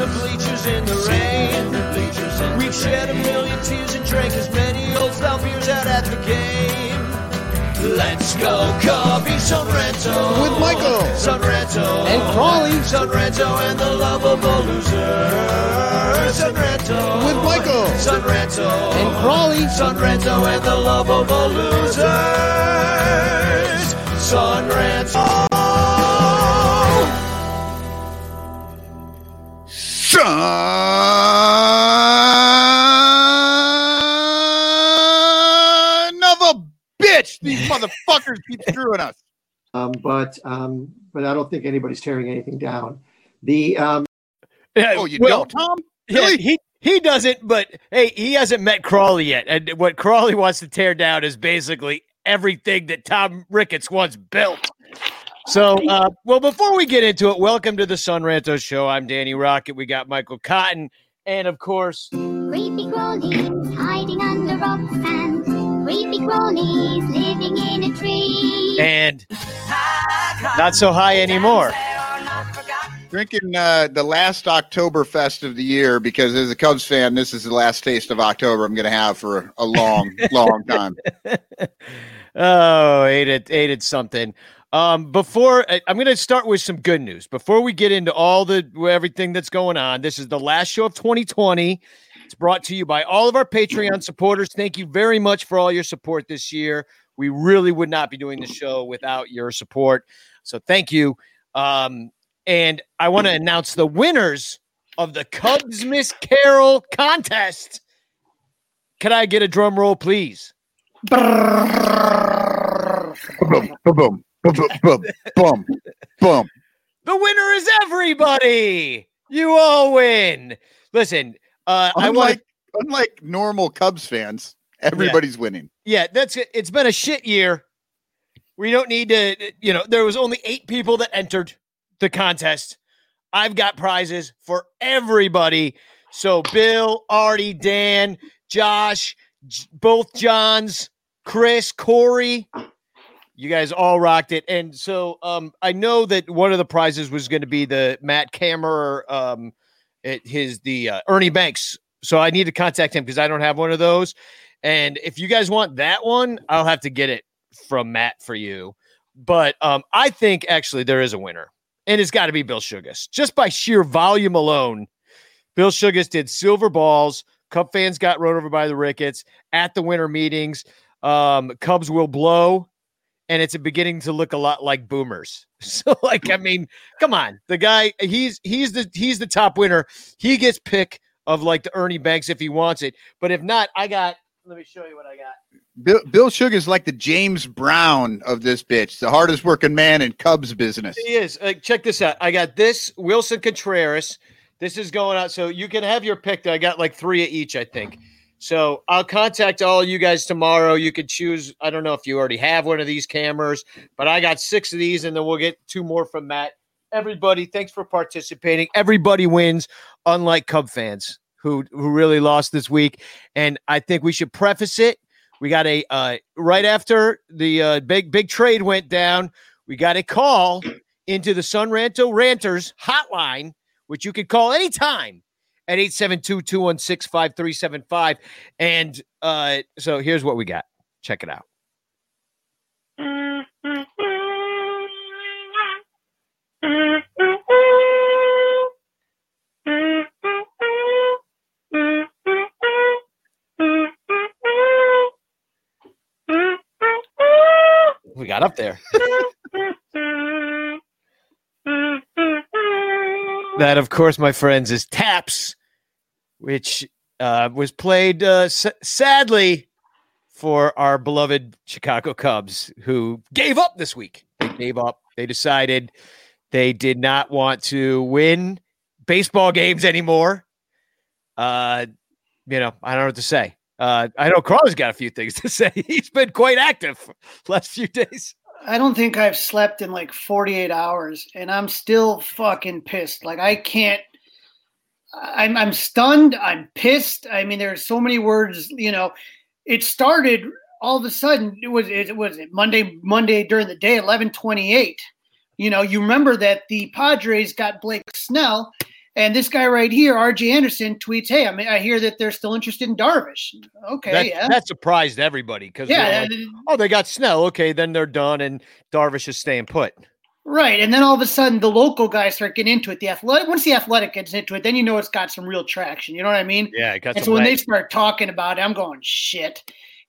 The bleachers in the rain. We've shed a million tears and drank as many old style beers out at the game. Let's go, Cubby Sunrento. With Michael. Sunrento. And Crawley. Sunrento and the lovable loser. Sunrento. With Michael. Sunrento. And Crawley. Sunrento and the lovable losers. Sunrento. Son of a bitch! These motherfuckers keep screwing us. um, but um, but I don't think anybody's tearing anything down. The um, Yeah, Oh, you well, don't, Tom? yeah, he he doesn't, but hey, he hasn't met Crawley yet, and what Crawley wants to tear down is basically everything that Tom Ricketts once built. So, uh, well, before we get into it, welcome to the Son Ranto Show. I'm Danny Rockett. We got Michael Cotton, and of course, Creepy crawlies hiding under rocks and creepy crawlies living in a tree. and not so high anymore. Drinking uh, the last Oktoberfest of the year because as a Cubs fan, this is the last taste of October I'm going to have for a long, long time. oh, ate it, ate it something. Um, before I- I'm going to start with some good news. Before we get into all the everything that's going on, this is the last show of 2020. It's brought to you by all of our Patreon supporters. Thank you very much for all your support this year. We really would not be doing the show without your support. So thank you. Um, and I want to announce the winners of the Cubs Miss Carol contest. Can I get a drum roll, please? boom, boom, boom, boom, boom, boom, boom. The winner is everybody. You all win. Listen, uh, I want Unlike, unlike normal Cubs fans, everybody's winning. yeah, that's it. It's been a shit year. We don't need to, you know, there was only eight people that entered the contest. I've got prizes for everybody. So Bill, Artie, Dan, Josh, J- both Johns, Chris, Corey, you guys all rocked it. And so um, I know that one of the prizes was going to be the Matt Kammerer, um, it, his the uh, Ernie Banks. So I need to contact him because I don't have one of those. And if you guys want that one, I'll have to get it from Matt for you. But um, I think actually there is a winner, and it's got to be Bill Sugas. Just by sheer volume alone, Bill Sugas did silver balls. Cub fans got run over by the Ricketts at the winter meetings. Um, Cubs will blow, and it's beginning to look a lot like Boomers. So, like, I mean, come on, the guy he's he's the he's the top winner. He gets pick of like the Ernie Banks if he wants it, but if not, I got. Let me show you what I got. Bill, Bill Sugar's like the James Brown of this bitch, the hardest working man in Cubs business. He is. Uh, check this out. I got this Willson Contreras. This is going out. So you can have your pick. I got like three of each, I think. So I'll contact all you guys tomorrow. You could choose. I don't know if you already have one of these cameras, but I got six of these, and then we'll get two more from Matt. Everybody, thanks for participating. Everybody wins, unlike Cub fans who who really lost this week. And I think we should preface it. We got a uh, right after the uh, big big trade went down. We got a call into the Son Ranto Ranters hotline, which you could call anytime at 872-216-5375. And uh, so here's what we got. Check it out. We got up there. that, of course, my friends, is Taps, which uh, was played uh, s- sadly for our beloved Chicago Cubs, who gave up this week. They gave up. They decided they did not want to win baseball games anymore. Uh, you know, I don't know what to say. Uh, I know Carl's got a few things to say. He's been quite active last few days. I don't think I've slept in like 48 hours and I'm still fucking pissed. Like I can't I'm I'm stunned, I'm pissed. I mean there's so many words, you know. It started all of a sudden it was it was it Monday Monday during the day 11:28. You know, you remember that the Padres got Blake Snell and this guy right here, RJ Anderson, tweets, "Hey, I mean, I hear that they're still interested in Darvish." Okay, that, yeah, that surprised everybody because yeah, like, oh, they got Snell. Okay, then they're done, and Darvish is staying put. Right. And then all of a sudden, the local guys start getting into it. The athletic, once the athletic gets into it, then you know it's got some real traction. You know what I mean? Yeah, it got And so when they start talking about it, I'm going shit.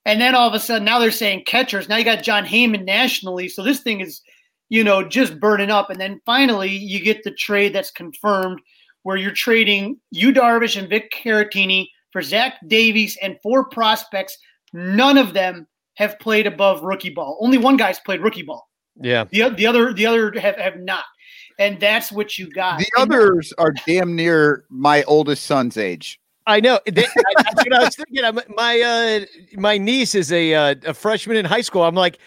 And then all of a sudden, now they're saying catchers. Now you got Jon Heyman nationally, so this thing is, you know, just burning up. And then finally, you get the trade that's confirmed, where you're trading Yu Darvish and Vic Caratini for Zach Davies and four prospects. None of them have played above rookie ball. Only one guy's played rookie ball. Yeah, The o- the other the other have, have not. And that's what you got. The And- others are damn near my oldest son's age. I know. They, I, that's what I was thinking. I'm, my uh, my niece is a uh, a freshman in high school. I'm like,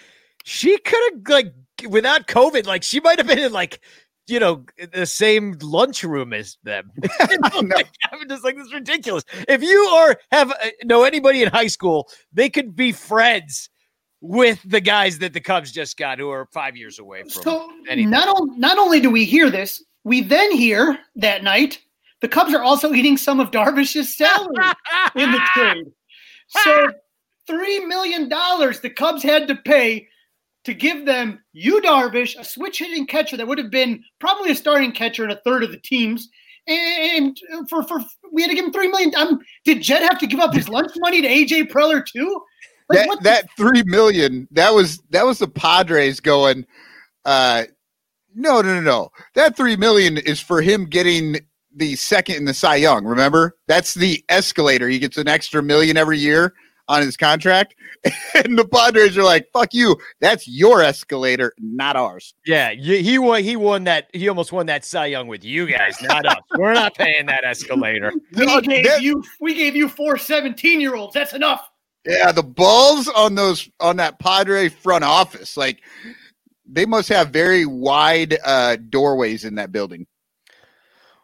she could have like without COVID, like she might have been in like you know the same lunchroom as them. You know, No. like, I'm just like this is ridiculous. If you are have uh, know anybody in high school, they could be friends with the guys that the Cubs just got, who are five years away from. So anything. not, on, not only do we hear this, we then hear that night the Cubs are also eating some of Darvish's salary in the trade. So three million dollars the Cubs had to pay to give them Yu Darvish, a switch hitting catcher that would have been probably a starting catcher in a third of the teams. And for for we had to give him three million. Um, did Jed have to give up his lunch money to AJ Preller too? Like, that what the that three million that was that was the Padres going. Uh, no, no, no, no. That three million is for him getting the second in the Cy Young. Remember, that's the escalator. He gets an extra million every year on his contract, and the Padres are like, "Fuck you." That's your escalator, not ours. Yeah, he won. He won that. He almost won that Cy Young with you guys, not us. We're not paying that escalator. we No, gave that- you we gave you four 17 year olds. That's enough. Yeah, the balls on those on that Padre front office, like they must have very wide uh doorways in that building.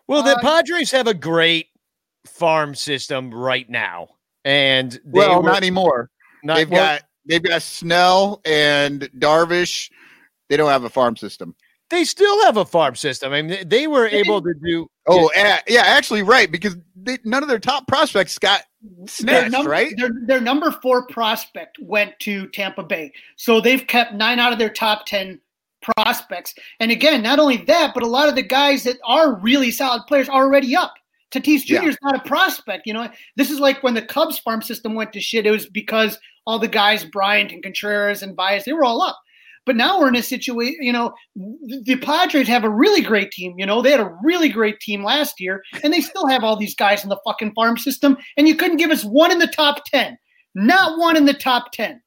Well, the Uh, Padres have a great farm system right now, and they Well, were- not anymore. not- they've well, got they've got Snell and Darvish. They don't have a farm system. They still have a farm system. I mean, they- they were able to do. Oh, yeah, yeah actually, right because they, none of their top prospects got snatched, right? their, their number four prospect went to Tampa Bay. So they've kept nine out of their top 10 prospects. And again, not only that, but a lot of the guys that are really solid players are already up. Tatis Jr. Yeah. is not a prospect. You know, this is like when the Cubs farm system went to shit. It was because all the guys, Bryant and Contreras and Baez, they were all up. But now we're in a situation, you know, the the Padres have a really great team. You know, they had a really great team last year, and they still have all these guys in the fucking farm system, and you couldn't give us one in the top 10. Not one in the top 10.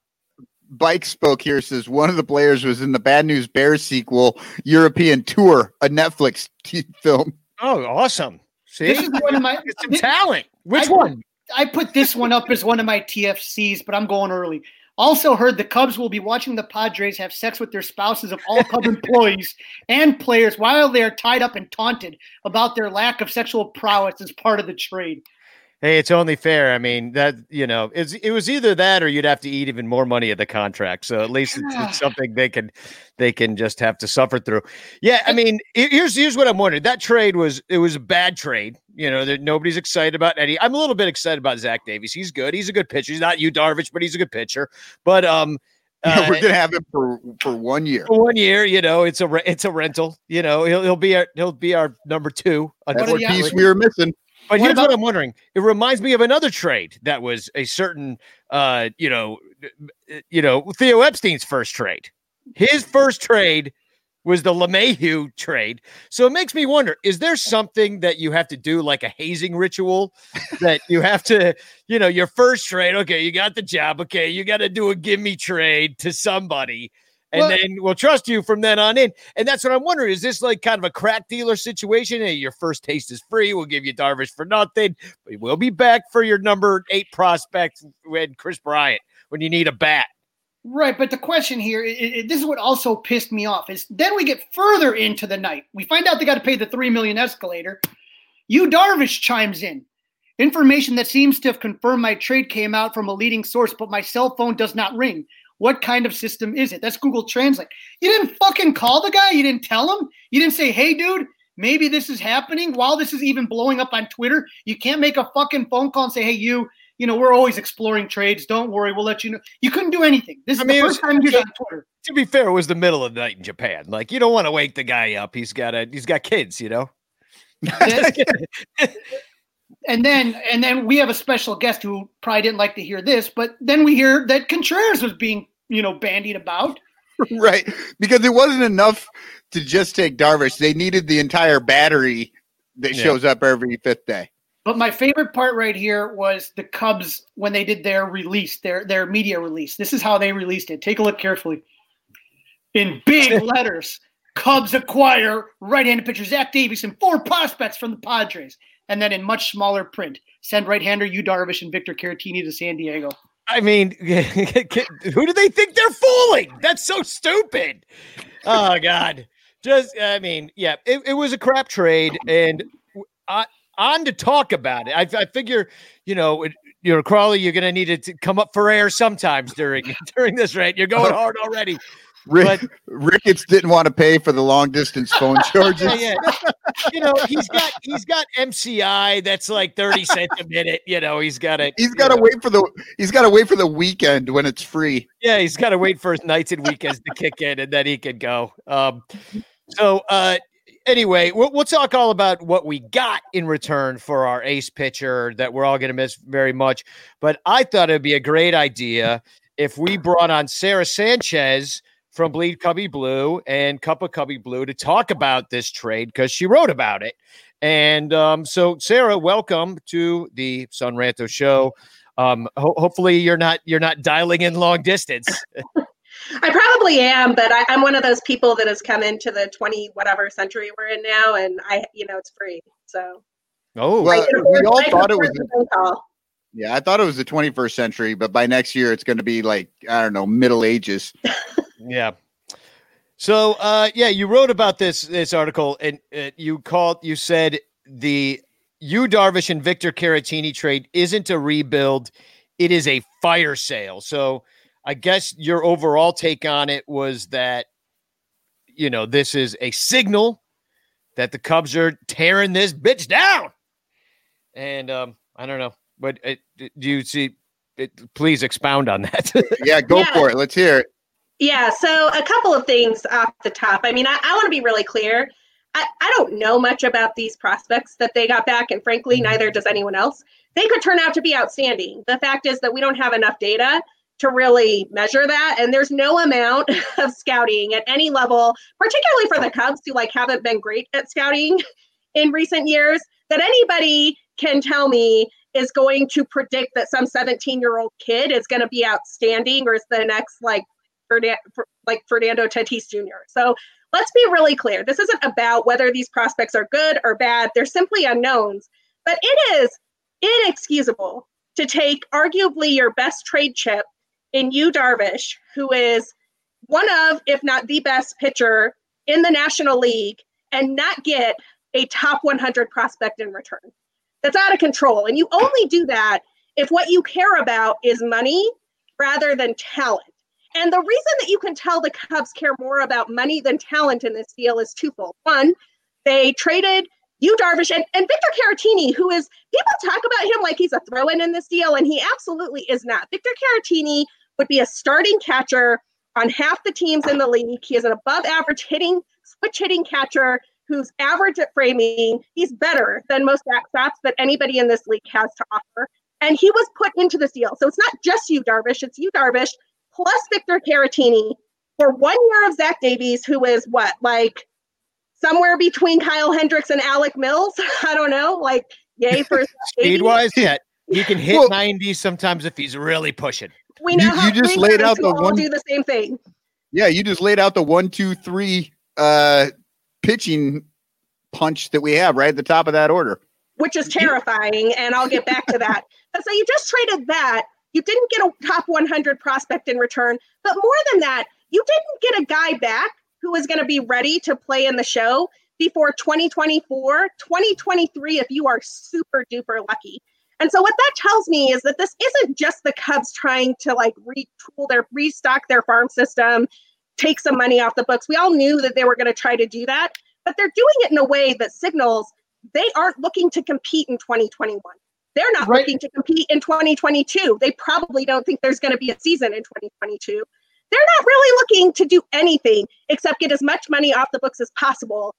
Bike spoke here says one of the players was in the Bad News Bears sequel European Tour, a Netflix t- film. Oh, awesome! See, This is one of my. Get some talent. Which I- one? I put this one up as one of my TFCs, but I'm going early. Also heard the Cubs will be watching the Padres have sex with their spouses of all Cub employees and players while they are tied up and taunted about their lack of sexual prowess as part of the trade. Hey, it's only fair. I mean, that you know, it's, it was either that or you'd have to eat even more money of the contract. So at least it's, it's something they can they can just have to suffer through. Yeah, I mean, here's here's what I'm wondering. That trade was it was a bad trade. You know, that nobody's excited about Eddie. I'm a little bit excited about Zach Davies. He's good. He's a good pitcher. He's not Yu Darvish, but he's a good pitcher. But um, uh, We're gonna have him for for one year. for one year, you know, it's a re- it's a rental. You know, he'll he'll be our he'll be our number two. That's what piece we were missing. But What here's what I'm wondering. It reminds me of another trade that was a certain, uh, you know, uh, you know, Theo Epstein's first trade. His first trade was the LeMahieu trade. So it makes me wonder: is there something that you have to do, like a hazing ritual, that you have to, you know, your first trade? Okay, you got the job. Okay, you got to do a give me trade to somebody. And Well- then we'll trust you from then on in. And that's what I'm wondering. Is this like kind of a crack dealer situation? Hey, your first taste is free. We'll give you Darvish for nothing. But we'll be back for your number eight prospect when Kris Bryant when you need a bat. Right, but the question here, i i this is what also pissed me off is then we get further into the night. We find out they got to pay the three million escalator. Yu Darvish chimes in. Information that seems to have confirmed my trade came out from a leading source, but my cell phone does not ring. What kind of system is it? That's Google Translate. You didn't fucking call the guy. You didn't tell him. You didn't say, "Hey, dude, maybe this is happening." While this is even blowing up on Twitter, you can't make a fucking phone call and say, "Hey, you." You know, we're always exploring trades. Don't worry, we'll let you know. You couldn't do anything. This is I mean, it the was- first time you're on Twitter. To be fair, it was the middle of the night in Japan. Like you don't want to wake the guy up. He's got a he's got kids, you know. and then and then we have a special guest who probably didn't like to hear this, but then we hear that Contreras was being, you know, bandied about. right. Because it wasn't enough to just take Darvish. They needed the entire battery that Yeah. shows up every fifth day. But my favorite part right here was the Cubs when they did their release, their their media release. This is how they released it. Take a look carefully. In big letters, Cubs acquire right-handed pitcher Zach Davies and four prospects from the Padres. And then in much smaller print, send right-hander Yu Darvish and Victor Caratini to San Diego. I mean, who do they think they're fooling? That's so stupid. Oh God. Just I mean, yeah, it, it was a crap trade, and I, on to talk about it. I, I figure, you know, it, you know, Crawley, you're gonna need to come up for air sometimes during during this rate. You're going hard already. Rick, Ricketts didn't want to pay for the long distance phone charges. Yeah, yeah. you know, he's got he's got MCI that's like 30 cents a minute. You know, he's got it. He's got to wait for the he's got to wait for the weekend when it's free. Yeah, he's got to wait for his nights and weekends to kick in, and then he can go. Um, so uh, anyway, we'll, we'll talk all about what we got in return for our ace pitcher that we're all going to miss very much. But I thought it'd be a great idea if we brought on Sara Sanchez from Bleed Cubbie Blue and Cup of Cubby Blue to talk about this trade because she wrote about it. And um, so, Sara, welcome to the Son Ranto Show. Um, ho- hopefully, you're not you're not dialing in long distance. I probably am, but I, I'm one of those people that has come into the 20 whatever century we're in now, and I, you know, it's free. So Oh, Well, I we all I thought it was. the phone call. Yeah, I thought it was the 21st century, but by next year it's going to be like I don't know, Middle Ages. Yeah. So, uh, yeah, you wrote about this this article, and uh, you called you said the Yu Darvish and Victor Caratini trade isn't a rebuild; it is a fire sale. So, I guess your overall take on it was that you know this is a signal that the Cubs are tearing this bitch down, and um, I don't know, but uh, do you see? It, please expound on that. Yeah, go Yeah. for it. Let's hear it. Yeah, so a couple of things off the top. I mean, I, I want to be really clear. I, I don't know much about these prospects that they got back, and frankly, neither does anyone else. They could turn out to be outstanding. The fact is that we don't have enough data to really measure that, and there's no amount of scouting at any level, particularly for the Cubs, who like haven't been great at scouting in recent years, that anybody can tell me is going to predict that some 17 year old kid is going to be outstanding or is the next like like Fernando Tatis Jr. So let's be really clear. This isn't about whether these prospects are good or bad. They're simply unknowns. But it is inexcusable to take arguably your best trade chip in Yu Darvish, who is one of, if not the best pitcher in the National League, and not get a top 100 prospect in return. That's out of control. And you only do that if what you care about is money rather than talent. And the reason that you can tell the Cubs care more about money than talent in this deal is twofold. One, they traded Yu Darvish and, and Victor Caratini, who is people talk about him like he's a throw-in in this deal, and he absolutely is not. Victor Caratini would be a starting catcher on half the teams in the league. He is an above average hitting, switch hitting catcher who's average at framing. He's better than most backstops that anybody in this league has to offer. And he was put into this deal. So it's not just Yu Darvish, it's Yu Darvish plus Victor Caratini for one year of Zach Davies, who is what, like somewhere between Kyle Hendricks and Alec Mills? I don't know. Like, yay for speed wise, yeah. He can hit well, 90 sometimes if he's really pushing. We know you, you just laid out the one do the same thing. Yeah, you just laid out the one, two, three uh pitching punch that we have right at the top of that order. Which is terrifying, and I'll get back to that. But so you just traded that. You didn't get a top 100 prospect in return, but more than that, you didn't get a guy back who was going to be ready to play in the show before 2024, 2023, if you are super duper lucky. And so what that tells me is that this isn't just the Cubs trying to like retool their restock their farm system, take some money off the books. We all knew that they were going to try to do that, but they're doing it in a way that signals they aren't looking to compete in 2021. They're not right. looking to compete in 2022. They probably don't think there's going to be a season in 2022. They're not really looking to do anything except get as much money off the books as possible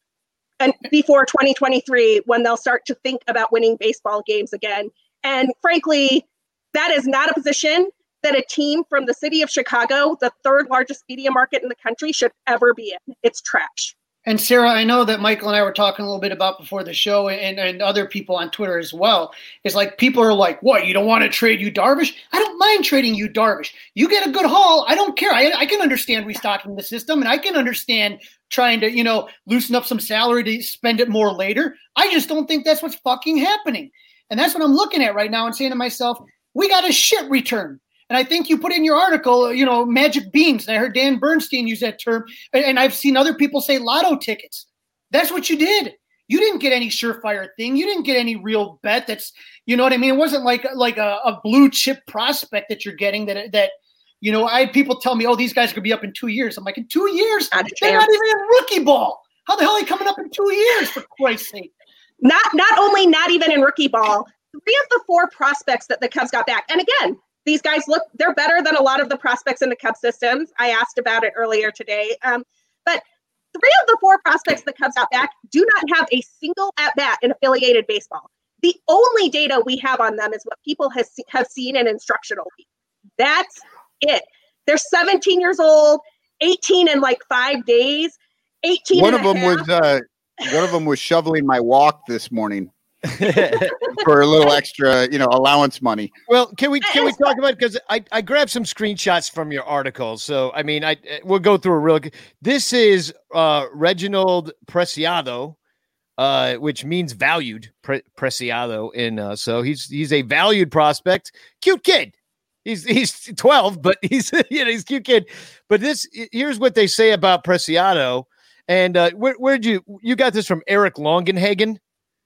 and before 2023 when they'll start to think about winning baseball games again. And frankly, that is not a position that a team from the city of Chicago, the third largest media market in the country, should ever be in. It's trash. And Sara, I know that Michael and I were talking a little bit about before the show, and, and other people on Twitter as well. Is like people are like, "What? You don't want to trade Yu Darvish? I don't mind trading Yu Darvish. You get a good haul. I don't care. I, I can understand restocking the system, and I can understand trying to, you know, loosen up some salary to spend it more later. I just don't think that's what's fucking happening. And that's what I'm looking at right now and saying to myself, we got a shit return. And I think you put in your article, uh, you know, magic beans. And I heard Dan Bernstein use that term. And I've seen other people say lotto tickets. That's what you did. You didn't get any surefire thing. You didn't get any real bet. That's, you know what I mean? It wasn't like like a, a blue chip prospect that you're getting that that, you know, I had people tell me, oh, these guys could be up in two years. I'm like, in two years? Not they're not even in rookie ball. How the hell are they coming up in two years, for Christ's sake? Not not only not even in rookie ball, three of the four prospects that the Cubs got back. And again, these guys look they're better than a lot of the prospects in the Cubs systems. I asked about it earlier today. Um, but three of the four prospects the Cubs got back do not have a single at bat in affiliated baseball. The only data we have on them is what people has, have seen in instructional That's it. They're 17 years old, 18 in like five days. 18. One of them half. was uh, one of them was shoveling my walk this morning for a little extra, you know, allowance money. Well, can we can we talk about because I I grabbed some screenshots from your article. So I mean, I we'll go through a real. This is uh, Reginald Preciado, uh, which means valued pre- Preciado in. Uh, so he's he's a valued prospect, cute kid. He's he's 12, but he's you know he's cute kid. But this here's what they say about Preciado. And uh, where where'd you you got this from Eric Longenhagen?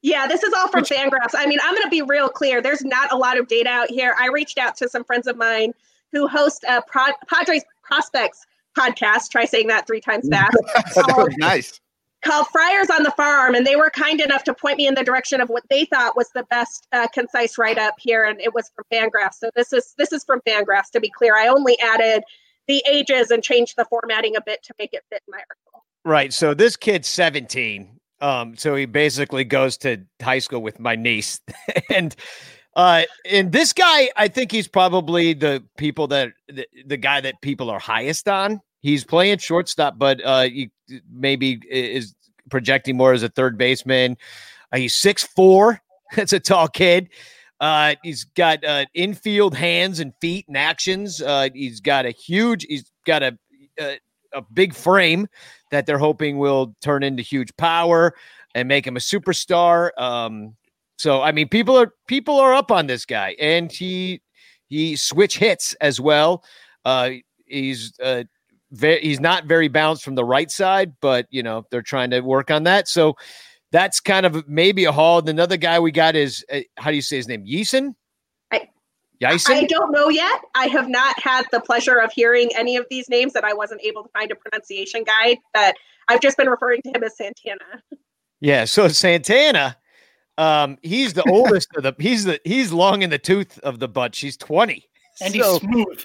Yeah, this is all from Which, Fangraphs. I mean, I'm going to be real clear. There's not a lot of data out here. I reached out to some friends of mine who host a Pro- Padres Prospects podcast. Try saying that three times fast. that was nice. Called Friars on the Farm, and they were kind enough to point me in the direction of what they thought was the best uh, concise write up here, and it was from Fangraphs. So this is this is from Fangraphs. To be clear, I only added the ages and changed the formatting a bit to make it fit my article. Right. So this kid's 17 um, so he basically goes to high school with my niece, and uh, and this guy, I think he's probably the people that the, the guy that people are highest on. He's playing shortstop, but uh, he maybe is projecting more as a third baseman. Uh, he's six four. That's a tall kid. Uh, he's got uh, infield hands and feet and actions. Uh, he's got a huge. He's got a, a a big frame that they're hoping will turn into huge power and make him a superstar. Um, So I mean, people are people are up on this guy, and he he switch hits as well. Uh, he's uh, ve- he's not very balanced from the right side, but you know they're trying to work on that. So that's kind of maybe a haul. Another guy we got is uh, how do you say his name? Yeison. I- I don't know yet. I have not had the pleasure of hearing any of these names that I wasn't able to find a pronunciation guide, but I've just been referring to him as Santana. Yeah, so Santana, um, he's the oldest of the he's the he's long in the tooth of the bunch. He's 20. And So- he's smooth.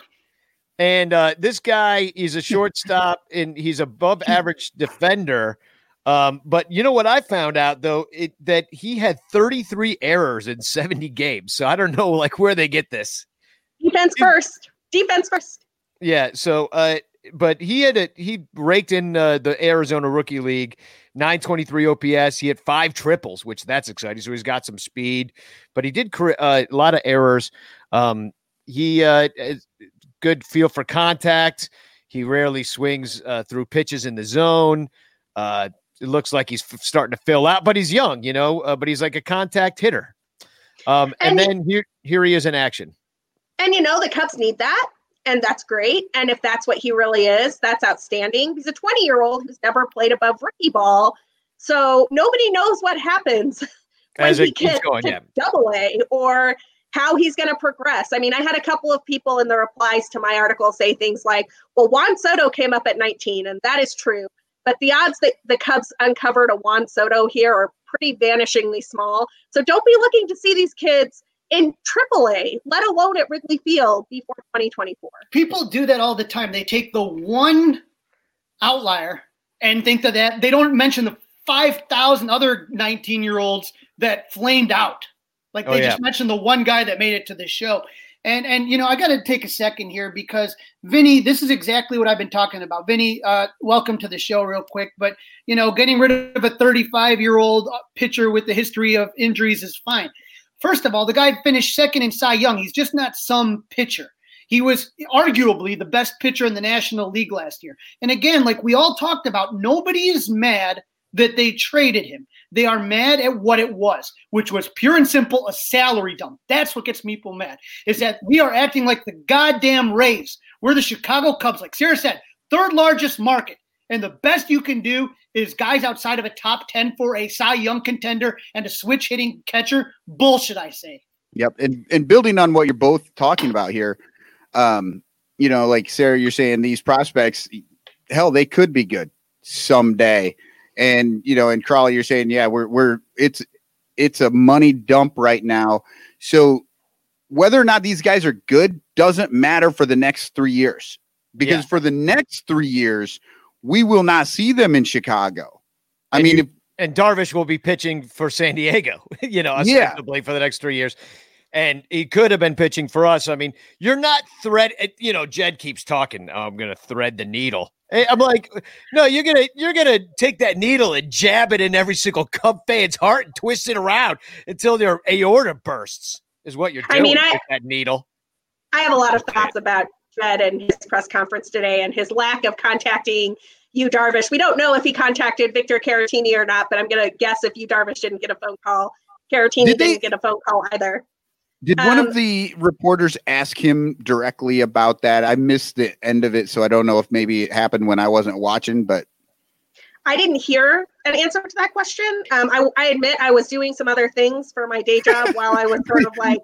and uh, this guy he's a shortstop and he's above average defender. Um, but you know what I found out though, it that he had 33 errors in 70 games. So I don't know like where they get this. Defense first. Defense first. Yeah. So, uh, but he had a he raked in uh, the Arizona Rookie League, 923 OPS. He had five triples, which that's exciting. So he's got some speed, but he did uh, a lot of errors. Um, he uh, good feel for contact. He rarely swings uh, through pitches in the zone. Uh, it looks like he's f- starting to fill out, but he's young, you know. Uh, but he's like a contact hitter. Um, and, And he- then here here he is in action. And you know, the Cubs need that. And that's great. And if that's what he really is, that's outstanding. He's a 20 year old who's never played above rookie ball. So nobody knows what happens when As he it keeps gets going, to yeah. double A or how he's going to progress. I mean, I had a couple of people in the replies to my article say things like, well, Juan Soto came up at 19, and that is true. But the odds that the Cubs uncovered a Juan Soto here are pretty vanishingly small. So don't be looking to see these kids in AAA, let alone at Wrigley Field before 2024. People do that all the time. They take the one outlier and think that, that they don't mention the 5,000 other 19 year olds that flamed out. Like Oh, they yeah. just mentioned the one guy that made it to the show. And and you know, I got to take a second here because Vinny, this is exactly what I've been talking about. Vinny, uh, welcome to the show, real quick. But you know, getting rid of a 35 year old pitcher with the history of injuries is fine. First of all, the guy finished second in Cy Young. He's just not some pitcher. He was arguably the best pitcher in the National League last year. And again, like we all talked about, nobody is mad that they traded him. They are mad at what it was, which was pure and simple a salary dump. That's what gets people mad. Is that we are acting like the goddamn Rays. We're the Chicago Cubs, like Sara said, third largest market. And the best you can do is guys outside of a top 10 for a Cy Young contender and a switch hitting catcher. Bullshit, I say. Yep. And and building on what you're both talking about here, um, you know, like Sara, you're saying these prospects, hell, they could be good someday. And you know, and Crawley, you're saying, yeah, we're we're it's it's a money dump right now. So whether or not these guys are good doesn't matter for the next three years. Because Yeah. for the next three years, we will not see them in Chicago. I And mean, you- if and Darvish will be pitching for San Diego, you know, Yeah. ostensibly for the next three years. And he could have been pitching for us. I mean, you're not thread. You know, Jed keeps talking. Oh, I'm going to thread the needle. Eh, I'm like, no, you're gonna you're gonna take that needle and jab it in every single Cub fan's heart and twist it around until their aorta bursts. Is what you're I doing mean, I- that needle. I have a lot of thoughts about Fed and his press conference today and his lack of contacting Yu Darvish. We don't know if he contacted Victor Caratini or not, but I'm going to guess if Yu Darvish, didn't get a phone call, Caratini Did didn't get a phone call either. Did one Um, of the reporters ask him directly about that? I missed the end of it, so I don't know if maybe it happened when I wasn't watching, but I didn't hear an answer to that question. Um, I, I admit I was doing some other things for my day job while I was sort of like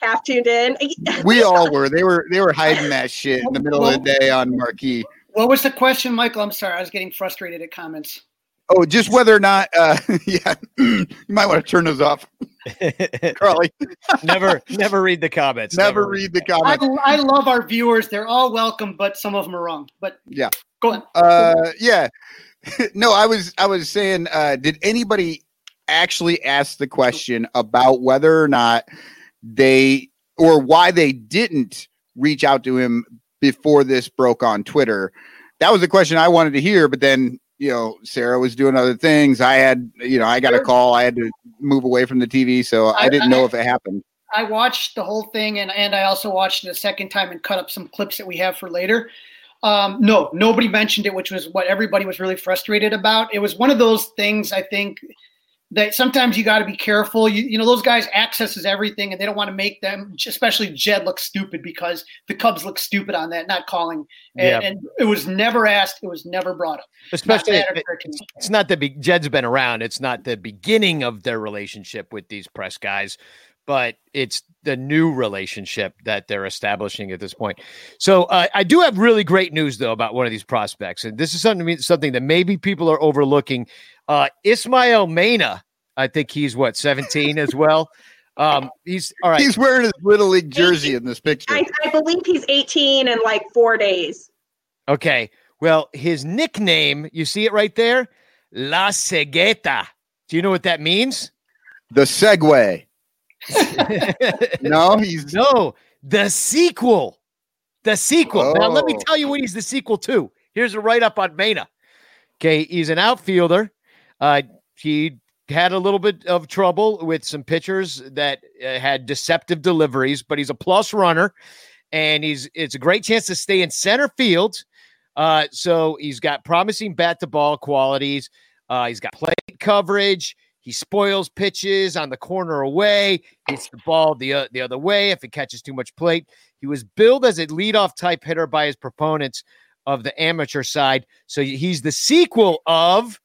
half tuned in. we all were. They were they were hiding that shit in the middle of the day on marquee. What was the question, Michael? I'm sorry. I was getting frustrated at comments. Oh, just whether or not uh yeah, you might want to turn those off, Carly. never, never read the comments. Never read the I, comments. I love our viewers. They're all welcome, but some of them are wrong. But Yeah. go on. Uh yeah. no, I was I was saying uh did anybody actually ask the question about whether or not they or why they didn't reach out to him before this broke on Twitter? That was the question I wanted to hear, but then you know, Sara was doing other things. I had, you know, I got a call. I had to move away from the TV, so I, I- didn't know I- if it happened. I watched the whole thing, and and I also watched it a second time and cut up some clips that we have for later. Um, no, nobody mentioned it, which was what everybody was really frustrated about. It was one of those things. I think that sometimes you got to be careful. You, you know, those guys accesses everything, and they don't want to make them, especially Jed, look stupid because the Cubs look stupid on that, not calling. And, Yeah. and it was never asked. It was never brought up. Especially, Not that it- it's not the be- Jed's been around. It's not the beginning of their relationship with these press guys, but it's the new relationship that they're establishing at this point. So uh, I do have really great news though about one of these prospects, and this is something something that maybe people are overlooking. Uh, Ismael Mena, I think he's what 17 as well. Um, he's all right. He's wearing his little league jersey in this picture. I, I believe he's 18 in like four days. Okay. Well, his nickname, you see it right there? La Secuela. Do you know what that means? The Segway. No, he's no, the sequel. The sequel. Now, let me Oh. tell you what he's the sequel to. Here's a write up on Mena. Okay. He's an outfielder. Uh, he had a little bit of trouble with some pitchers that uh, had deceptive deliveries, but he's a plus runner and he's it's a great chance to stay in center field. Uh, so he's got promising bat to ball qualities. Uh, he's got plate coverage. He spoils pitches on the corner away. Hits the ball the uh, the other way if it catches too much plate. He was billed as a leadoff type hitter by his proponents of the amateur side. So he's the sequel of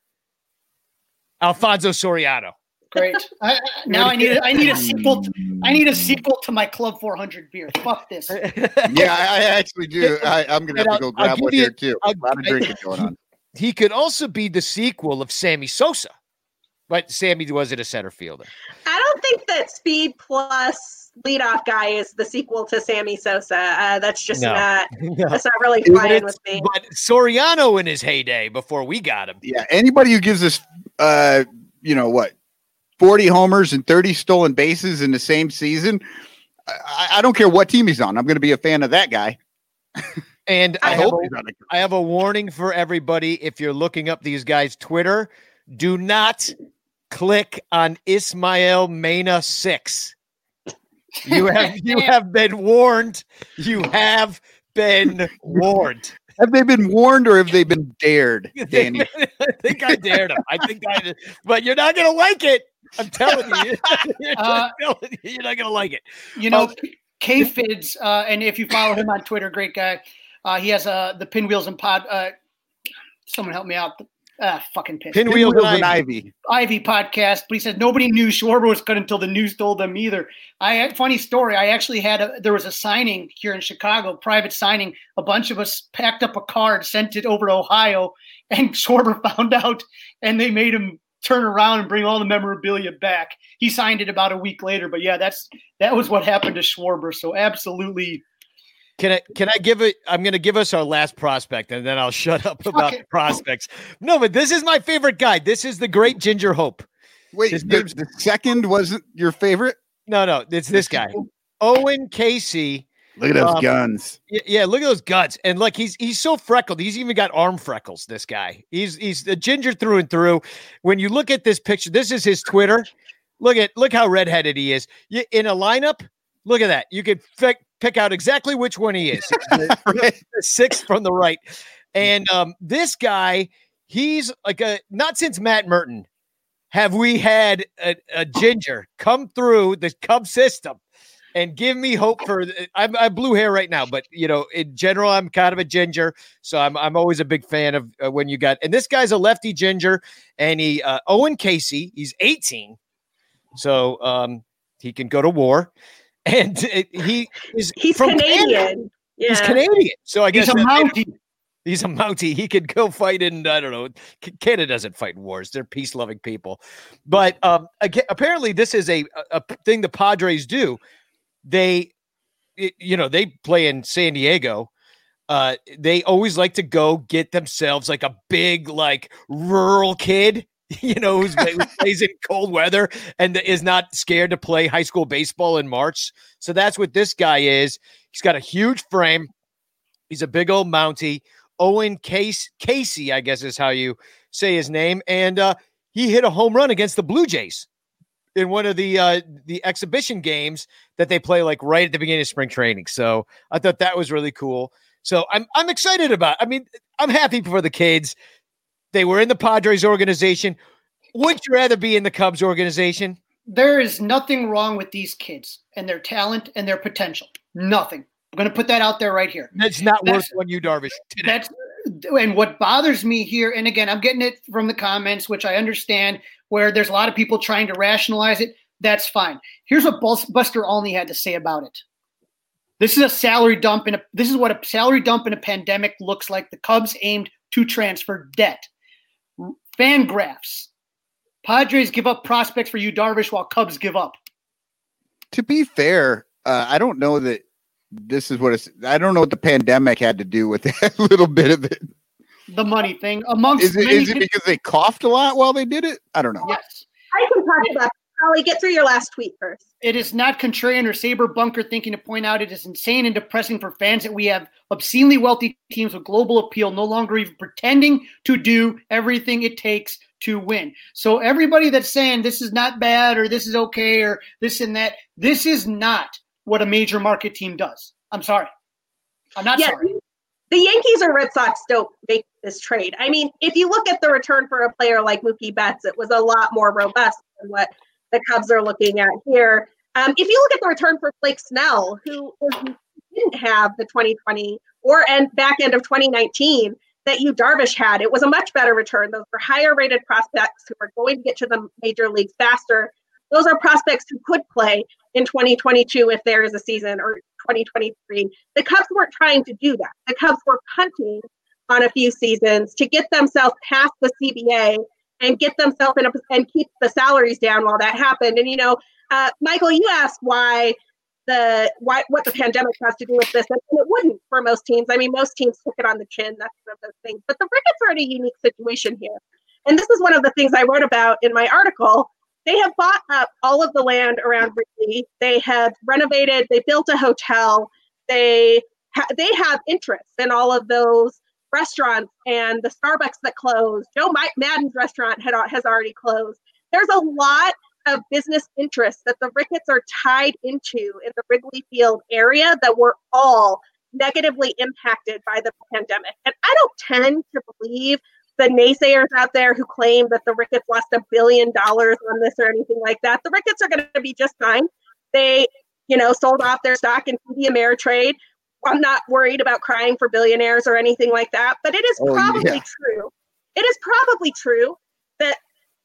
Alfonso Soriano. Great. I, I- now I need a, I need a sequel. To, I need a sequel to my Club 400 beer. Fuck this. yeah, I, I actually do. I, I'm gonna have to go I'll- I'll grab one you- here too. A lot of drinking going on. He could also be the sequel of Sammy Sosa, but Sammy wasn't a center fielder. I don't think that Speed Plus leadoff guy is the sequel to Sammy Sosa. Uh, that's just No. not. No. That's not really But flying with me. But Soriano in his heyday before we got him. Yeah, anybody who gives us, uh, you know what, 40 homers and 30 stolen bases in the same season, I, I don't care what team he's on. I'm going to be a fan of that guy. And I, I, hope a, he's on the. I have a warning for everybody. If you're looking up these guys' Twitter, do not click on Ismael Mena six. You have you have been warned. You have been warned. Have they been warned or have they been dared, Danny? I think I dared him. I think I did. But you're not gonna like it. I'm telling you. You're, Uh, telling you, you're not gonna like it. You know, K Fids, uh, and if you follow him on Twitter, great guy. Uh, he has uh, the Pinwheels and Pod. Uh, someone help me out. Ah, fucking pin. Pinwheels Pinwheels and and Ivy. Ivy. Ivy podcast, but he said nobody knew Schwarber was good until the news told them either. I had funny story. I actually had a there was a signing here in Chicago, private signing. A bunch of us packed up a card, sent it over to Ohio, and Schwarber found out, and they made him turn around and bring all the memorabilia back. He signed it about a week later, but yeah, that's that was what happened to Schwarber. So absolutely, Can I can I give it? I'm going to give us our last prospect, and then I'll shut up about it. prospects. No, but this is my favorite guy. This is the great Ginger Hope. Wait, the, the second wasn't your favorite? No, no, it's this guy, Owen Caissie. Look at those Um, guns. Yeah, look at those guts, and like he's he's so freckled. He's even got arm freckles. This guy, he's he's a ginger through and through. When you look at this picture, this is his Twitter. Look at look how redheaded he is. In a lineup, look at that. You could pick pick out exactly which one he is. the, the sixth from the right, and um, this guy, he's like a not since Matt Murton have we had a, a ginger come through the Cub system and give me hope for I'm, I'm blue hair right now, but you know, in general, I'm kind of a ginger, so I'm I'm always a big fan of uh, when you got and this guy's a lefty ginger, and he uh, Owen Caissie, he's 18, so um he can go to war, and it, he is He's from Canada. Canadian. Yeah. He's Canadian, so I guess he's a Mountie. He's a Mountie. He could go fight in, I don't know. Canada doesn't fight in wars. They're peace loving people. But um, aga apparently, this is a, a a thing the Padres do. They, it- you know, they play in San Diego. Uh, they always like to go get themselves like a big, like rural kid, you know, who's, who plays in cold weather and is not scared to play high school baseball in March. So that's what this guy is. He's got a huge frame. He's a big old Mountie. Owen Case Caissie, I guess is how you say his name, and uh, he hit a home run against the Blue Jays in one of the uh, the exhibition games that they play like right at the beginning of spring training. So I thought that was really cool. So I'm I'm excited about. I mean, I'm happy for the kids. They were in the Padres organization. Would you rather be in the Cubs organization? There is nothing wrong with these kids and their talent and their potential. Nothing. I'm going to put that out there right here. That's not worth That's- one Yu Darvish. Today. That's and what bothers me here, and again, I'm getting it from the comments, which I understand, where there's a lot of people trying to rationalize it. That's fine. Here's what Buster Olney had to say about it. This is a salary dump, and a, this is what a salary dump in a pandemic looks like. The Cubs aimed to transfer debt. FanGraphs. Padres give up prospects for Yu, Darvish, while Cubs give up. To be fair, uh, I don't know that this is what it's. I don't know what the pandemic had to do with that little bit of it. The money thing amongst Is it, many is it because they coughed a lot while they did it? I don't know. yes. I can talk about Holly. Get through your last tweet first. It is not contrarian or saber bunker thinking to point out it is insane and depressing for fans that we have obscenely wealthy teams with global appeal no longer even pretending to do everything it takes to win. So everybody that's saying this is not bad or this is okay or this and that, this is not what a major market team does. I'm sorry. I'm not Yeah, sorry. the Yankees or Red Sox don't make this trade. I mean, if you look at the return for a player like Mookie Betts, it was a lot more robust than what the Cubs are looking at here. Um, if you look at the return for Blake Snell, who didn't have the 2020 or end, back end of 2019 that Yu Darvish had, it was a much better return. Those were higher rated prospects who are going to get to the major leagues faster. Those are prospects who could play in 2022 if there is a season or 2023. The Cubs weren't trying to do that. The Cubs were punting on a few seasons to get themselves past the CBA and get themselves in a and keep the salaries down while that happened. And you know, uh, Michael, you asked why the why what the pandemic has to do with this, and it wouldn't for most teams. I mean, most teams took it on the chin. That's one of those things. But the Ricketts are in a unique situation here, and this is one of the things I wrote about in my article. They have bought up all of the land around Wrigley. They have renovated. They built a hotel. They ha- they have interest in all of those restaurants and the Starbucks that closed. Joe Mike Maddon's restaurant had has already closed. There's a lot of business interests that the Ricketts are tied into in the Wrigley Field area that were all negatively impacted by the pandemic. And I don't tend to believe the naysayers out there who claim that the Ricketts lost a billion dollars on this or anything like that. The Ricketts are going to be just fine. They, you know, sold off their stock in TD Ameritrade. I'm not worried about crying for billionaires or anything like that, but it is Oh, probably yeah. true. It is probably true that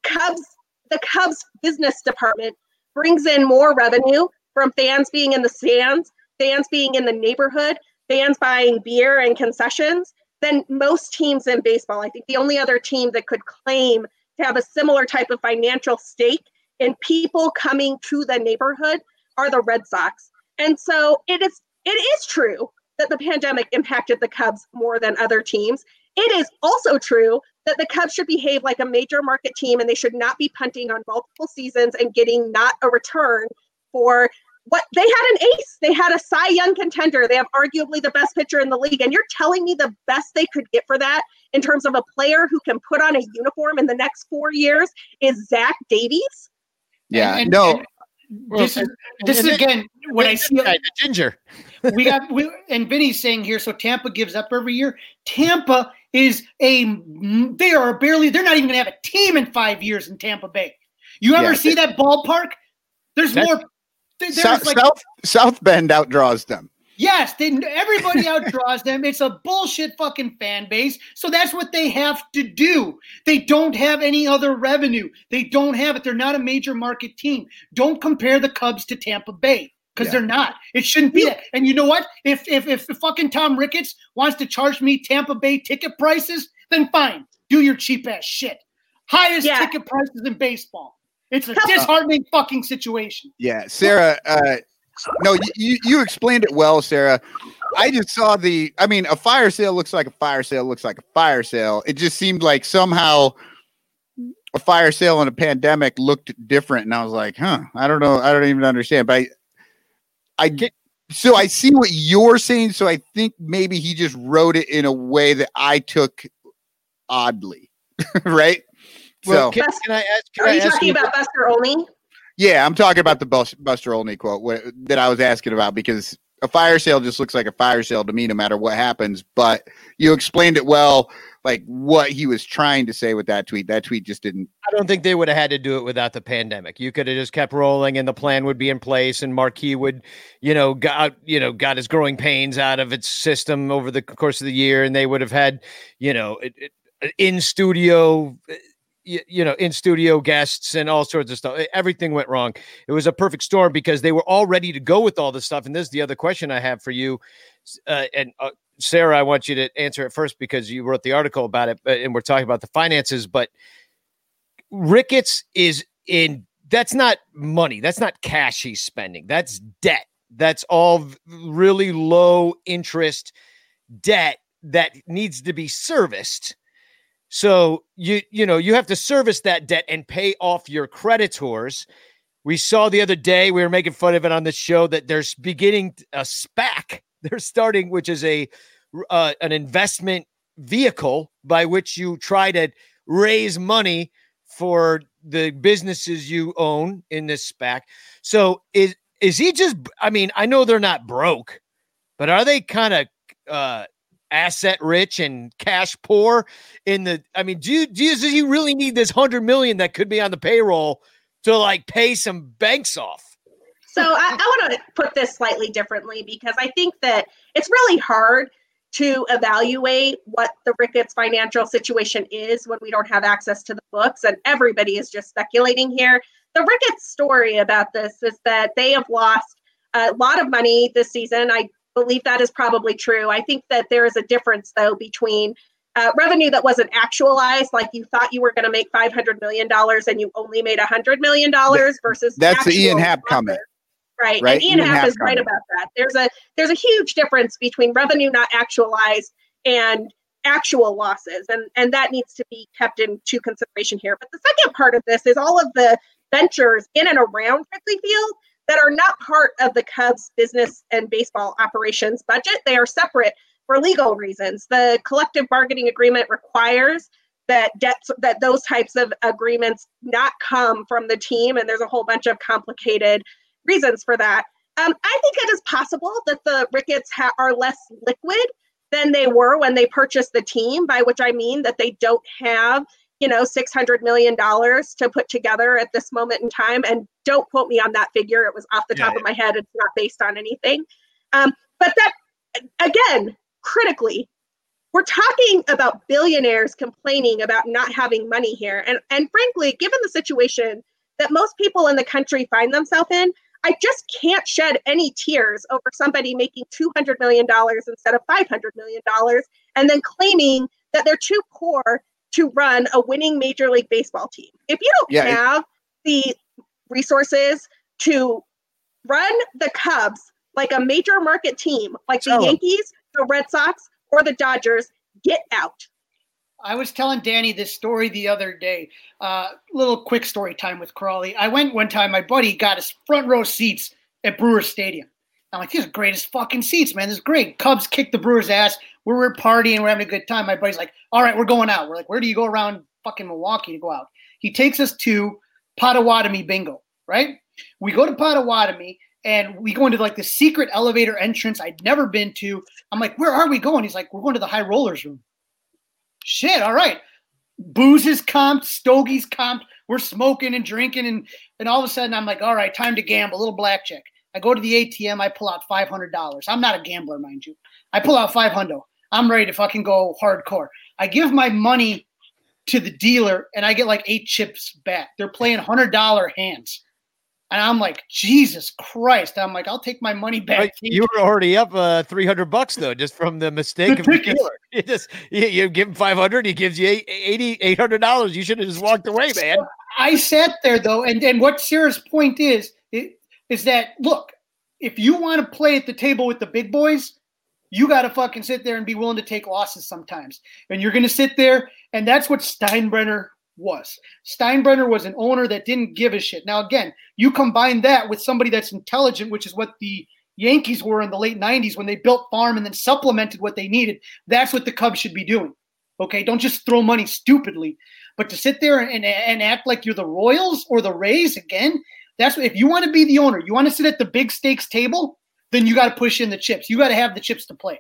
Cubs, the Cubs business department brings in more revenue from fans being in the stands, fans being in the neighborhood, fans buying beer and concessions than most teams in baseball. I think the only other team that could claim to have a similar type of financial stake in people coming to the neighborhood are the Red Sox. And so it is it is true that the pandemic impacted the Cubs more than other teams. It is also true that the Cubs should behave like a major market team and they should not be punting on multiple seasons and getting not a return for what they had an ace. They had a Cy Young contender. They have arguably the best pitcher in the league. And you're telling me the best they could get for that in terms of a player who can put on a uniform in the next four years is Zach Davies? Yeah, And- and- no, and this is this is again what I see. Guy, the ginger. we got we, and Vinny's saying here. So Tampa gives up every year. Tampa is a they are barely. They're not even going to have a team in five years in Tampa Bay. You ever Yeah. see that ballpark? There's more. There's South, like South South Bend outdraws them. Yes, they, everybody outdraws them. It's a bullshit fucking fan base. So that's what they have to do. They don't have any other revenue. They don't have it. They're not a major market team. Don't compare the Cubs to Tampa Bay because Yeah. they're not. It shouldn't be that. And you know what? If if if the fucking Tom Ricketts wants to charge me Tampa Bay ticket prices, then fine. Do your cheap ass shit. Highest Yeah. ticket prices in baseball. It's a disheartening fucking situation. Yeah, Sara. Uh, no, you, you you explained it well, Sara. I just saw the. I mean, a fire sale looks like a fire sale looks like a fire sale. It just seemed like somehow a fire sale in a pandemic looked different, and I was like, huh, I don't know, I don't even understand. But I, I get. So I see what you're saying. So I think maybe he just wrote it in a way that I took oddly, right? Well, so can, can I ask? Can Are I you ask talking about Buster Olney? Yeah, I'm talking about the Buster Olney quote wh- that I was asking about because a fire sale just looks like a fire sale to me, no matter what happens. But you explained it well, like what he was trying to say with that tweet. That tweet just didn't. I don't think they would have had to do it without the pandemic. You could have just kept rolling, and the plan would be in place, and Marquee would, you know, got you know got his growing pains out of its system over the course of the year, and they would have had, you know, it, it, in studio you, you know, in studio guests and all sorts of stuff. Everything went wrong. It was a perfect storm because they were all ready to go with all this stuff. And this is the other question I have for you. Uh, and uh, Sara, I want you to answer it first because you wrote the article about it, and we're talking about the finances. But Ricketts is in. That's not money. That's not cash he's spending. That's debt. That's all really low interest debt that needs to be serviced so you you know you have to service that debt and pay off your creditors. We saw the other day we were making fun of it on the show that there's beginning a SPAC. They're starting, which is a uh, an investment vehicle by which you try to raise money for the businesses you own in this SPAC. So is is he just? I mean, I know they're not broke, but are they kind of uh, asset rich and cash poor in the I mean, do you, do you, does he really need this hundred million that could be on the payroll to like pay some banks off? So I, I want to put this slightly differently because I think that it's really hard to evaluate what the Ricketts financial situation is when we don't have access to the books, and everybody is just speculating here. The Ricketts story about this is that they have lost a lot of money this season. I believe that is probably true. I think that there is a difference, though, between uh, revenue that wasn't actualized, like you thought you were going to make $500 million and you only made $100 million versus that's the Ian Happ comment. Right. right. And Ian, Ian Happ, Happ is comment. right about that. There's a there's a huge difference between revenue not actualized and actual losses. And and that needs to be kept into consideration here. But the second part of this is all of the ventures in and around Wrigley Field that are not part of the Cubs business and baseball operations budget. They are separate for legal reasons. The collective bargaining agreement requires that debts that those types of agreements not come from the team, and there's a whole bunch of complicated reasons for that. Um, I think it is possible that the Ricketts ha- are less liquid than they were when they purchased the team, by which I mean that they don't have you know, $600 million to put together at this moment in time. And don't quote me on that figure. It was off the top yeah. of my head. It's not based on anything. Um, but that, again, critically, we're talking about billionaires complaining about not having money here. And, and frankly, given the situation that most people in the country find themselves in, I just can't shed any tears over somebody making $200 million instead of $500 million and then claiming that they're too poor to run a winning Major League Baseball team. If you don't yeah, have it, the resources to run the Cubs like a major market team, like the Yankees, the Red Sox, or the Dodgers, get out. I was telling Danny this story the other day. Uh, little quick story time with Crawley. I went one time. My buddy got his front row seats at Brewers Stadium. I'm like, these are greatest fucking seats, man. This is great. Cubs kicked the Brewers' ass. We're, we're partying. We're having a good time. My buddy's like, all right, we're going out. We're like, where do you go around fucking Milwaukee to go out? He takes us to Potawatomi Bingo, right? We go to Potawatomi and we go into like the secret elevator entrance I'd never been to. I'm like, where are we going? He's like, we're going to the high rollers room. Shit, all right. Booze is comped, stogies comped. We're smoking and drinking, and and all of a sudden I'm like, all right, time to gamble, a little blackjack. I go to the ATM, I pull out five hundred dollars. I'm not a gambler, mind you. I pull out five hundred. I'm ready to fucking go hardcore. I give my money to the dealer, and I get like eight chips back. They're playing hundred dollar hands. And I'm like, Jesus Christ. I'm like, I'll take my money back. Right. You were already up uh, 300 bucks, though, just from the mistake. of dealer. you just, you, you give him 500, he gives you 80, $800. You should have just walked away, man. I sat there, though. And, and what Sara's point is, is that look, if you want to play at the table with the big boys, you got to fucking sit there and be willing to take losses sometimes. And you're going to sit there, and that's what Steinbrenner was. Steinbrenner was an owner that didn't give a shit. Now, again, you combine that with somebody that's intelligent, which is what the Yankees were in the late 90s when they built farm and then supplemented what they needed. That's what the Cubs should be doing. Okay, don't just throw money stupidly, but to sit there and, and act like you're the Royals or the Rays again, that's what, if you want to be the owner, you want to sit at the big stakes table, then you got to push in the chips. You got to have the chips to play.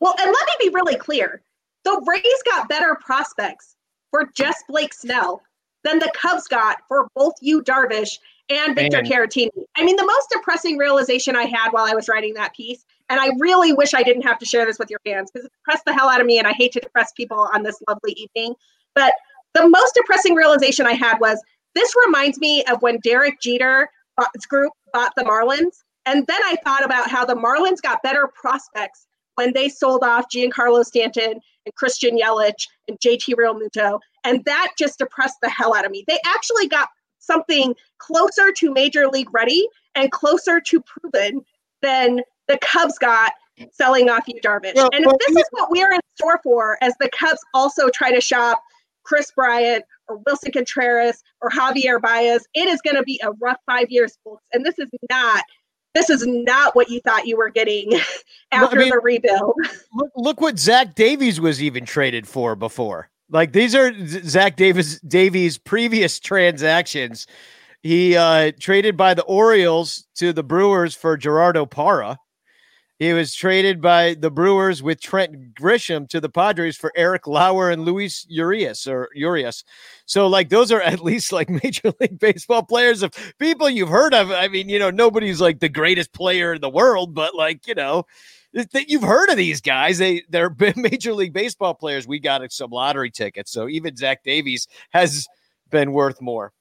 Well, and let me be really clear. The Rays got better prospects for just Blake Snell than the Cubs got for both Yu Darvish and Victor Man. Caratini. I mean, the most depressing realization I had while I was writing that piece, and I really wish I didn't have to share this with your fans because it depressed the hell out of me, and I hate to depress people on this lovely evening. But the most depressing realization I had was this reminds me of when Derek Jeter's group bought the Marlins. And then I thought about how the Marlins got better prospects when they sold off Giancarlo Stanton and Christian Yelich and JT Realmuto. And that just depressed the hell out of me. They actually got something closer to major league ready and closer to proven than the Cubs got selling off Yu Darvish. Well, and if this is what we're in store for as the Cubs also try to shop Kris Bryant or Willson Contreras or Javier Baez, it is going to be a rough five years, folks. And this is not this is not what you thought you were getting after mean- the rebuild. Look, look what Zach Davies was even traded for before. Like these are Zach Davis Davies' previous transactions. He uh, traded by the Orioles to the Brewers for Gerardo Parra. He was traded by the Brewers with Trent Grisham to the Padres for Eric Lauer and Luis Urias or Urias. So like those are at least like major league baseball players of people you've heard of. I mean, you know, nobody's like the greatest player in the world, but like, you know, that you've heard of these guys. They they're major league baseball players. We got some lottery tickets. So even Zach Davies has been worth more.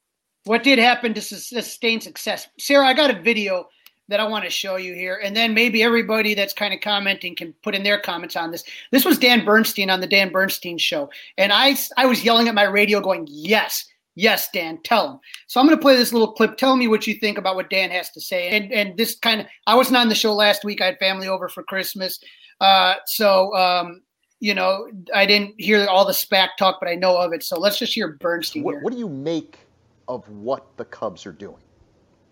What did happen to sustain success? Sara, I got a video that I want to show you here, and then maybe everybody that's kind of commenting can put in their comments on this. This was Dan Bernstein on the Dan Bernstein show, and I I was yelling at my radio, going, "Yes, yes, Dan, tell him." So I'm going to play this little clip. Tell me what you think about what Dan has to say. And and this kind of I wasn't on the show last week. I had family over for Christmas, uh, so um, you know I didn't hear all the SPAC talk, but I know of it. So let's just hear Bernstein What, here. what do you make of what the Cubs are doing?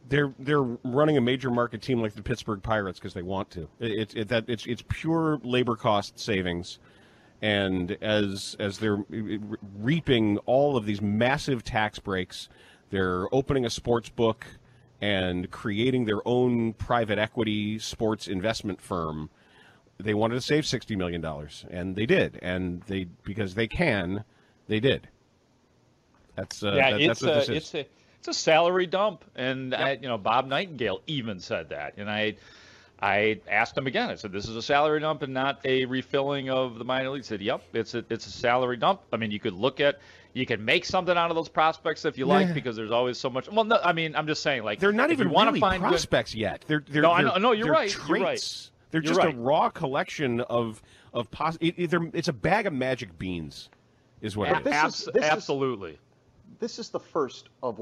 They're they're running a major market team like the Pittsburgh Pirates because they want to. It, it, it, that it's it's pure labor cost savings, and as as they're reaping all of these massive tax breaks, they're opening a sports book and creating their own private equity sports investment firm. They wanted to save sixty million dollars, and they did, and they because they can, they did. That's uh, yeah, that- it's that's what a this is. it's a it's a salary dump, and I, you know Bob Nightingale even said that, and I I asked him again. I said, "This is a salary dump and not a refilling of the minor leagues." He said, "Yep, it's a it's a salary dump." I mean, you could look at you can make something out of those prospects if you like Yeah. because there's always so much. Well, no, I mean, I'm just saying like They're not even you want really to find good- prospects yet. They're, they're No, I they're- know- no, you're they're right, you're right. Traits. They're You're just right. a raw collection of of pos- it, it- It's a bag of magic beans, is what A- it is. abs- this is- absolutely. This is the first of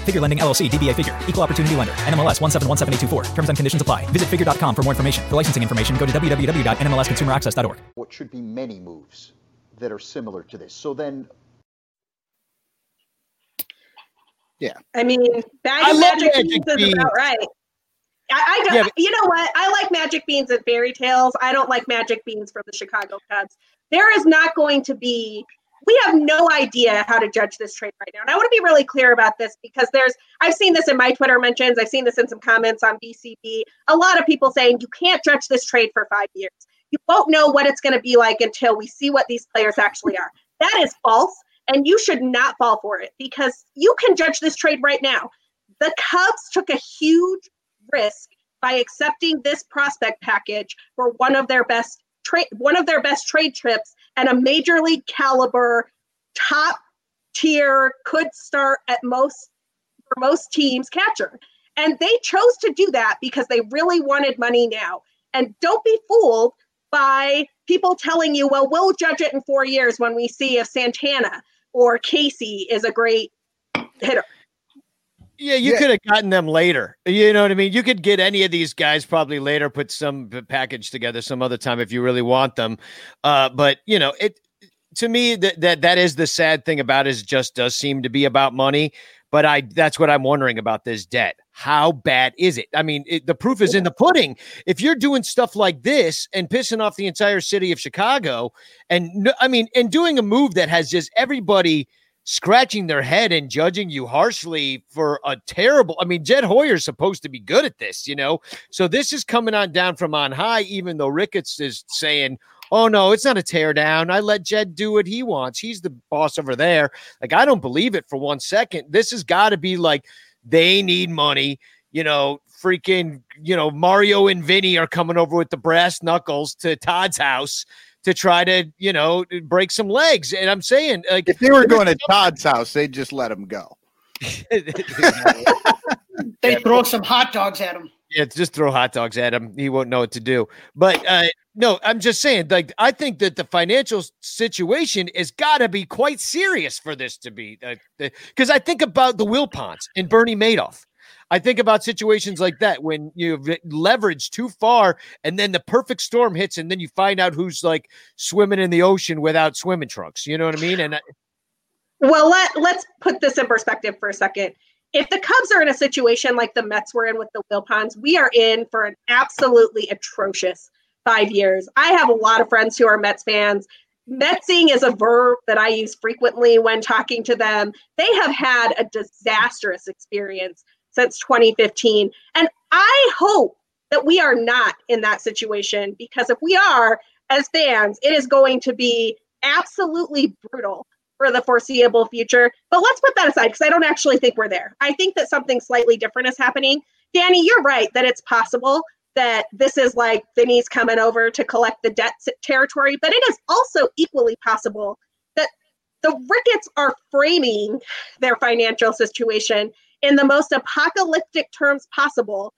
Figure Lending LLC, DBA Figure, Equal Opportunity Lender, NMLS 1717824. Terms and conditions apply. Visit figure.com for more information. For licensing information, go to www.nmlsconsumeraccess.org. What should be many moves that are similar to this. So then Yeah. I mean, bag I love magic, Magic beans is about right. I, I don't. Yeah, but- you know what? I like magic beans and fairy tales. I don't like magic beans from the Chicago Cubs. There is not going to be. We have no idea how to judge this trade right now, and I want to be really clear about this because there's. I've seen this in my Twitter mentions. I've seen this in some comments on BCB. A lot of people saying you can't judge this trade for five years. You won't know what it's going to be like until we see what these players actually are. That is false, and you should not fall for it because you can judge this trade right now. The Cubs took a huge risk by accepting this prospect package for one of their best trade one of their best trade trips and a major league caliber top tier could start at most for most teams catcher. And they chose to do that because they really wanted money now. And don't be fooled by people telling you well we'll judge it in 4 years when we see if Santana or Caissie is a great hitter Yeah, you could have gotten them later. You know what I mean? You could get any of these guys probably later, put some package together some other time if you really want them. Uh, but you know, it to me that that that is the sad thing about it is it just does seem to be about money. But I that's what I'm wondering about this debt. How bad is it? I mean, it, the proof is in the pudding. If you're doing stuff like this and pissing off the entire city of Chicago, and I mean, and doing a move that has just everybody scratching their head and judging you harshly for a terrible. I mean, Jed Hoyer's supposed to be good at this, you know. So this is coming on down from on high, even though Ricketts is saying, "Oh no, it's not a tear down. I let Jed do what he wants. He's the boss over there." Like I don't believe it for one second. This has got to be like they need money. You know, freaking, you know, Mario and Vinny are coming over with the brass knuckles to Todd's house to try to, you know, break some legs. And I'm saying, like, If they were going to Todd's house, they'd just let him go. They throw some hot dogs at him. Yeah, just throw hot dogs at him. He won't know what to do. But uh, no, I'm just saying, like, I think that the financial situation has got to be quite serious for this to be. Because I think about the Wilpons and Bernie Madoff. I think about situations like that when you leverage too far and then the perfect storm hits, and then you find out who's like swimming in the ocean without swimming trunks. You know what I mean? And I, Well, let let's put this in perspective for a second. If the Cubs are in a situation like the Mets were in with the Wilpons, we are in for an absolutely atrocious five years. I have a lot of friends who are Mets fans. Metsing is a verb that I use frequently when talking to them. They have had a disastrous experience since 2015. And I hope that we are not in that situation because if we are, as fans, it is going to be absolutely brutal for the foreseeable future. But let's put that aside because I don't actually think we're there. I think that something slightly different is happening. Danny, you're right that it's possible that this is like Vinny's coming over to collect the debt territory, but it is also equally possible that the Ricketts are framing their financial situation in the most apocalyptic terms possible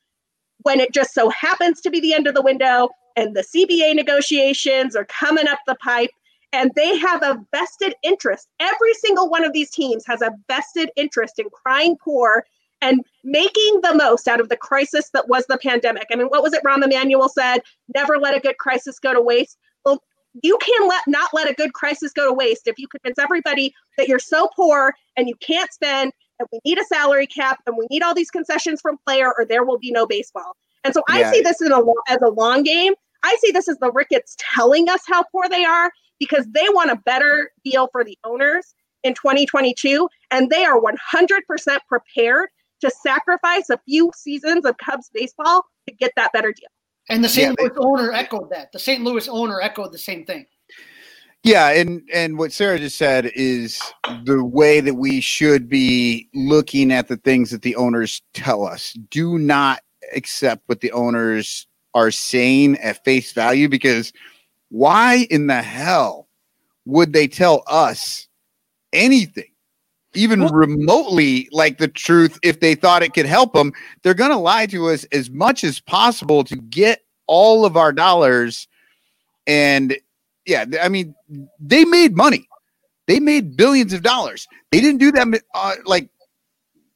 when it just so happens to be the end of the window and the CBA negotiations are coming up the pipe and they have a vested interest. Every single one of these teams has a vested interest in crying poor and making the most out of the crisis that was the pandemic. I mean, what was it Rahm Emanuel said? Never let a good crisis go to waste. Well, you can let not let a good crisis go to waste if you convince everybody that you're so poor and you can't spend and we need a salary cap and we need all these concessions from player or there will be no baseball. And so I Yeah. see this in a as a long game. I see this as the Ricketts telling us how poor they are because they want a better deal for the owners in 2022 and they are 100% prepared to sacrifice a few seasons of Cubs baseball to get that better deal. And the St. Yeah, Louis owner echoed that. The St. Louis owner echoed the same thing. Yeah, and and what Sara just said is the way that we should be looking at the things that the owners tell us. Do not accept what the owners are saying at face value because why in the hell would they tell us anything? Even remotely like the truth if they thought it could help them, they're going to lie to us as much as possible to get all of our dollars and yeah, I mean, they made money. They made billions of dollars. They didn't do that uh, like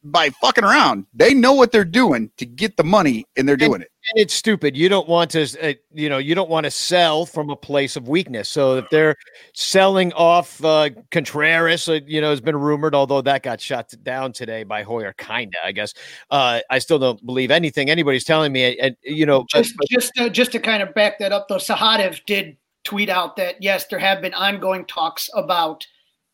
by fucking around. They know what they're doing to get the money, and they're doing it. And it's stupid. You don't want to, uh, you know, you don't want to sell from a place of weakness. So if they're selling off uh, Contreras, uh, you know, has been rumored, although that got shot down today by Hoyer, kinda, I guess. Uh, I still don't believe anything anybody's telling me. And you know, but- Just, just, uh, just to kind of back that up, though, Sahadev did tweet out that yes, there have been ongoing talks about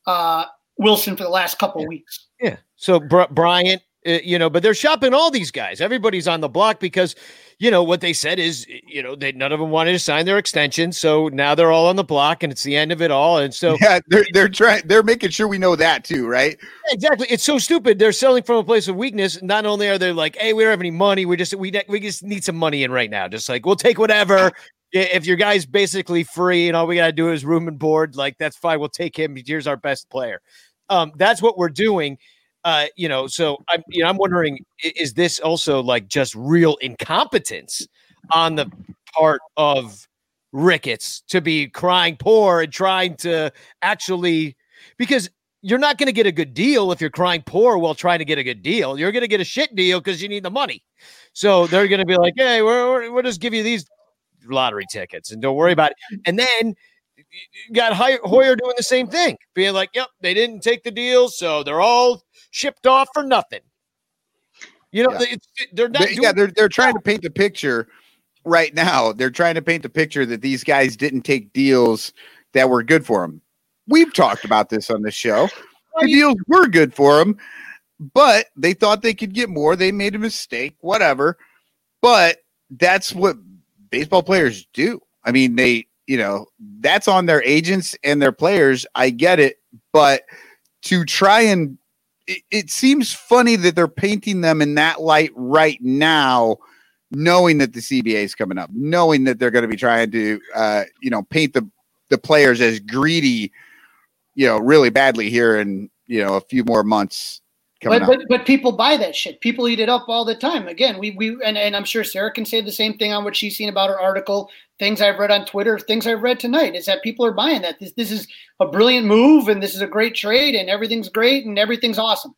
uh, Willson for the last couple of weeks. Yeah. So Br- Bryant, uh, you know, but they're shopping all these guys. Everybody's on the block because, you know, what they said is, you know, they none of them wanted to sign their extension, so now they're all on the block, and it's the end of it all. And so, yeah, they're they're trying. They're making sure we know that too, right? exactly, it's so stupid. They're selling from a place of weakness. Not only are they like, hey, we don't have any money, we just we we just need some money in right now. Just like we'll take whatever. If your guy's basically free and all we gotta do is room and board, like that's fine. We'll take him. Here's our best player. Um, that's what we're doing. Uh, you know, so I'm you know, I'm wondering, is this also like just real incompetence on the part of Ricketts to be crying poor and trying to actually because you're not going to get a good deal if you're crying poor while trying to get a good deal. You're going to get a shit deal because you need the money. So they're going to be like, hey, we're, we're, we'll just give you these lottery tickets and don't worry about it. And then you got Hoy- Hoyer doing the same thing, being like, yep, they didn't take the deal. So they're all shipped off for nothing. You know, Yeah. it's, they're not They- yeah, they're they're trying to paint the picture right now. They're trying to paint the picture that these guys didn't take deals that were good for them. We've talked about this on the show. The deals were good for them, but they thought they could get more. They made a mistake, whatever. But that's what baseball players do. I mean, they, you know, that's on their agents and their players. I get it, but to try and it, it seems funny that they're painting them in that light right now, knowing that the CBA is coming up, knowing that they're going to be trying to, uh, you know, paint the the players as greedy, you know, really badly here in you know a few more months But, but but people buy that shit. People eat it up all the time. Again, we we and, and I'm sure Sara can say the same thing on what she's seen about her article. Things I've read on Twitter, things I've read tonight is that people are buying that. This this is a brilliant move and this is a great trade and everything's great and everything's awesome.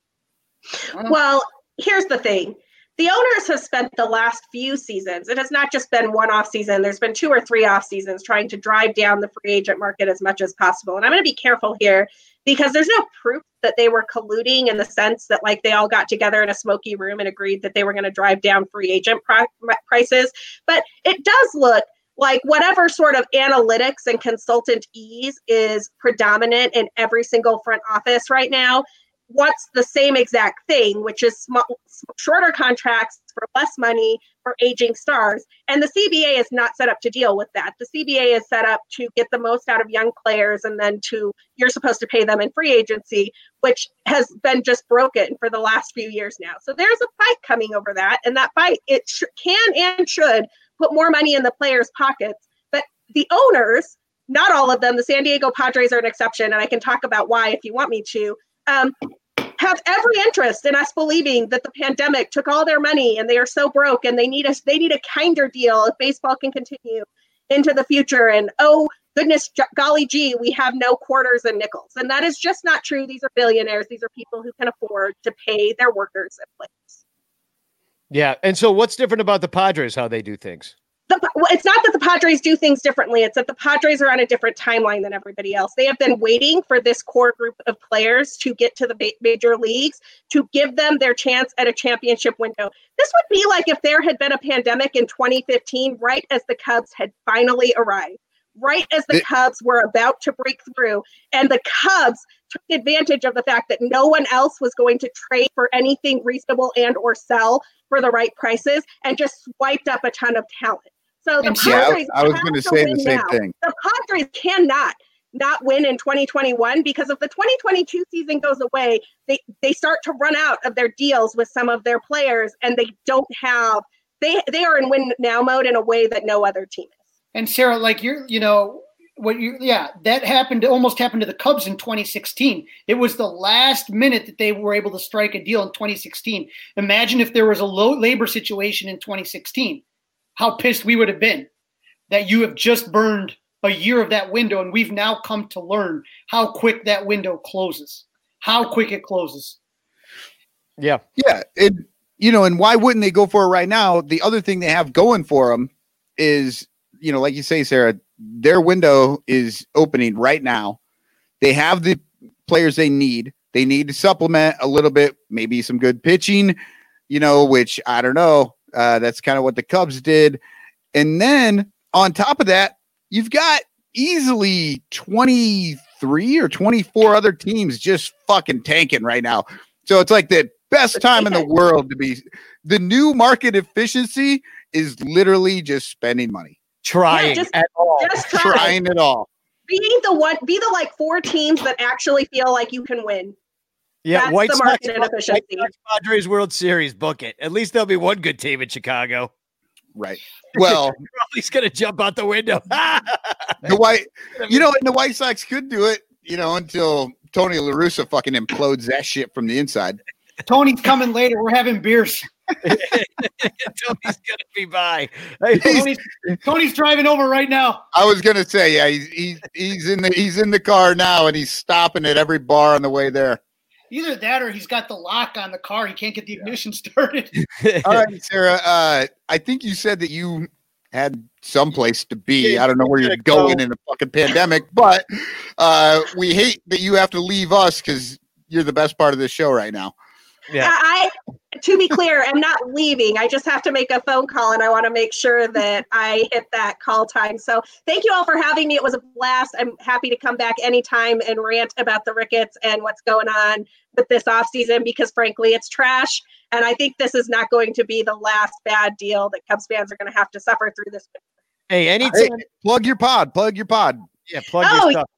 Well, here's the thing. The owners have spent the last few seasons, it has not just been one off season, there's been two or three off seasons trying to drive down the free agent market as much as possible. And I'm going to be careful here because there's no proof that they were colluding in the sense that like they all got together in a smoky room and agreed that they were going to drive down free agent pri- prices. But it does look like whatever sort of analytics and consultant ease is predominant in every single front office right now wants the same exact thing, which is shorter contracts for less money for aging stars. And the CBA is not set up to deal with that. The CBA is set up to get the most out of young players and then to, you're supposed to pay them in free agency, which has been just broken for the last few years now. So there's a fight coming over that. And that fight, it sh- can and should put more money in the players' pockets. But the owners, not all of them, the San Diego Padres are an exception, and I can talk about why if you want me to. Um, have every interest in us believing that the pandemic took all their money and they are so broke and they need us they need a kinder deal if baseball can continue into the future. And oh goodness golly gee we have no quarters and nickels. And that is just not true. These are billionaires. These are people who can afford to pay their workers and players Yeah. And so what's different about the Padres, how they do things? The, well, it's not that the Padres do things differently. It's that the Padres are on a different timeline than everybody else. They have been waiting for this core group of players to get to the major leagues to give them their chance at a championship window. This would be like if there had been a pandemic in 2015, right as the Cubs had finally arrived, right as the It- Cubs were about to break through, and the Cubs took advantage of the fact that no one else was going to trade for anything reasonable and or sell for the right prices and just swiped up a ton of talent. So the Yeah, I- Padres I was have gonna say the win same now. thing. The Padres cannot not win in 2021 because if the 2022 season goes away, they they start to run out of their deals with some of their players and they don't have they they are in win now mode in a way that no other team is. And Sara, like you're, you know, what you, yeah, that happened, almost happened to the Cubs in 2016. It was the last minute that they were able to strike a deal in 2016. Imagine if there was a low labor situation in 2016, how pissed we would have been that you have just burned a year of that window. And we've now come to learn how quick that window closes, how quick it closes. Yeah. Yeah. It, you know, and why wouldn't they go for it right now? The other thing they have going for them is, you know, like you say, Sara, their window is opening right now. They have the players they need. They need to supplement a little bit, maybe some good pitching, you know, which I don't know. Uh, that's kind of what the Cubs did. And then on top of that, you've got easily 23 or 24 other teams just fucking tanking right now. So it's like the best time in the world to be the new market efficiency is literally just spending money. Trying just, at all. Just try. Trying it all. Being the one be the like four teams that actually feel like you can win. Yeah, That's White the Sox, White. Sox Padres World Series. Book it. At least there'll be one good team in Chicago. Right. Well, he's gonna jump out the window. the white, you know, and the White Sox could do it, you know, until Tony La Russa fucking implodes that shit from the inside. Tony's coming later. We're having beers. Tony's gonna be by. Tony's, Tony's driving over right now. I was gonna say, yeah, he's, he's he's in the he's in the car now, and he's stopping at every bar on the way there. Either that or he's got the lock on the car. He can't get the ignition started. All right, Sara. Uh, I think you said that you had someplace to be. I don't know where you're going in a fucking pandemic, but uh, we hate that you have to leave us because you're the best part of this show right now. I, to be clear, I'm not leaving. I just have to make a phone call and I want to make sure that I hit that call time. So thank you all for having me. It was a blast. I'm happy to come back anytime and rant about the Ricketts and what's going on with this off season because frankly, it's trash. And I think this is not going to be the last bad deal that Cubs fans are going to have to suffer through this. Hey, Hey, plug your pod. Plug your pod. Yeah, plug Oh, your stuff.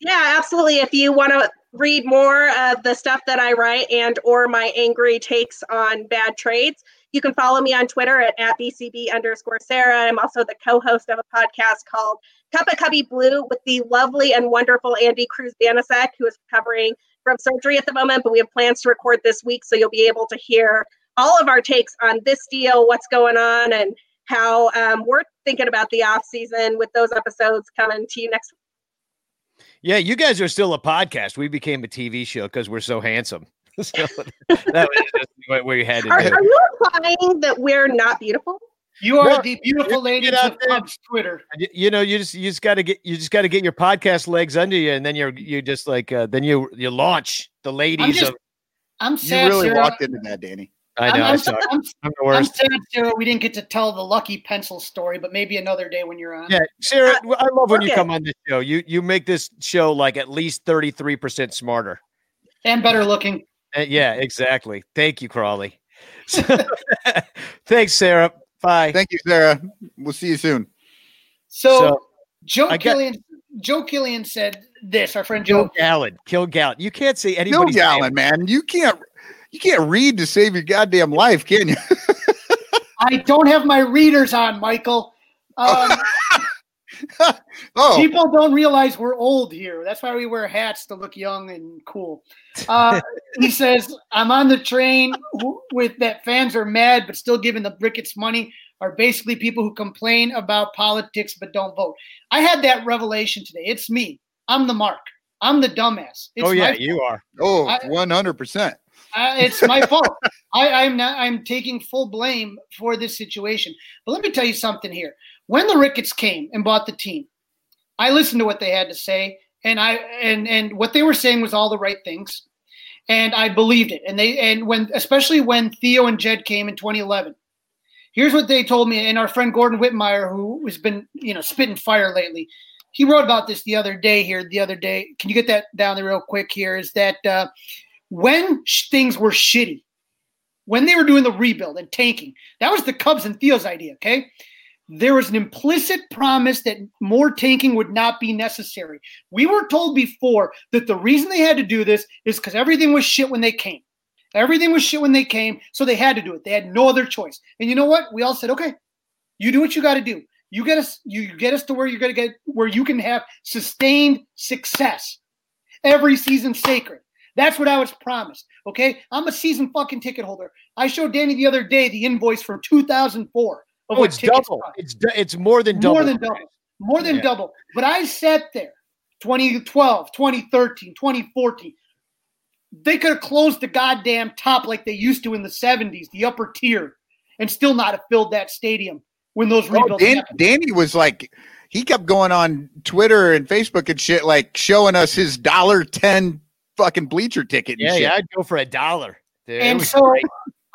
Yeah, absolutely. If you want to read more of the stuff that I write and or my angry takes on bad trades, you can follow me on Twitter at, at BCB underscore Sarah. I'm also the co-host of a podcast called Cup of Cubby Blue with the lovely and wonderful Andy Cruz Banasek, who is recovering from surgery at the moment, but we have plans to record this week, so you'll be able to hear all of our takes on this deal, what's going on, and how um, we're thinking about the off season with those episodes coming to you next week. Yeah, you guys are still a podcast. We became a TV show because we're so handsome. so that was just what we had to Are, do. are you implying that we're not beautiful? You are No, the beautiful lady get out there. Twitter. You, you know, you just you just got to get you just got to get your podcast legs under you, and then you're you just like uh, then you you launch the ladies just- of. I'm You sad, really Sara. walked into that, Danny. I I'm- know. I'm, I suck. I'm, I'm the I'm sad, Sara. We didn't get to tell the lucky pencil story, but maybe another day when you're on. Yeah, Sara, I love when you okay. come on this show. You you make this show like at least thirty three percent smarter. And better looking. Uh, yeah, exactly. Thank you, Crawley. Thanks, Sara. Bye. Thank you, Sara. We'll see you soon. So, So, Joe I got- Killian, Joe Killian said this. Our friend Kill Joe. Gallon. Kill Gallon. You can't say anybody. anybody's name. Gallon, man. You can't you can't read to save your goddamn life, can you? I don't have my readers on, Michael. Um, oh, People don't realize we're old here. That's why we wear hats to look young and cool. Uh, he says, I'm on the train with that fans are mad but still giving the Ricketts money are basically people who complain about politics but don't vote. I had that revelation today. It's me. I'm the mark. I'm the dumbass. It's oh yeah, you are. oh, I- 100%. Uh, it's my fault. I, I'm not. I'm taking full blame for this situation. But let me tell you something here. When the Ricketts came and bought the team, I listened to what they had to say, and I and and what they were saying was all the right things, and I believed it. And they and when especially when Theo and Jed came in 2011, here's what they told me. And our friend Gordon Wittenmyer, who has been you know spitting fire lately, he wrote about this the other day here. The other day, can you get that down there real quick? Here is that uh, when things were shitty, when they were doing the rebuild and tanking, that was the Cubs and Theo's idea. Okay, there was an implicit promise that more tanking would not be necessary. We were told before that the reason they had to do this is because everything was shit when they came. Everything was shit when they came, so they had to do it. They had no other choice. And you know what? We all said, okay, you do what you got to do. You get us, you get us to where you're gonna get where you can have sustained success. Every season sacred. That's what I was promised. Okay, I'm a season fucking ticket holder. I showed Danny the other day the invoice from 2004 of Oh, it's double. cost. It's it's more than double. More than double. More than Yeah. double. But I sat there 2012, 2013, 2014. They could have closed the goddamn top like they used to in the 70s, the upper tier, and still not have filled that stadium when those Oh, rebuilds Dan. Danny was like, he kept going on Twitter and Facebook and shit, like showing us his dollar ten fucking bleacher ticket. And Yeah, shit. yeah, I'd go for a dollar. Dude, and so great.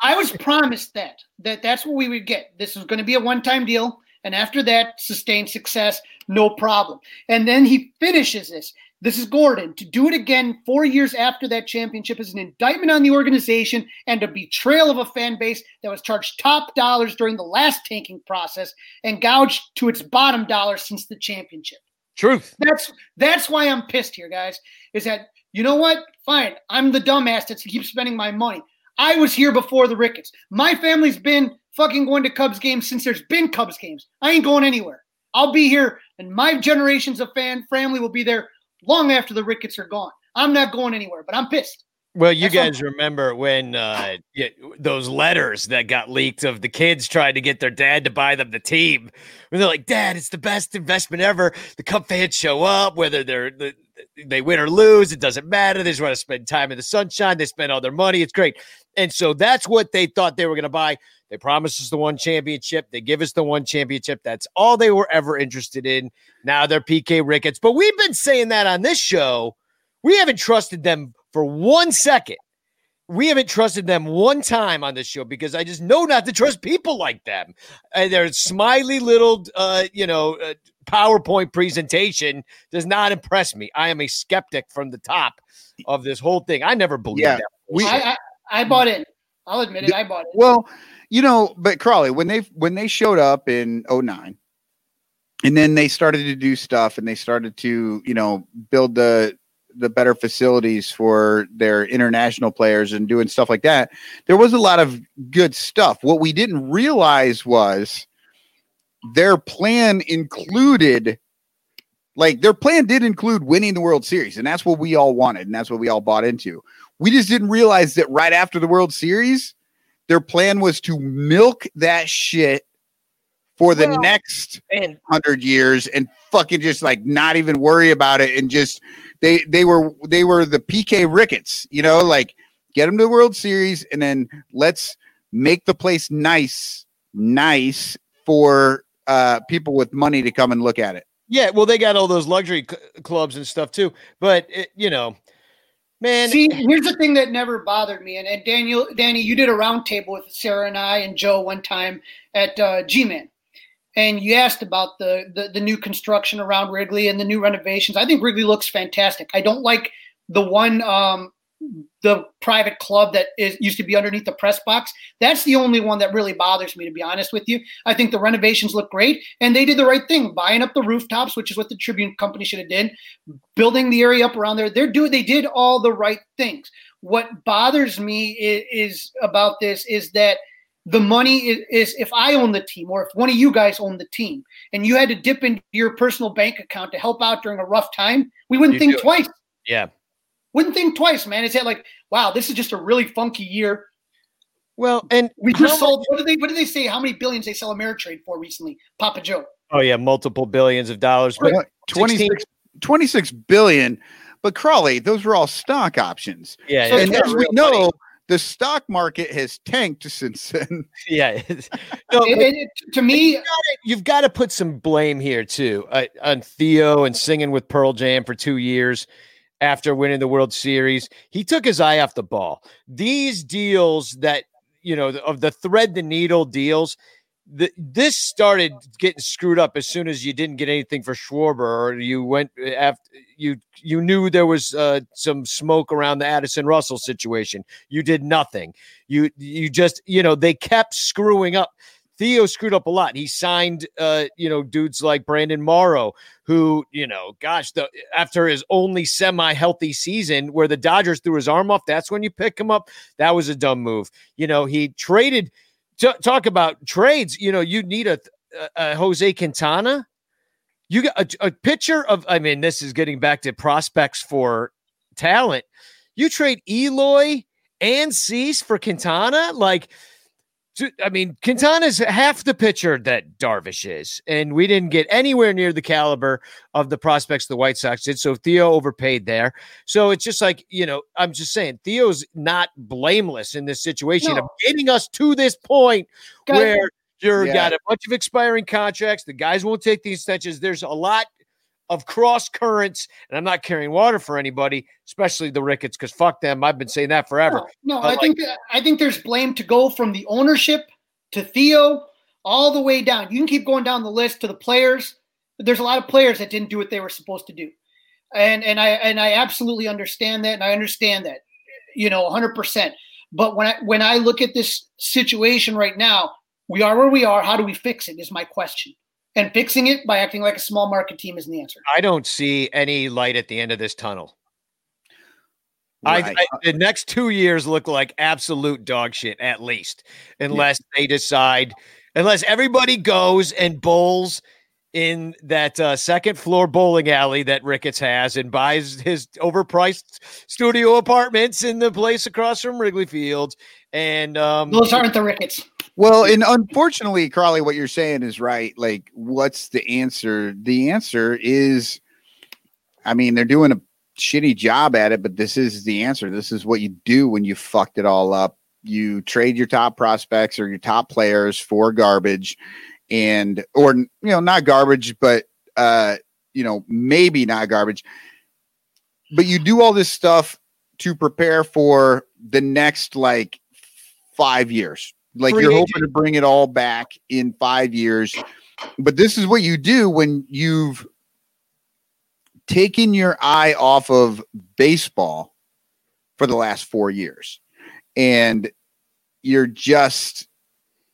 I was promised that that that's what we would get. This was going to be a one-time deal, and after that, sustained success, no problem. And then he finishes this. This is Gordon to do it again four years after that championship is an indictment on the organization and a betrayal of a fan base that was charged top dollars during the last tanking process and gouged to its bottom dollar since the championship. Truth. That's that's why I'm pissed here, guys. Is that you know what? Fine, I'm the dumbass that keeps spending my money. I was here before the Ricketts. My family's been fucking going to Cubs games since there's been Cubs games. I ain't going anywhere. I'll be here, and my generations of fan family will be there long after the Ricketts are gone. I'm not going anywhere, but I'm pissed. Well, you guys remember when uh, yeah, those letters that got leaked of the kids trying to get their dad to buy them the team. When they're like, "Dad, it's the best investment ever." The Cub fans show up, whether they're they win or lose, it doesn't matter. They just want to spend time in the sunshine. They spend all their money. It's great, and so that's what they thought they were going to buy. They promised us the one championship. They give us the one championship. That's all they were ever interested in. Now they're PK Ricketts, but we've been saying that on this show. We haven't trusted them for one second. We haven't trusted them one time on this show because I just know not to trust people like them. And their smiley little, uh, you know, uh, PowerPoint presentation does not impress me. I am a skeptic from the top of this whole thing. I never believed Yeah, that. we- I, I, I bought in. I'll admit it. I bought it. Well, you know, but Crawley, when they when they showed up in 09, and then they started to do stuff and they started to, you know, build the the better facilities for their international players and doing stuff like that. There was a lot of good stuff. What we didn't realize was their plan included like their plan did include winning the World Series, and that's what we all wanted, and that's what we all bought into. We just didn't realize that right after the World Series, their plan was to milk that shit for the Well, next and hundred years and fucking just like not even worry about it and just they they were they were the PK Ricketts, you know, like get them to the World Series and then let's make the place nice, nice for uh people with money to come and look at it. Yeah, well, they got all those luxury c- clubs and stuff too. But it, you know, man, See, here's the thing that never bothered me, and, and Daniel, Danny, you did a roundtable with Sara and I and Joe one time at uh, G-Man, and you asked about the, the the new construction around Wrigley and the new renovations. I think Wrigley looks fantastic. I don't like the one um, the private club that is used to be underneath the press box. That's the only one that really bothers me, to be honest with you. I think the renovations look great, and they did the right thing, buying up the rooftops, which is what the Tribune Company should have did, building the area up around there. They're doing, they did all the right things. What bothers me is, is about this is that the money is, is if I own the team, or if one of you guys own the team, and you had to dip into your personal bank account to help out during a rough time, we wouldn't You think do it. twice yeah. wouldn't think twice, man. It's like, wow, this is just a really funky year. Well, and we just sold. What did they? What did they say? How many billions they sell Ameritrade for recently? Papa Joe. Oh yeah, multiple billions of dollars. But Twen- 26, 26 billion. But Crawley, those were all stock options. Yeah, and it's not as we know, money. The stock market has tanked since then. Yeah. no, It- it- it- to me, you've gotta, you've got to put some blame here too uh, on Theo and singing with Pearl Jam for two years after winning the World Series. He took his eye off the ball. These deals that you know of the thread the needle deals. The, this started getting screwed up as soon as you didn't get anything for Schwarber, or you went after you you knew there was uh, some smoke around the Addison Russell situation. You did nothing. You you just you know they kept screwing up. Theo screwed up a lot. He signed, uh, you know, dudes like Brandon Morrow, who, you know, gosh, the after his only semi-healthy season where the Dodgers threw his arm off, that's when you pick him up. That was a dumb move. You know, he traded. T- talk about trades. You know, you need a, a, Jose Quintana. You got a, a pitcher of. I mean, this is getting back to prospects for talent. You trade Eloy and Cease for Quintana, like. I mean, Quintana's half the pitcher that Darvish is, and we didn't get anywhere near the caliber of the prospects the White Sox did. So Theo overpaid there. So it's just like you know, I'm just saying Theo's not blameless in this situation of getting us to this point where you're Yeah. got a bunch of expiring contracts. The guys won't take the extensions. There's a lot of cross currents, and I'm not carrying water for anybody, especially the Ricketts, because fuck them. I've been saying that forever. No, no I like, think I think there's blame to go from the ownership to Theo all the way down. You can keep going down the list to the players. But there's a lot of players that didn't do what they were supposed to do, and and I and I absolutely understand that, and I understand that, you know, 100. percent But when I when I look at this situation right now, we are where we are. How do we fix it? Is my question. And fixing it by acting like a small market team isn't the answer. I don't see any light at the end of this tunnel. Right. I the next two years look like absolute dog shit, at least, unless they decide, unless everybody goes and bowls in that uh, second floor bowling alley that Ricketts has and buys his overpriced studio apartments in the place across from Wrigley Field. And um, Those aren't the Ricketts. Well, and unfortunately, Crawley, what you're saying is right. Like, what's the answer? The answer is, I mean, they're doing a shitty job at it, but this is the answer. This is what you do when you fucked it all up. You trade your top prospects or your top players for garbage, and or you know, not garbage, but uh, you know, maybe not garbage. But you do all this stuff to prepare for the next like five years. Like Free you're agent. hoping to bring it all back in five years. But this is what you do when you've taken your eye off of baseball for the last four years. And you're just,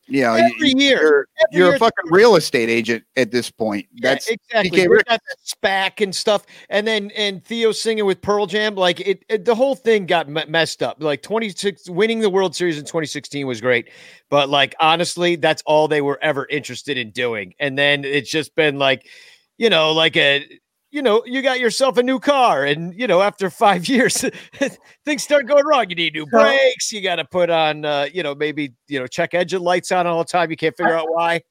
know, Every year. you're, Every you're year. a fucking real estate agent at this point. Yeah, That's exactly. We got SPAC and stuff, and then and Theo singing with Pearl Jam. Like it, it- the whole thing got me- messed up. Like twenty six, winning the World Series in twenty sixteen was great, but like honestly, that's all they were ever interested in doing. And then it's just been like, you know, like a. You know, you got yourself a new car, and you know, after five years, things start going wrong. You need new brakes. You got to put on, uh, you know, maybe you know, check engine lights on all the time. You can't figure out why.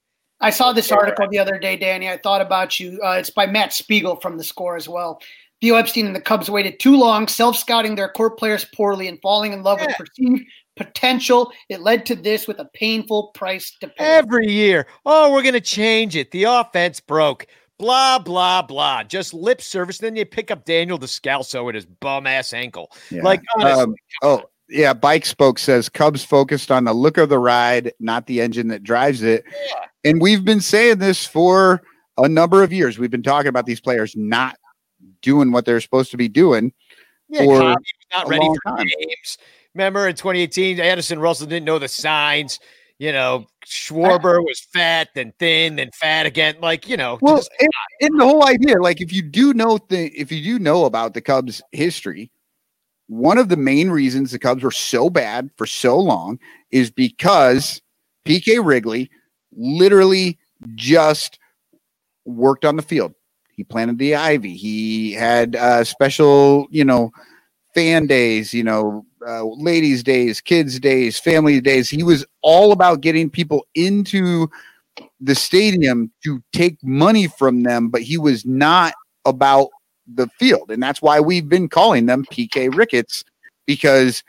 I saw this article the other day, Danny. I thought about you. Uh, it's by Matt Spiegel from The Score as well. Theo Epstein and the Cubs waited too long, self scouting their core players poorly and falling in love with perceived potential. It led to this with a painful price to pay. Every year. Oh, we're going to change it. The offense broke. Blah, blah, blah. Just lip service. Then you pick up Daniel Descalso with his bum ass ankle. Yeah. Like, honestly, Um, oh, yeah. Bike Spoke says Cubs focused on the look of the ride, not the engine that drives it. And we've been saying this for a number of years. We've been talking about these players not doing what they're supposed to be doing. yeah, for Cobb, he was not ready for time. games. Remember in 2018, Addison Russell didn't know the signs. You know, Schwarber was fat, then thin, then fat again. Like, you know, Well, and the whole idea, like if you do know the if you do know about the Cubs history, one of the main reasons the Cubs were so bad for so long is because PK Wrigley literally just worked on the field. He planted the ivy. He had uh, special, you know, fan days, you know, uh, ladies' days, kids' days, family days. He was all about getting people into the stadium to take money from them, but he was not about the field. And that's why we've been calling them PK Ricketts because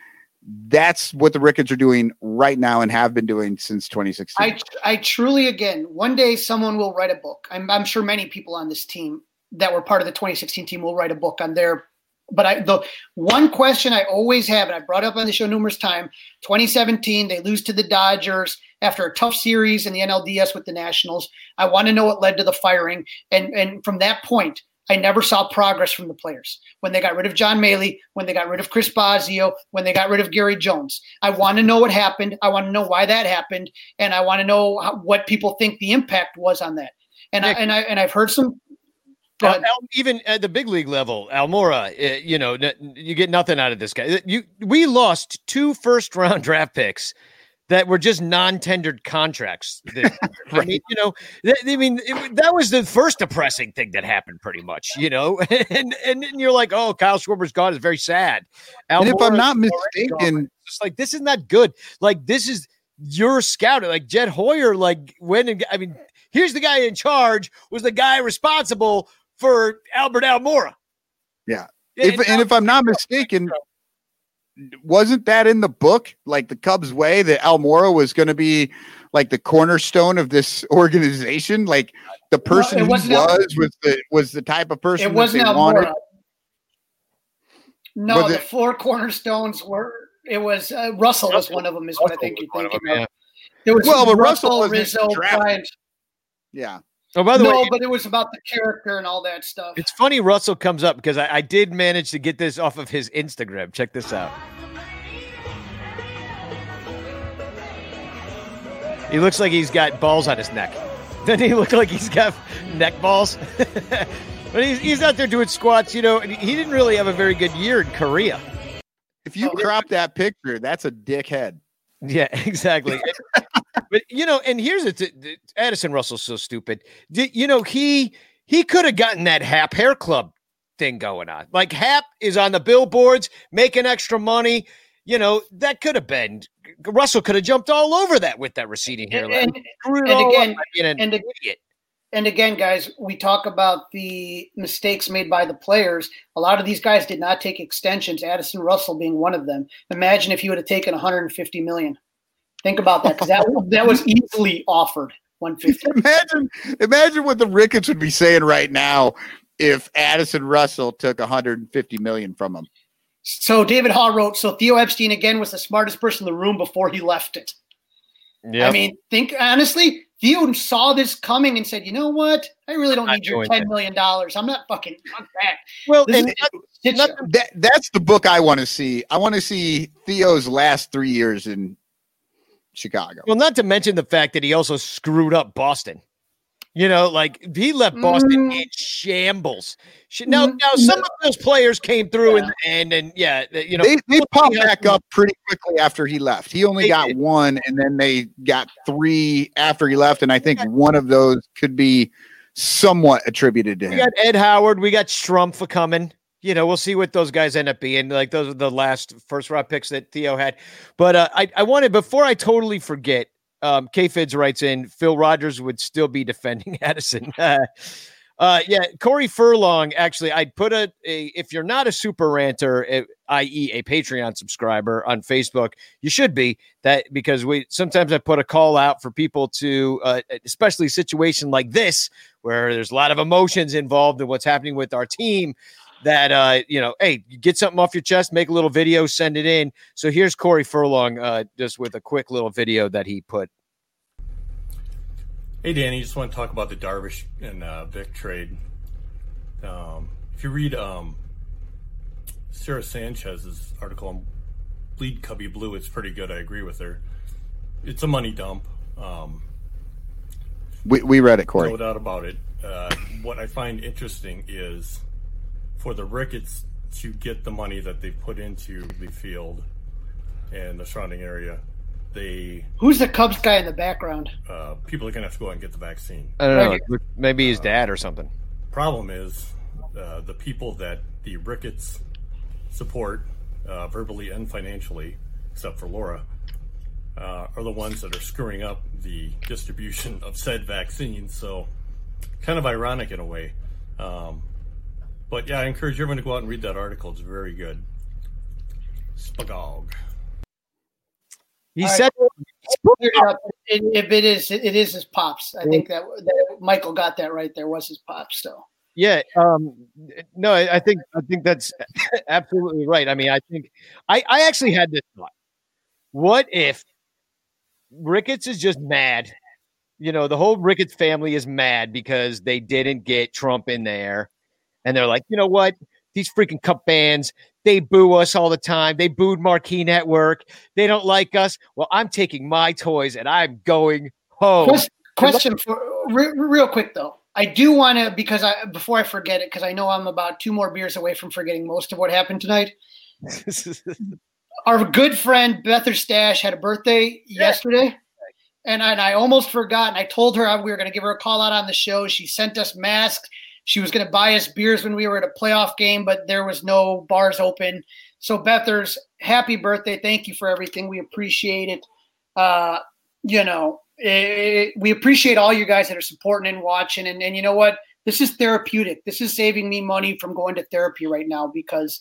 That's what the Ricketts are doing right now and have been doing since 2016. I I truly again one day someone will write a book. I'm I'm sure many people on this team that were part of the 2016 team will write a book on their but I the one question I always have, and I brought up on the show numerous times, 2017, they lose to the Dodgers after a tough series in the NLDS with the Nationals. I want to know what led to the firing. And and from that point, I never saw progress from the players. When they got rid of John Mallee, when they got rid of Chris Bosio, when they got rid of Gary Jones. I want to know what happened. I want to know why that happened. And I want to know how, what people think the impact was on that. And I, and I and I've heard some Go Uh. Al- even at the big league level, Almora, uh, you know, n- you get nothing out of this guy. You we lost two first round draft picks that were just non-tendered contracts. year. I mean, you know, th- I mean, it, that was the first depressing thing that happened, pretty much. You know, and and, then you're like, oh, Kyle Schwarber's gone. It's very sad. and if I'm not mistaken, It's like this isn't good. Like this is your scout. Like Jed Hoyer, like when I mean, here's the guy in charge was the guy responsible for Albert Almora. yeah. Yeah, If, it's and if I'm not mistaken, wasn't that in the book? Like the Cubs way that Almora was going to be like the cornerstone of this organization? Like the person he wasn't was Al- was the was the type of person It wasn't that they wanted. Almora. No, Was the it- four cornerstones were. It was uh, Russell was one of them. Is what I think you're thinking. them, of. yeah. There was Well, but Russell, Russell wasn't Rizzo, drafted. Bryant. Yeah. Oh, by the no, way, but it was about the character and all that stuff. it's funny Russell comes up because I, I did manage to get this off of his Instagram. Check this out. He looks like he's got balls on his neck. Doesn't he look like he's got neck balls? but he's, he's out there doing squats, you know, and he didn't really have a very good year in Korea. If you oh, crop that picture, that's a dickhead. Yeah, exactly. But you know, and here's it. Addison Russell's so stupid. D- You know, he he could have gotten that Happ Hair Club thing going on. Like Happ is on the billboards making extra money. You know, that could have been Russell could have jumped all over that with that receding hairline. and, it and again, an and, idiot. and again, guys, we talk about the mistakes made by the players. A lot of these guys did not take extensions. Addison Russell being one of them. Imagine if he would have taken 150 million. Think about that because that that was easily offered 150. Imagine, imagine what the Ricketts would be saying right now if Addison Russell took 150 million from him. So David Hall wrote, so Theo Epstein again was the smartest person in the room before he left it. Yeah. I mean, think honestly, Theo saw this coming and said, you know what? I really don't need your doing $10 that. million dollars. I'm not fucking fuck that. Well, and is- not- not- That that's the book I want to see. I want to see Theo's last three years in Chicago. Well, not to mention the fact that he also screwed up Boston. You know, like he left Boston Mm. in shambles. Sh- Now, now some of those players came through in the end, and yeah, you know, they they popped back up pretty quickly after he left. He only They got did. one, and then they got three after he left, and I think one of those could be somewhat attributed to him. We got Ed Howard, we got Strumph coming. You know, we'll see what those guys end up being. Like those are the last first round picks that Theo had. But uh, I, I wanted before I totally forget. Um, K Fids writes in Phil Rogers would still be defending Addison. Uh, yeah, Corey Furlong. Actually, I'd put a, a if you're not a super ranter, eh, i.e., a Patreon subscriber on Facebook, you should be that because we sometimes I put a call out for people to, uh, especially a situation like this where there's a lot of emotions involved in what's happening with our team. That uh, you know, hey, get something off your chest, make a little video, send it in. So here's Corey Furlong, uh, just with a quick little video that he put. Hey, Danny, just want to talk about the Darvish and uh, Vic trade. Um, if you read um, Sara Sanchez's article on Bleed Cubbie Blue, it's pretty good. I agree with her. It's a money dump. Um, We we read it, Corey. no doubt about it. Uh, what I find interesting is for the Ricketts to get the money that they put into the field and the surrounding area, they Who's the Cubs guy in the background? uh, people are gonna have to go out and get the vaccine. I don't know, look, maybe his dad or something. Problem is, uh, the people that the Ricketts support, uh, verbally and financially, except for Laura, uh, are the ones that are screwing up the distribution of said vaccine. So, kind of ironic in a way. Um, but yeah, I encourage everyone to go out and read that article. It's very good. Spagog. He All right. said Cleared it. It- If it is, it is his pops. I think that, that Michael got that right. There was his pops. So Yeah. Um, no, I, I think I think that's absolutely right. I mean, I think I, I actually had this thought. What if Ricketts is just mad? You know, the whole Ricketts family is mad because they didn't get Trump in there. And they're like, you know what? These freaking Cub fans, they boo us all the time. They booed Marquee Network. They don't like us. Well, I'm taking my toys and I'm going home. Question, question for re- real quick though. I do want to because I before I forget it because I know I'm about two more beers away from forgetting most of what happened tonight. Our good friend Bether Stash had a birthday yesterday, and I, and I almost forgot. And I told her we were going to give her a call out on the show. She sent us masks. She was going to buy us beers when we were at a playoff game, but there was no bars open. So Bethers, happy birthday! Thank you for everything. We appreciate it. Uh, you know, eh, we appreciate all you guys that are supporting and watching. And, and you know what? This is therapeutic. This is saving me money from going to therapy right now because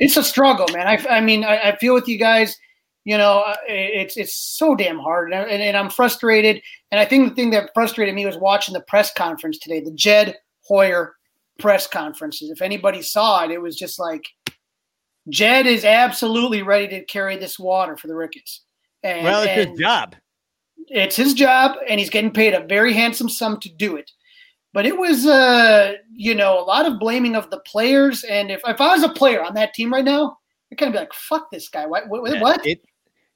it's a struggle, man. I, I mean, I, I feel with you guys. You know, uh, it's it's so damn hard, and, and, and I'm frustrated. And I think the thing that frustrated me was watching the press conference today, the Jed Hoyer press conferences. If anybody saw it, it was just like Jed is absolutely ready to carry this water for the Ricketts. And, well, it's his job. it's his job and he's getting paid a very handsome sum to do it but it was uh you know a lot of blaming of the players and if, if i was a player on that team right now i'd kind of be like fuck this guy what what, Yeah, what? It,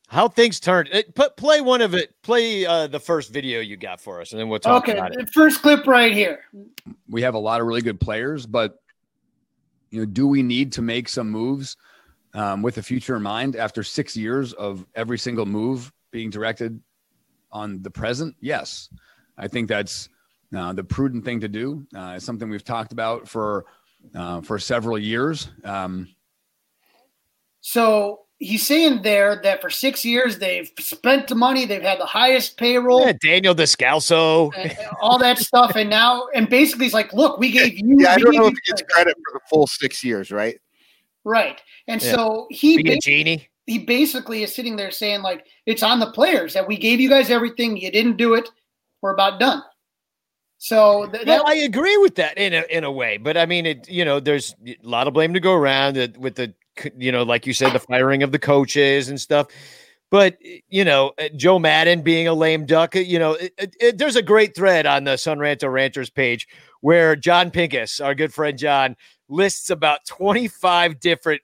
how things turned. It, put play one of it. Play uh, the first video you got for us, and then we'll talk okay about it. the first clip right here we have a lot of really good players, but you know, do we need to make some moves um, with the future in mind after six years of every single move being directed on the present? Yes, I think that's uh, the prudent thing to do. Uh, it's something we've talked about for uh, for several years. Um, so he's saying there that for six years they've spent the money they've had the highest payroll Yeah, Daniel Descalso. and all that stuff and now and basically he's like look we gave you Yeah, I don't know if he gets credit for the full six years, right? Right. And Yeah. so he Be a genie. he basically is sitting there saying like it's on the players that we gave you guys everything, you didn't do it, we're about done. So th- Well, that, I agree with that in a in a way, but I mean, it you know, there's a lot of blame to go around uh, with the c- you know, like you said, the firing of the coaches and stuff. But you know, uh, Joe Maddon being a lame duck, uh, you know, it, it- it- there's a great thread on the Son Ranto Ranchers page where John Pincus, our good friend John, lists about 25 different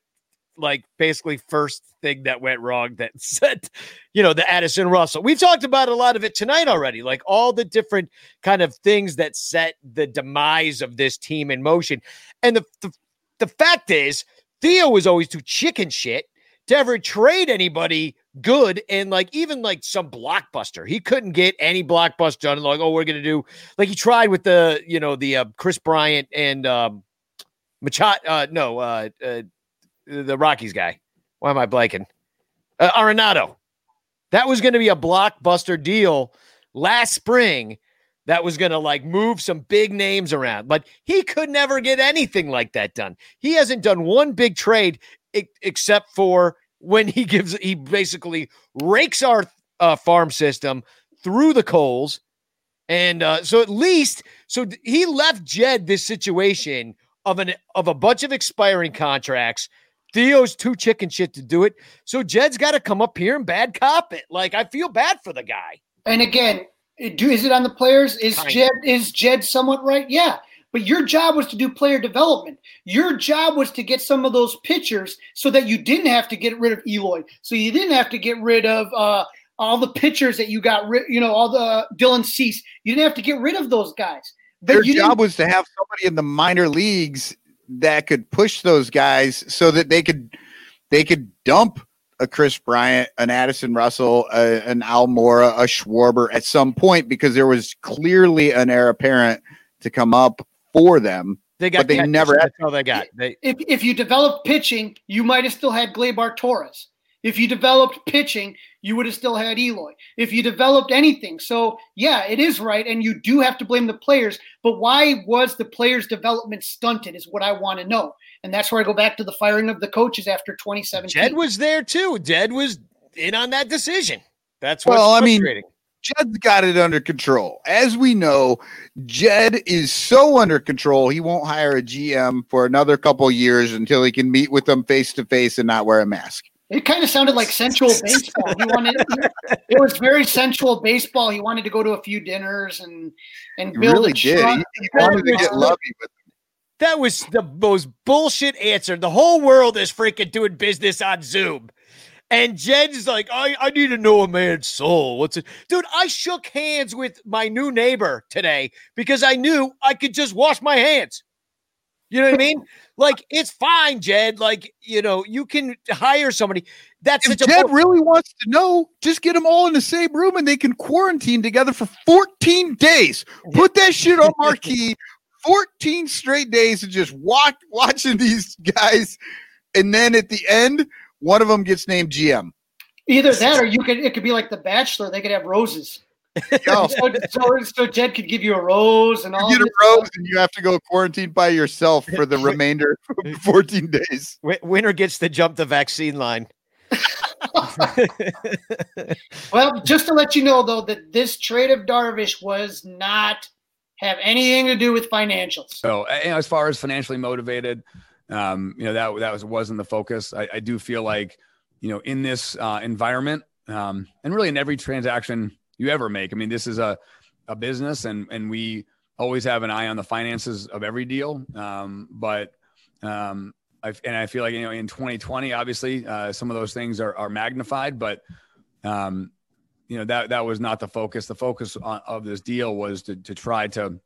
like basically first thing that went wrong that said, you know, the Addison Russell. We've talked about a lot of it tonight already, like all the different kind of things that set the demise of this team in motion. And the the, the fact is, Theo was always too chicken shit to ever trade anybody good and like even like some blockbuster. He couldn't get any blockbuster done. Like, oh, we're gonna do like he tried with the you know the uh, Kris Bryant and um Machado. Uh, no, uh, uh, the Rockies guy. Why am I blanking? Uh, Arenado. That was going to be a blockbuster deal last spring. That was going to like move some big names around, but he could never get anything like that done. He hasn't done one big trade e- except for when he gives he basically rakes our uh, farm system through the coals and uh, so at least, so he left Jed this situation of an of a bunch of expiring contracts. Theo's too chicken shit to do it. So Jed's got to come up here and bad cop it. Like I feel bad for the guy. and again, do is it on the players? Is Kinda. Jed is Jed somewhat right? Yeah. But your job was to do player development. Your job was to get some of those pitchers so that you didn't have to get rid of Eloy. So you didn't have to get rid of uh, all the pitchers that you got rid, you know, all the Dylan Cease. You didn't have to get rid of those guys. But Their you job was to have somebody in the minor leagues that could push those guys so that they could they could dump a Kris Bryant, an Addison Russell, a, an Almora, a Schwarber at some point because there was clearly an heir apparent to come up for them. They got but they catchers. never had That's all they got. They, if if you developed pitching, you might have still had Gleyber Torres. If you developed pitching, you would have still had Eloy. If you developed anything, so yeah, it is right, and you do have to blame the players. But why was the players' development stunted? Is what I want to know, and that's where I go back to the firing of the coaches after 2017. Jed was there too. Jed was in on that decision. That's what's well, I mean. Jed's got it under control. As we know, Jed is so under control, he won't hire a GM for another couple years until he can meet with them face to face and not wear a mask. It kind of sounded like sensual baseball. He wanted it was very sensual baseball. He wanted to go to a few dinners and and He build really a did. trust- He, he wanted to get lovey with That was the most bullshit answer. The whole world is freaking doing business on Zoom. And Jed's like, I, I need to know a man's soul. What's it? Dude, I shook hands with my new neighbor today because I knew I could just wash my hands. You know what I mean? Like, it's fine, Jed. Like, you know, you can hire somebody. That's If Jed bull- really wants to know, just get them all in the same room and they can quarantine together for 14 days. Put that shit on marquee. 14 straight days of just watch, watching these guys. And then at the end, one of them gets named GM. Either that or you could it could be like the bachelor, they could have roses. Yo. so, so, so Jed could give you a rose and all You get a this rose and you have to go quarantine by yourself for the remainder of 14 days. Winner gets to jump the vaccine line. Well, just to let you know though that this trade of Darvish was not have anything to do with financials. So, as far as financially motivated, um, you know that that was wasn't the focus. I, I do feel like, you know, in this uh, environment, um, and really in every transaction you ever make. I mean, this is a a business, and and we always have an eye on the finances of every deal. Um, but um, I, and I feel like you know in 2020, obviously, uh, some of those things are are magnified, but um, you know that that was not the focus. The focus on, of this deal was to to try to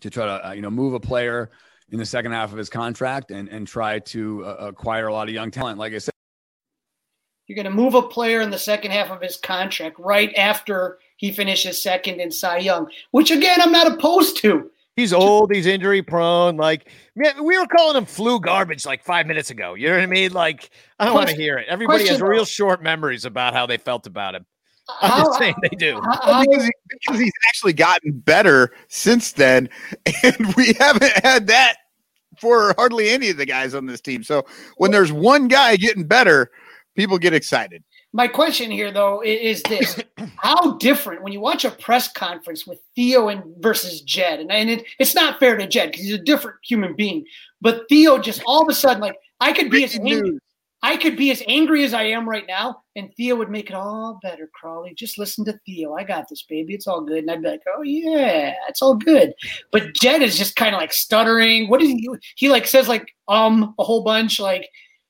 to try to uh, you know move a player in the second half of his contract and and try to uh, acquire a lot of young talent. Like I said, You're going to move a player in the second half of his contract right after he finishes second in Cy Young, which again I'm not opposed to. He's old. He's injury prone. Like, man, we were calling him flu garbage like five minutes ago. You know what I mean? Like, I don't want to hear it. Everybody has real short memories about how they felt about him. I'm How- just saying they do. Well, because, he- because he's actually gotten better since then, and we haven't had that for hardly any of the guys on this team. So when there's one guy getting better, people get excited. My question here, though, is this: How different when you watch a press conference with Theo and versus Jed, and, and it, it's not fair to Jed because he's a different human being. But Theo just all of a sudden, like I could be as angry, I could be as angry as I am right now, and Theo would make it all better. Crawley, just listen to Theo. I got this, baby. It's all good. And I'd be like, oh yeah, it's all good. But Jed is just kind of like stuttering. What is he? He like says like um a whole bunch like.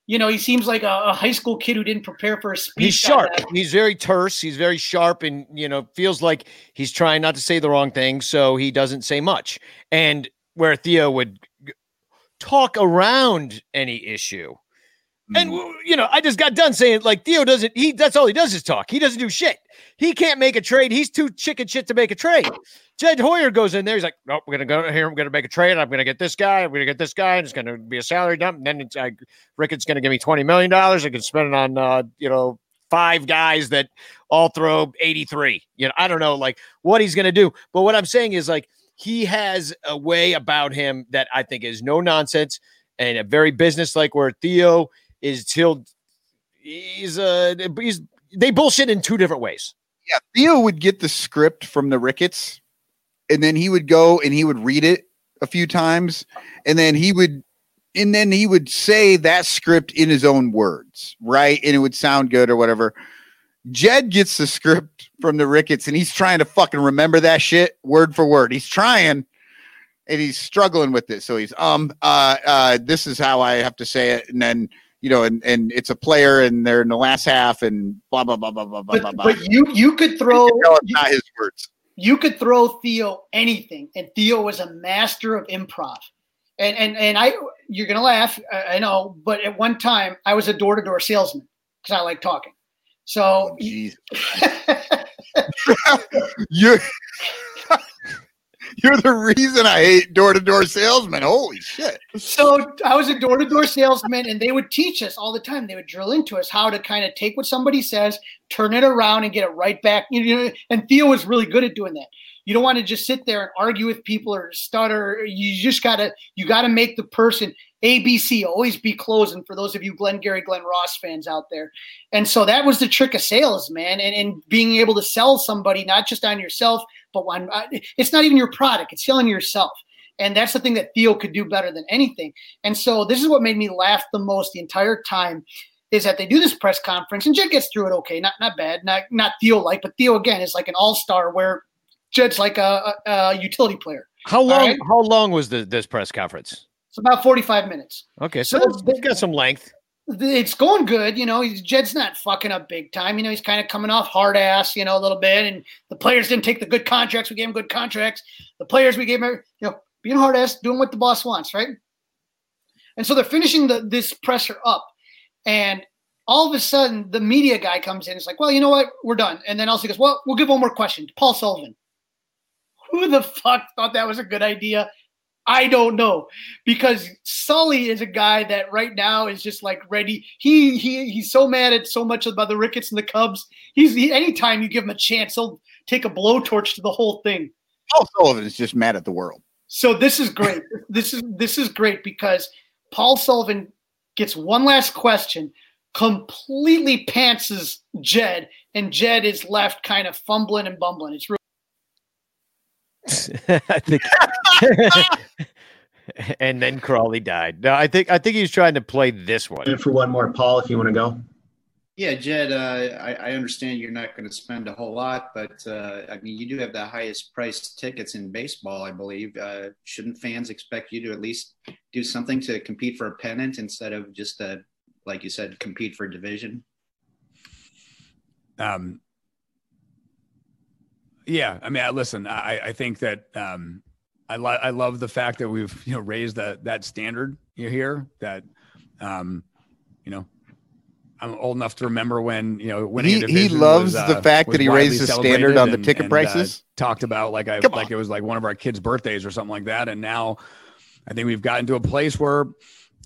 You know, he seems like a, a high school kid who didn't prepare for a speech. He's sharp. He's very terse. He's very sharp, and you know, feels like he's trying not to say the wrong thing, so he doesn't say much. And where Theo would talk around any issue, and you know, I just got done saying like Theo doesn't. He that's all he does is talk. He doesn't do shit. He can't make a trade. He's too chicken shit to make a trade. Jed Hoyer goes in there. He's like, "Nope, we're gonna go here. I'm gonna make a trade. I'm gonna get this guy. I'm gonna get this guy. And it's gonna be a salary dump. And then it's like, Ricketts gonna give me twenty million dollars. I can spend it on, uh, you know, five guys that all throw 83. You know, I don't know like what he's gonna do. But what I'm saying is like he has a way about him that I think is no nonsense and a very business-like. Where Theo is till he's uh he's they bullshit in two different ways. Yeah, Theo would get the script from the Ricketts, and then he would go and he would read it a few times, and then he would, and then he would say that script in his own words, right? And it would sound good or whatever. Jed gets the script from the Ricketts, and he's trying to fucking remember that shit word for word. He's trying, and he's struggling with it. So he's um uh uh this is how I have to say it, and then you know, and and it's a player, and they're in the last half, and blah blah blah blah blah blah blah. But, blah. but you you could throw You know not his words. you could throw Theo anything, and Theo was a master of improv. And and and I, you're gonna laugh, I, I know, but at one time I was a door to door salesman because I like talking. So oh, you're you're the reason I hate door to door salesmen. Holy shit! So I was a door to door salesman, and they would teach us all the time. They would drill into us how to kind of take what somebody says, turn it around, and get it right back. You know, and Theo was really good at doing that. You don't want to just sit there and argue with people or stutter. You just gotta you gotta make the person ABC always be closing for those of you Glenn Gary, Glen Ross fans out there. And so that was the trick of sales, man, and, and being able to sell somebody not just on yourself, but on uh, it's not even your product, it's selling yourself. And that's the thing that Theo could do better than anything. And so this is what made me laugh the most the entire time is that they do this press conference and Jed gets through it okay, not not bad, not not Theo like, but Theo again is like an all star where Jed's like a, a, a utility player. How long? right? How long was the, this press conference? It's about forty five minutes. Okay, so So it's- it's got some length. it's going good. You know, Jed's not fucking up big time. You know, he's kind of coming off hard ass, you know, a little bit. And the players didn't take the good contracts. We gave him good contracts. The players we gave him, you know, being hard ass, doing what the boss wants, right? And so they're finishing the, this presser up. And all of a sudden, the media guy comes in. It's like, well, you know what? We're done. And then also goes, well, we'll give one more question. Paul Sullivan. Who the fuck thought that was a good idea? I don't know because Sully is a guy that right now is just like ready. He he he's so mad at so much about the Ricketts and the Cubs. He's he, anytime you give him a chance, he'll take a blowtorch to the whole thing. Paul Sullivan is just mad at the world. So this is great. this is this is great because Paul Sullivan gets one last question, completely pantses Jed, and Jed is left kind of fumbling and bumbling. It's really I think. and then Crawley died. No, I think I think he's trying to play this one. And for one more, Paul, if you want to go. Yeah, Jed, uh, I, I understand you're not going to spend a whole lot, but uh, I mean, you do have the highest priced tickets in baseball, I believe. Uh, shouldn't fans expect you to at least do something to compete for a pennant instead of just, uh, like you said, compete for division? Um, yeah, I mean, I, listen, I, I think that um, I, lo- I love the fact that we've you know raised that that standard you here. That um, you know, I'm old enough to remember when you know winning He- he loves was, the uh, fact that he raised the standard on the and- ticket and, uh, prices. talked about like I Come like it was like one of our kids' birthdays or something like that. And now I think we've gotten to a place where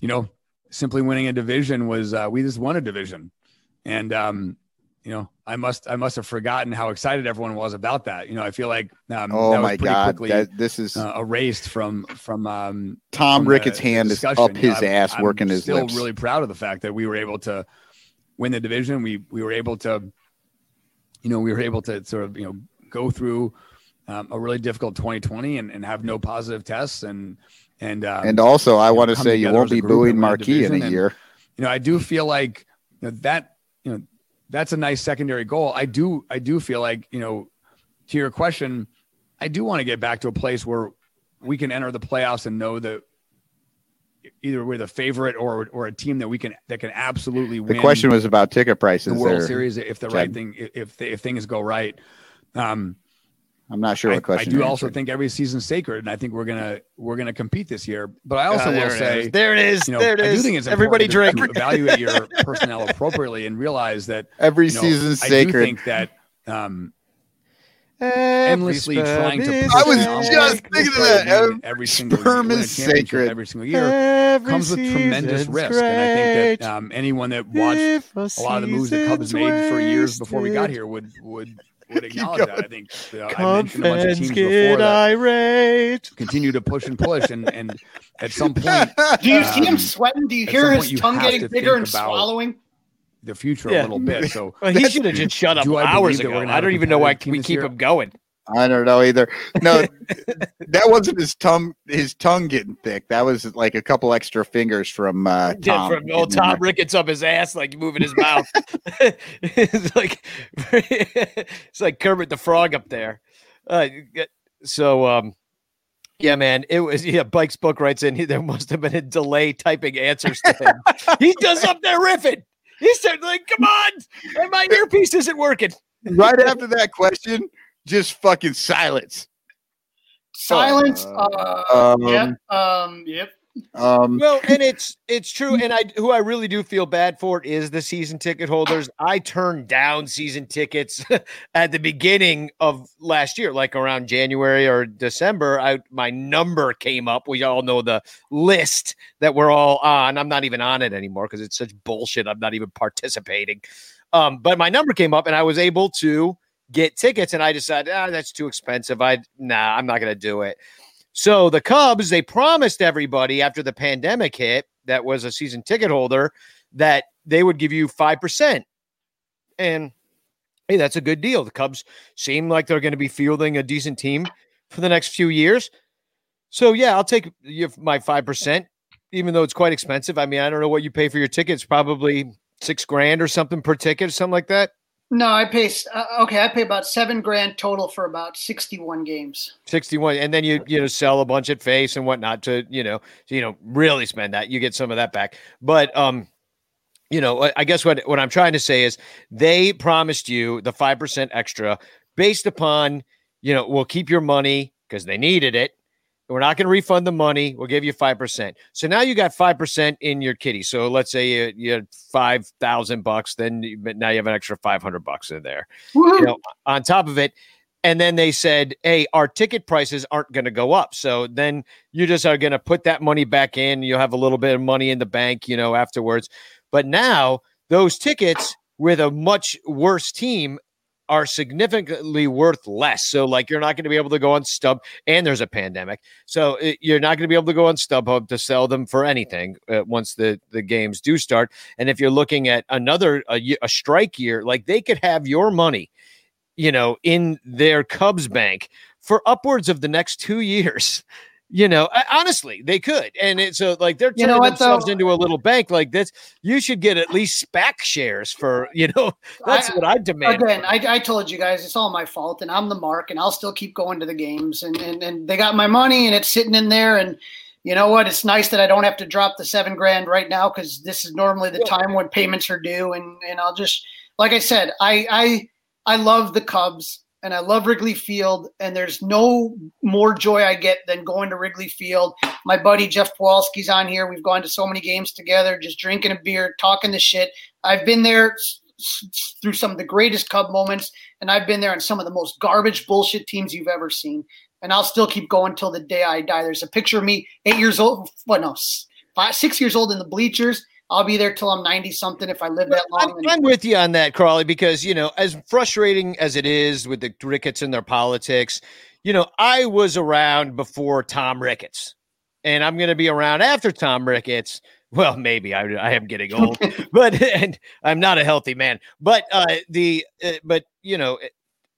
you know simply winning a division was uh, we just won a division, and um, you know I must I must have forgotten how excited everyone was about that. You know I feel like um, Oh that was my pretty God, quickly, that- this is- uh, erased from from um, Tom from Ricketts' hand is discussion. up You know, his I'm- ass I'm working his still lips. really proud of the fact that we were able to win the division. We we were able to, you know, we were able to sort of you know go through um, a really difficult 2020 and, and have no positive tests and and um, And also, I want to say you won't be booing Marquee in a And, year. You know, I do feel like you know that you know that's a nice secondary goal. I do I do feel like you know to your question, I do want to get back to a place where we can enter the playoffs and know that either we're the favorite or or a team that we can that can absolutely win. The question was about ticket prices. the World there, Series if the Chad. right thing if if things go right. Um, I'm not sure I, what question. I do also answering. think every season's sacred, and I think we're gonna we're gonna compete this year. But I also Ah, there will say, is. There it is. You know, There it I do think it's Everybody important to- drink. to evaluate your personnel appropriately and realize that Every you know, season's I sacred. do think that um, endlessly trying to. I was just thinking of that. Every every single sperm is sacred. every single year Every comes with tremendous season's risk, and I think that um, anyone that watched a a lot of the moves that Cubs season's made for years before we got here would would would acknowledge that. I think uh, I mentioned a bunch of teams get before that irate. continue to push and push, and and at some point, Do you see him um, sweating? Do you hear his you tongue getting bigger and swallowing? the future Yeah. a little bit. So Well, he should have just shut up Do I hours ago. I don't even know why we keep year? him going. I don't know either. No, that wasn't his tongue. His tongue getting thick. That was like a couple extra fingers from uh, Tom. from old Tom Ricketts up his ass, like moving his mouth. it's like it's like Kermit the Frog up there. Uh, so, um, yeah, man, it was. Yeah, Bike's book writes in. He, there must have been a delay typing answers to him. he does up there riffing. He said, "Like, come on, and my earpiece isn't working." right after that question, just fucking silence. Silence. Uh, um, yep. Um, yep. Um, well, and it's it's true, and I who I really do feel bad for is the season ticket holders. I turned down season tickets at the beginning of last year, like around January or December. I my number came up. We all know the list that we're all on. I'm not even on it anymore because it's such bullshit. I'm not even participating. Um, but my number came up, and I was able to get tickets, and I decided ah, that's too expensive. I nah, I'm not to do it. So the Cubs, they promised everybody after the pandemic hit that was a season ticket holder that they would give you five percent, and hey, that's a good deal. The Cubs seem like they're going to be fielding a decent team for the next few years. So yeah, I'll take my five percent, even though it's quite expensive. I mean, I don't know what you pay for your tickets, probably six grand or something per ticket, something like that. No, I pay. Uh, okay, I pay about seven grand total for about sixty-one games. 61 and then you you know sell a bunch at face and whatnot to you know to, you know really spend that you get some of that back but um you know I- guess what what i'm trying to say is they promised you the 5% extra based upon you know we'll keep your money because they needed it we're not going to refund the money. We'll give you 5% so now you got 5% in your kitty. So let's say you, you had 5000 bucks then you, now you have an extra 500 bucks in there you know on top of it. And then they said hey our ticket prices aren't going to go up. So then you just are going to put that money back in. You'll have a little bit of money in the bank you know afterwards. But now those tickets with a much worse team are significantly worth less. So, like, you're not going to be able to go on Stub, and there's a pandemic, so it, you're not going to be able to go on StubHub to sell them for anything uh, once the the games do start. And if you're looking at another a, a strike year, like they could have your money, you know, in their Cubs bank for upwards of the next two years. You know, I- honestly, they could, and it's so like they're You know turning what, themselves though? into a little bank like this. You should get at least SPAC shares for, you know, that's I- what I demand. Again, I, I told you guys it's all my fault, and I'm the mark, and I'll still keep going to the games, and, and and they got my money, and it's sitting in there, and you know what? It's nice that I don't have to drop the seven grand right now because this is normally the time when payments are due, and and I'll just like I said, I I I love the Cubs and I love Wrigley Field, and there's no more joy I get than going to Wrigley Field. My buddy Jeff Pawalski's on here. We've gone to so many games together, just drinking a beer, talking the shit. I've been there through some of the greatest Cub moments, and I've been there on some of the most garbage bullshit teams you've ever seen. And I'll still keep going till the day I die. There's a picture of me, eight years old, what no, five, six years old in the bleachers. I'll be there till I'm 90 something if I live that long. and- I'm with you on that, Crawley, because you know, as frustrating as it is with the Ricketts and their politics, you know, I was around before Tom Ricketts, and I'm going to be around after Tom Ricketts. Well, maybe I, I am getting old, but and I'm not a healthy man. But uh, the uh, but you know,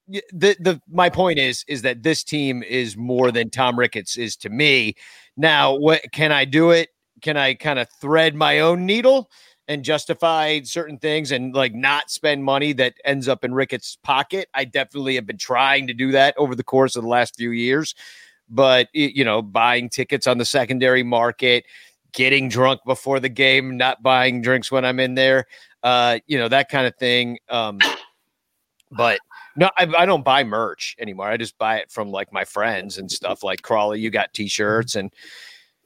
the the my point is is that this team is more than Tom Ricketts is to me. Now, what can I do it? Can I kind of thread my own needle and justify certain things and like not spend money that ends up in Ricketts' pocket? I definitely have been trying to do that over the course of the last few years. But you know, buying tickets on the secondary market, getting drunk before the game, not buying drinks when I'm in there, uh, you know, that kind of thing. Um, but no, I, I don't buy merch anymore. I just buy it from like my friends and stuff. Like Crawley, you got T-shirts and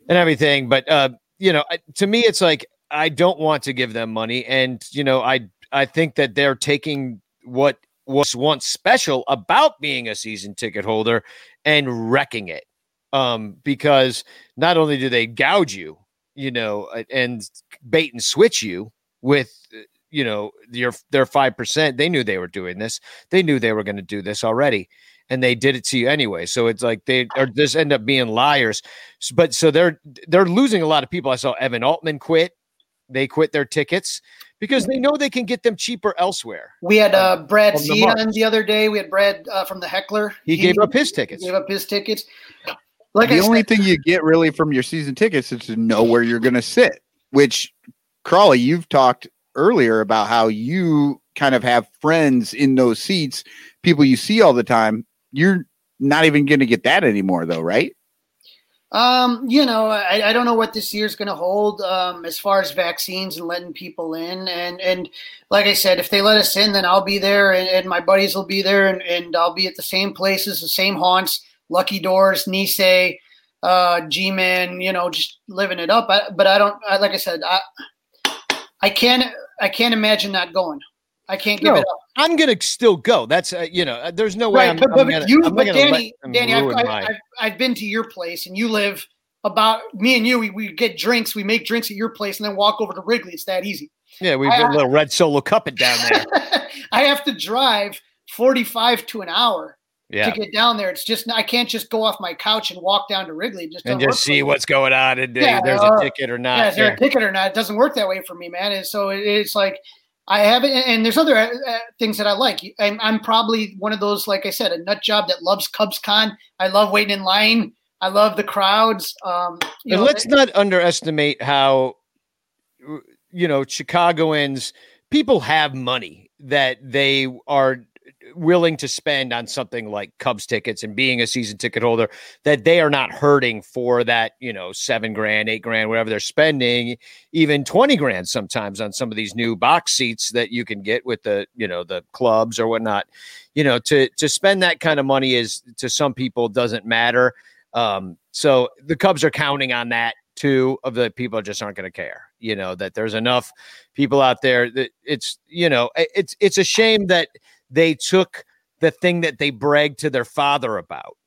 and everything. But uh, you know, to me, it's like I don't want to give them money, and you know, I I think that they're taking what was once special about being a season ticket holder and wrecking it. Um, because not only do they gouge you, you know, and bait and switch you with uh, you know your their five percent. They knew they were doing this. They knew they were going to do this already, and they did it to you anyway. So it's like they are just end up being liars. But so they're they're losing a lot of people. I saw Evan Altman quit. They quit their tickets because they know they can get them cheaper elsewhere. We had uh, Brad From the on the other day. We had Brad uh, from the Heckler. He gave up his tickets. Gave up his tickets. Like the I only said, thing you get really from your season tickets is to know where you're going to sit. Which, Crawley, you've talked earlier about how you kind of have friends in those seats, people you see all the time. You're not even going to get that anymore, though, right? Um, you know, I, I don't know what this year's going to hold um, as far as vaccines and letting people in. And and like I said, if they let us in, then I'll be there, and, and my buddies will be there, and, and I'll be at the same places, the same haunts, Lucky Doors, Nisei, uh, G-Man. You know, just living it up. I, but I don't. I, like I said, I I can't I can't imagine not going. I can't give No, it up. I'm gonna still go. That's uh, you know, uh, there's no way Right, I'm, but, I'm gonna, you, I'm but Danny, Danny, I've, my. I've, I've been to your place, and you live about me and you. We, we get drinks, we make drinks at your place, and then walk over to Wrigley. It's that easy. yeah, we've got a little red solo cup it down there. I have to drive 45 to an hour Yeah. to get down there. It's just I can't just go off my couch and walk down to Wrigley. It just and just see what's going on and uh, Yeah, there's uh, a ticket or not. Yeah, is there Yeah. a ticket or not? It doesn't work that way for me, man. And so it, it's like I haven't, and there's other uh, uh, things that I like. I'm, I'm probably one of those, like I said, a nut job that loves Cubs Con. I love waiting in line. I love the crowds. Um, you And know, let's not underestimate how you know Chicagoans people have money that they are willing to spend on something like Cubs tickets and being a season ticket holder that they are not hurting for that, you know, 7 grand, 8 grand whatever they're spending, even 20 grand sometimes on some of these new box seats that you can get with the, you know, the clubs or whatnot. You know, to to spend that kind of money is to some people doesn't matter. Um, so the Cubs are counting on that too. Of the people just aren't going to care. You know that there's enough people out there that it's you know it's it's a shame that they took the thing that they bragged to their father about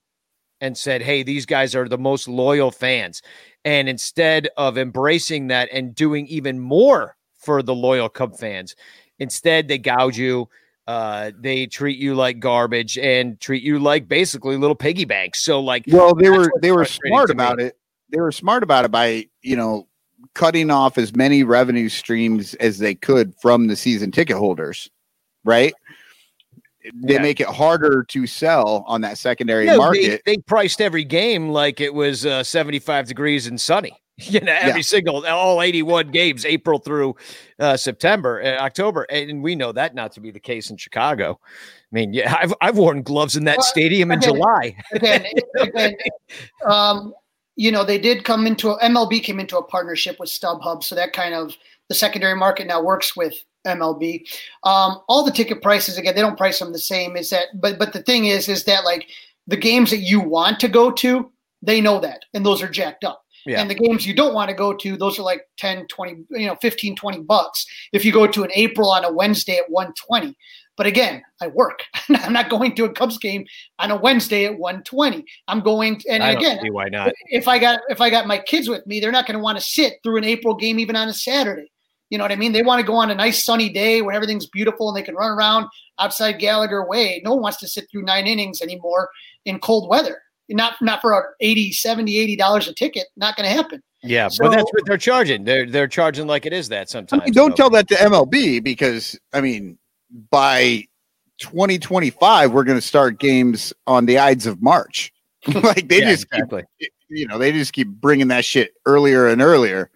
and said, "Hey, these guys are the most loyal fans," and instead of embracing that and doing even more for the loyal Cub fans, instead they gouge you. Uh, they treat you like garbage and treat you like basically little piggy banks. So, like, Well, they were they were smart to me. about it. They were smart about it by you know cutting off as many revenue streams as they could from the season ticket holders, right? They Yeah. make it harder to sell on that secondary Yeah, market. They, they priced every game like it was uh, 75 degrees and sunny. You know, every Yeah. single, all 81 games, April through uh, September, uh, October. And we know that not to be the case in Chicago. I mean, yeah, I've, I've worn gloves in that Well, stadium in again- July. again, again, um, you know, they did come into a, MLB came into a partnership with StubHub, so that kind of the secondary market now works with MLB. Um, all the ticket prices again, they don't price them the same. Is that, but but the thing is, is that like the games that you want to go to, they know that, and those are jacked up. Yeah. And the games you don't want to go to, those are like 10, 20, you know, 15, 20 bucks. If you go to an April on a Wednesday at 120. But again, I work. I'm not going to a Cubs game on a Wednesday at 120. I'm going and I again, why not. if I got if I got my kids with me, they're not going to want to sit through an April game even on a Saturday. You know what I mean? They want to go on a nice sunny day when everything's beautiful and they can run around outside Gallagher Way. No one wants to sit through nine innings anymore in cold weather. Not not for a 80, 70, 80 dollars a ticket. Not going to happen. Yeah, So- but that's what they're charging. They're they're charging like it is that I sometimes. mean, don't so- tell that to MLB because I mean, by 2025, we're going to start games on the Ides of March. like they Yeah, just exactly. keep, you know, they just keep bringing that shit earlier and earlier.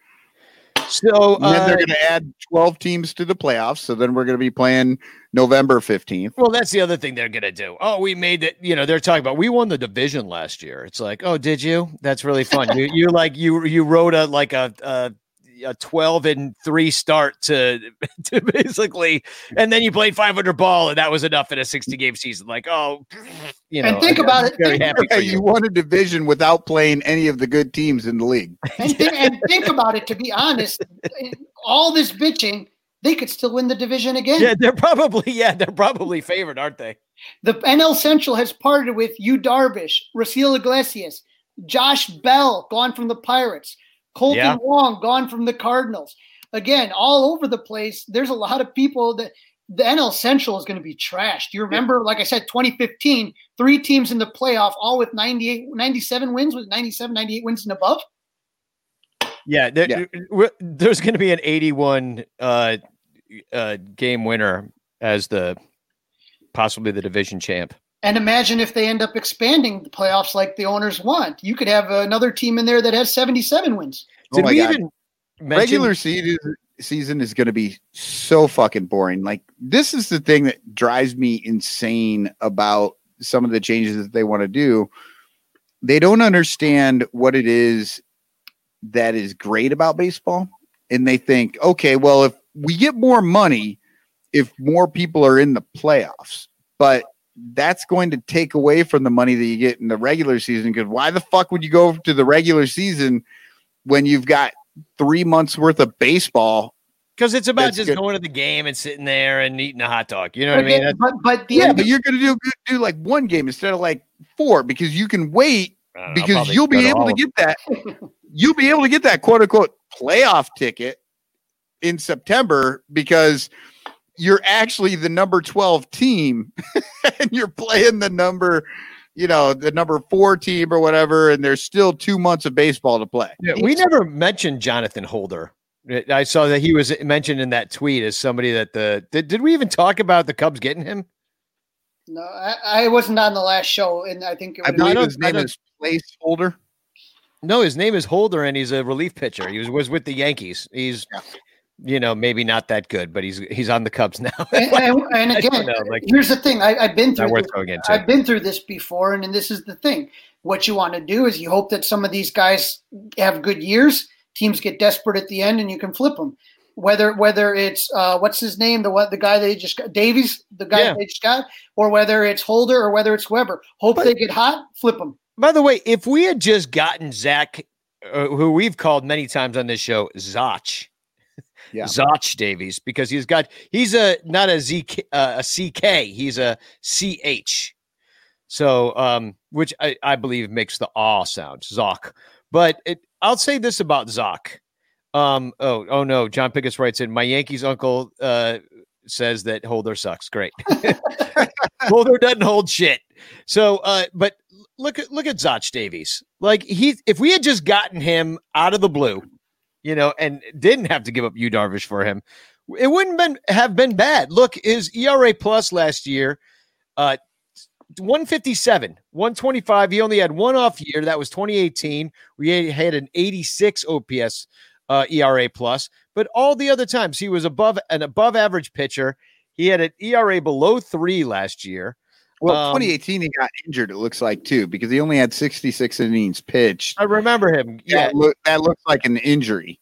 So And then uh, they're going to add 12 teams to the playoffs. So then we're going to be playing November 15th. Well, that's the other thing they're gonna do. Oh, we made it. You know, they're talking about we won the division last year. It's like, oh, did you? That's really fun. you you like you you wrote a like a a, a twelve and three start to to basically, mm. and then you played five hundred ball, and that was enough in a sixty game season. Like, oh, you know, And think I'm about it- Very think- happy for you you. won a division without playing any of the good teams in the league. And, think, and think about it. To be honest, all this bitching, they could still win the division again. Yeah, they're probably yeah, they're probably favored, aren't they? The NL Central has parted with Yu Darvish, Raisel Iglesias, Josh Bell, gone from the Pirates, Colton Yeah. Wong, gone from the Cardinals. Again, all over the place. There's a lot of people that the NL Central is going to be trashed. You remember, like I said, 2015, three teams in the playoff, all with 98, 97 wins, with 97, 98 wins and above? Yeah, there, w- there's going to be an 81 uh, uh, game winner as the possibly the division champ. And imagine if they end up expanding the playoffs like the owners want. You could have another team in there that has 77 wins. Oh my God. mention- regular season season is going to be so fucking boring. Like this is the thing that drives me insane about some of the changes that they want to do. They don't understand what it is that is great about baseball, and they think, okay, well, if we get more money, if more people are in the playoffs, but that's going to take away from the money that you get in the regular season. Because why the fuck would you go to the regular season when you've got three months worth of baseball? Because it's about just good. going to the game and sitting there and eating a hot dog. You know what I mean? the- but, but the yeah, end- but you're going to do do like one game instead of like four because you can wait don't know, because you'll be able to of get that you'll be able to get that quote unquote playoff ticket in September because you're actually the number 12 team and you're playing the number, you know, the number four team or whatever, and there's still two months of baseball to play. Yeah, we never mentioned Jonathan Holder. I saw that he was mentioned in that tweet as somebody that the did, did we even talk about the Cubs getting him? No, I, I wasn't on the last show, and I think it I believe his name don't- is placeholder. No, his name is Holder, and he's a relief pitcher. He was was with the Yankees. He's, you know, maybe not that good, but he's he's on the Cubs now. and, and, and again, know, like- here's the thing: I, I've been through this. I've been through this before, and, and this is the thing. What you want to do is you hope that some of these guys have good years. Teams get desperate at the end, and you can flip them. Whether whether it's uh, what's his name, the what the guy they just got, Davies, the guy Yeah. they just got, or whether it's Holder or whether it's Weber. Hope they get hot, flip them. By the way, if we had just gotten Zach, uh, who we've called many times on this show, Zach, Yeah. Davies, because he's got he's a not a Z uh, a CK, he's a CH. So, um, which I, I believe makes the aw sound, Zach. But it, I'll say this about Zach. Um, oh, oh no, John Pickett writes in my Yankees uncle uh, says that Holder sucks. Great. Holder doesn't hold shit. So, uh, but look at look at Zach Davies. Like he, if we had just gotten him out of the blue, you know, and didn't have to give up Yu Darvish for him, it wouldn't been have been bad. Look, his ERA plus last year, uh, 157, 125. He only had one off year. That was 2018. We had an 86 OPS uh, ERA plus, but all the other times he was above an above average pitcher. He had an ERA below three last year. Well, Um, 2018 he got injured. It looks like too because he only had 66 innings pitched. I remember him. Yeah, that, look, that looks like an injury.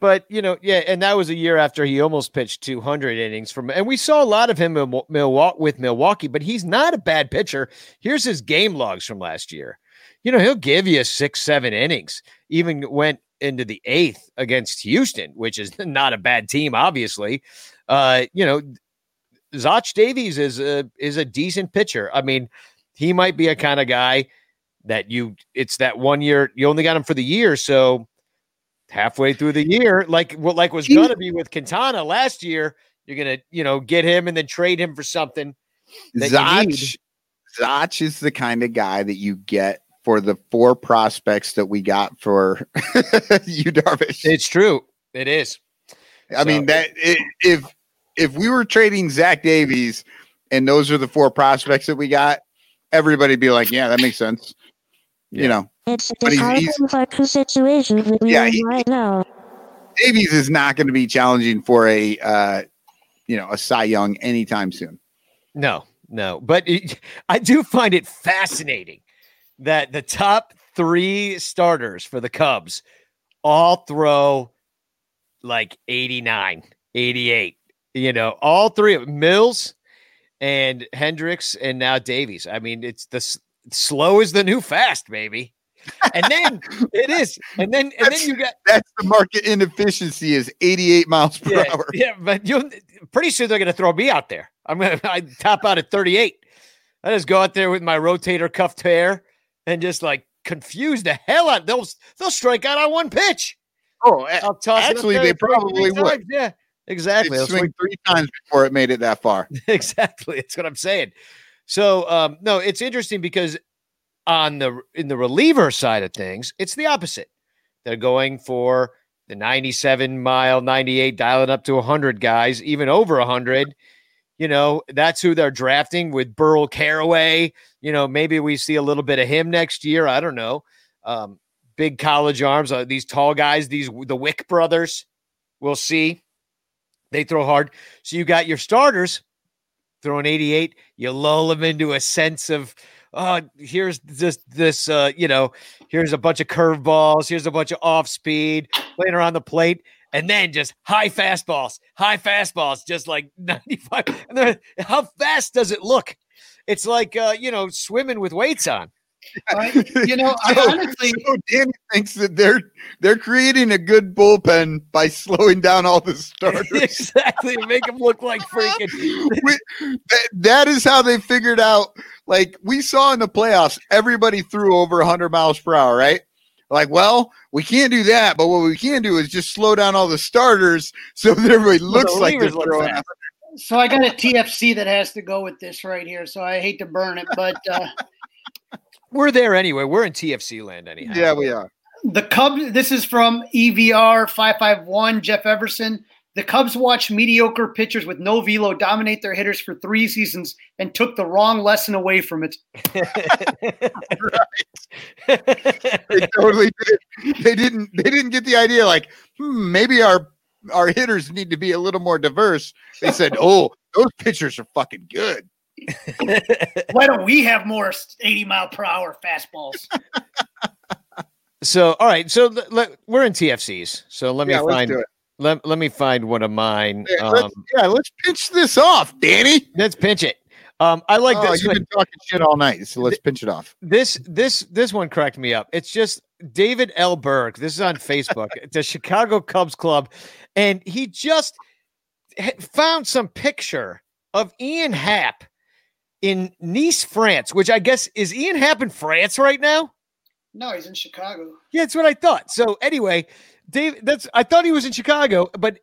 But you know, yeah, and that was a year after he almost pitched 200 innings from, and we saw a lot of him in Milwaukee with Milwaukee. But he's not a bad pitcher. Here's his game logs from last year. You know, he'll give you six, seven innings. Even went into the eighth against Houston, which is not a bad team, obviously. Uh, you know, Zach Davies is a is a decent pitcher. I mean, he might be a kind of guy that you. It's that one year you only got him for the year, so halfway through the year, like what like was gonna be with Quintana last year. You're gonna, you know, get him and then trade him for something Zach. Zach is the kind of guy that you get for the four prospects that we got for Yu, Darvish. It's true. It is. I mean that i if if we were trading Zach Davies and those are the four prospects that we got, everybody'd be like, "Yeah, that makes sense." You know, It's But the he's- he's- hyper situation that we Yeah, are in he- right now. Davies is not going to be challenging for a uh, you know a Cy Young anytime soon. No, no, but it, I do find it fascinating that the top three starters for the Cubs all throw like 89, 88. You know, all three of Mills and Hendricks and now Davies. I mean, it's the slow is the new fast, baby. And then it is, and then and then you got That's the market inefficiency is 88 miles per yeah, hour. Yeah, but you pretty soon they're going to throw me out there. I'm going to I top out at 38. I just go out there with my rotator cuff tear and just like confuse the hell out. They'll they'll strike out on one pitch. Oh, I'll toss actually, they probably would. Yeah, exactly. Swing swing- three times before it made it that far. exactly. That's what I'm saying. So um, no, it's interesting because on the in the reliever side of things, it's the opposite. They're going for the 97 mile, 98, dialing up to 100 guys, even over 100. You know, that's who they're drafting with Burl Carraway. You know, maybe we see a little bit of him next year. I don't know. Um, big college arms, uh, these tall guys, these the Wick brothers. We'll see. They throw hard. So you got your starters throwing 88. You lull them into a sense of, oh, here's this, this, uh, you know, here's a bunch of curveballs, here's a bunch of off speed playing around the plate, and then just high fastballs, high fastballs, just like 95. And how fast does it look? It's like, uh, you know, swimming with weights on. You know, I So- honestly, so Danny thinks that they're they're creating a good bullpen by slowing down all the starters. exactly. Make them look like freaking. We- that, that is how they figured out. Like we saw in the playoffs, everybody threw over 100 miles per hour, right? Like, well, we can't do that, but what we can do is just slow down all the starters so that everybody looks like they're look throwing. So I got a TFC that has to go with this right here. So I hate to burn it, but uh, We're there anyway. We're in TFC land anyhow. Yeah, we are. the Cubs. This is from EVR five five one. Jeff Everson. The Cubs watched mediocre pitchers with no velo dominate their hitters for three seasons and took the wrong lesson away from it. They totally did. They didn't. They didn't get the idea. Like, hmm, maybe our our hitters need to be a little more diverse. They said, "Oh, those pitchers are fucking good." Why don't we have more 80 mile per hour fastballs? So, all right. So le- le- we're in TFCs. So let me Yeah, let's find. Let, let me find one of mine. Yeah, let's, Um, yeah, let's pinch this off, Danny. let's pinch it. Um, I like oh, this. You've one. been talking shit all night, so let's pinch it off. this this this one cracked me up. It's just David L. Berg. This is on Facebook. the Chicago Cubs Club, and he just ha- found some picture of Ian Happ in Nice, France. Which I guess is Ian Happ in France right now. No, he's in Chicago. Yeah, that's what I thought. So anyway, Dave, that's I thought he was in Chicago, but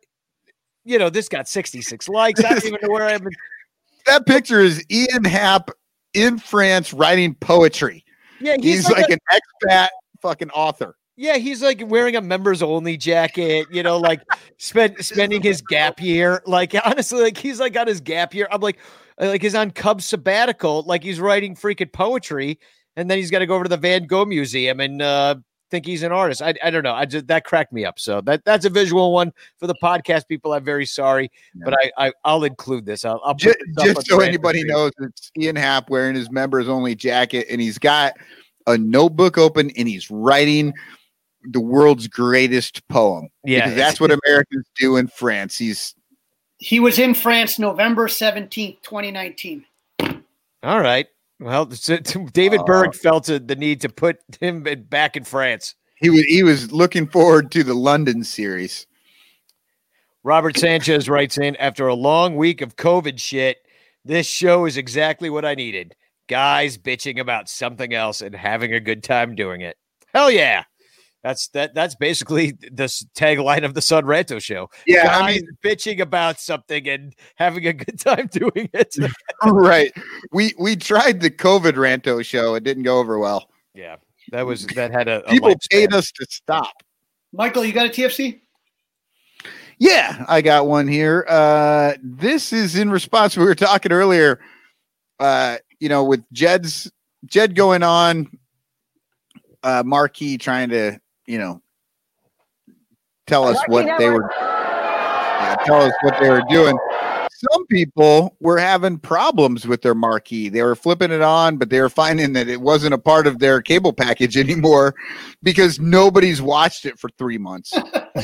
you know this got sixty six likes. I don't even know where I've been. That picture is Ian Happ in France writing poetry. Yeah, He's, he's, like, a- an expat fucking author. Yeah, he's like wearing a members only jacket, you know, like spend spending his gap year. Like honestly, like he's like got his gap year. I'm like, like he's on Cubs sabbatical, like he's writing freaking poetry, and then he's got to go over to the Van Gogh Museum and uh think he's an artist. I, I don't know. I just that cracked me up. So that that's a visual one for the podcast people. I'm very sorry, but I, I I'll include this. I'll, I'll Just, this just so anybody Random knows, it's Ian Happ wearing his members only jacket, and he's got a notebook open, and he's writing the world's greatest poem. Yeah, because that's what Americans do in France. He's He was in France November 17th, 2019. All right. Well, so- David Berg felt uh, the need to put him in- back in France. he was he was looking forward to the London series. Robert Sanchez writes in after a long week of COVID shit, this show is exactly what I needed. Guys bitching about something else and having a good time doing it. Hell yeah. That's that that's basically the tagline of the Son Ranto show. Yeah, I Guys bitching about something and having a good time doing it. right. We we tried the COVID Ranto show. It didn't go over well. yeah. That was that had a, a People lifespan. paid us to stop. Michael, you got a TFC? Yeah, I got one here. Uh, this is in response. We were talking earlier, uh, you know, with Jed's Jed going on, uh, Marquee trying to, you know, tell us what they were, yeah, tell us what they were doing. Some people were having problems with their marquee. They were flipping it on, but they were finding that it wasn't a part of their cable package anymore because nobody's watched it for three months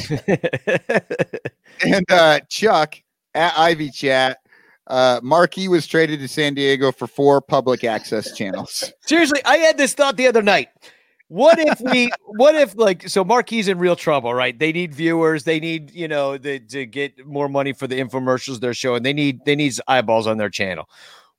and uh, Chuck at Ivy Chat, uh, Marquee was traded to San Diego for four public access channels. Seriously, I had this thought the other night. What if we? What if like so? Marquee's in real trouble, right? They need viewers. They need you know the, to get more money for the infomercials they're showing. They need they need eyeballs on their channel.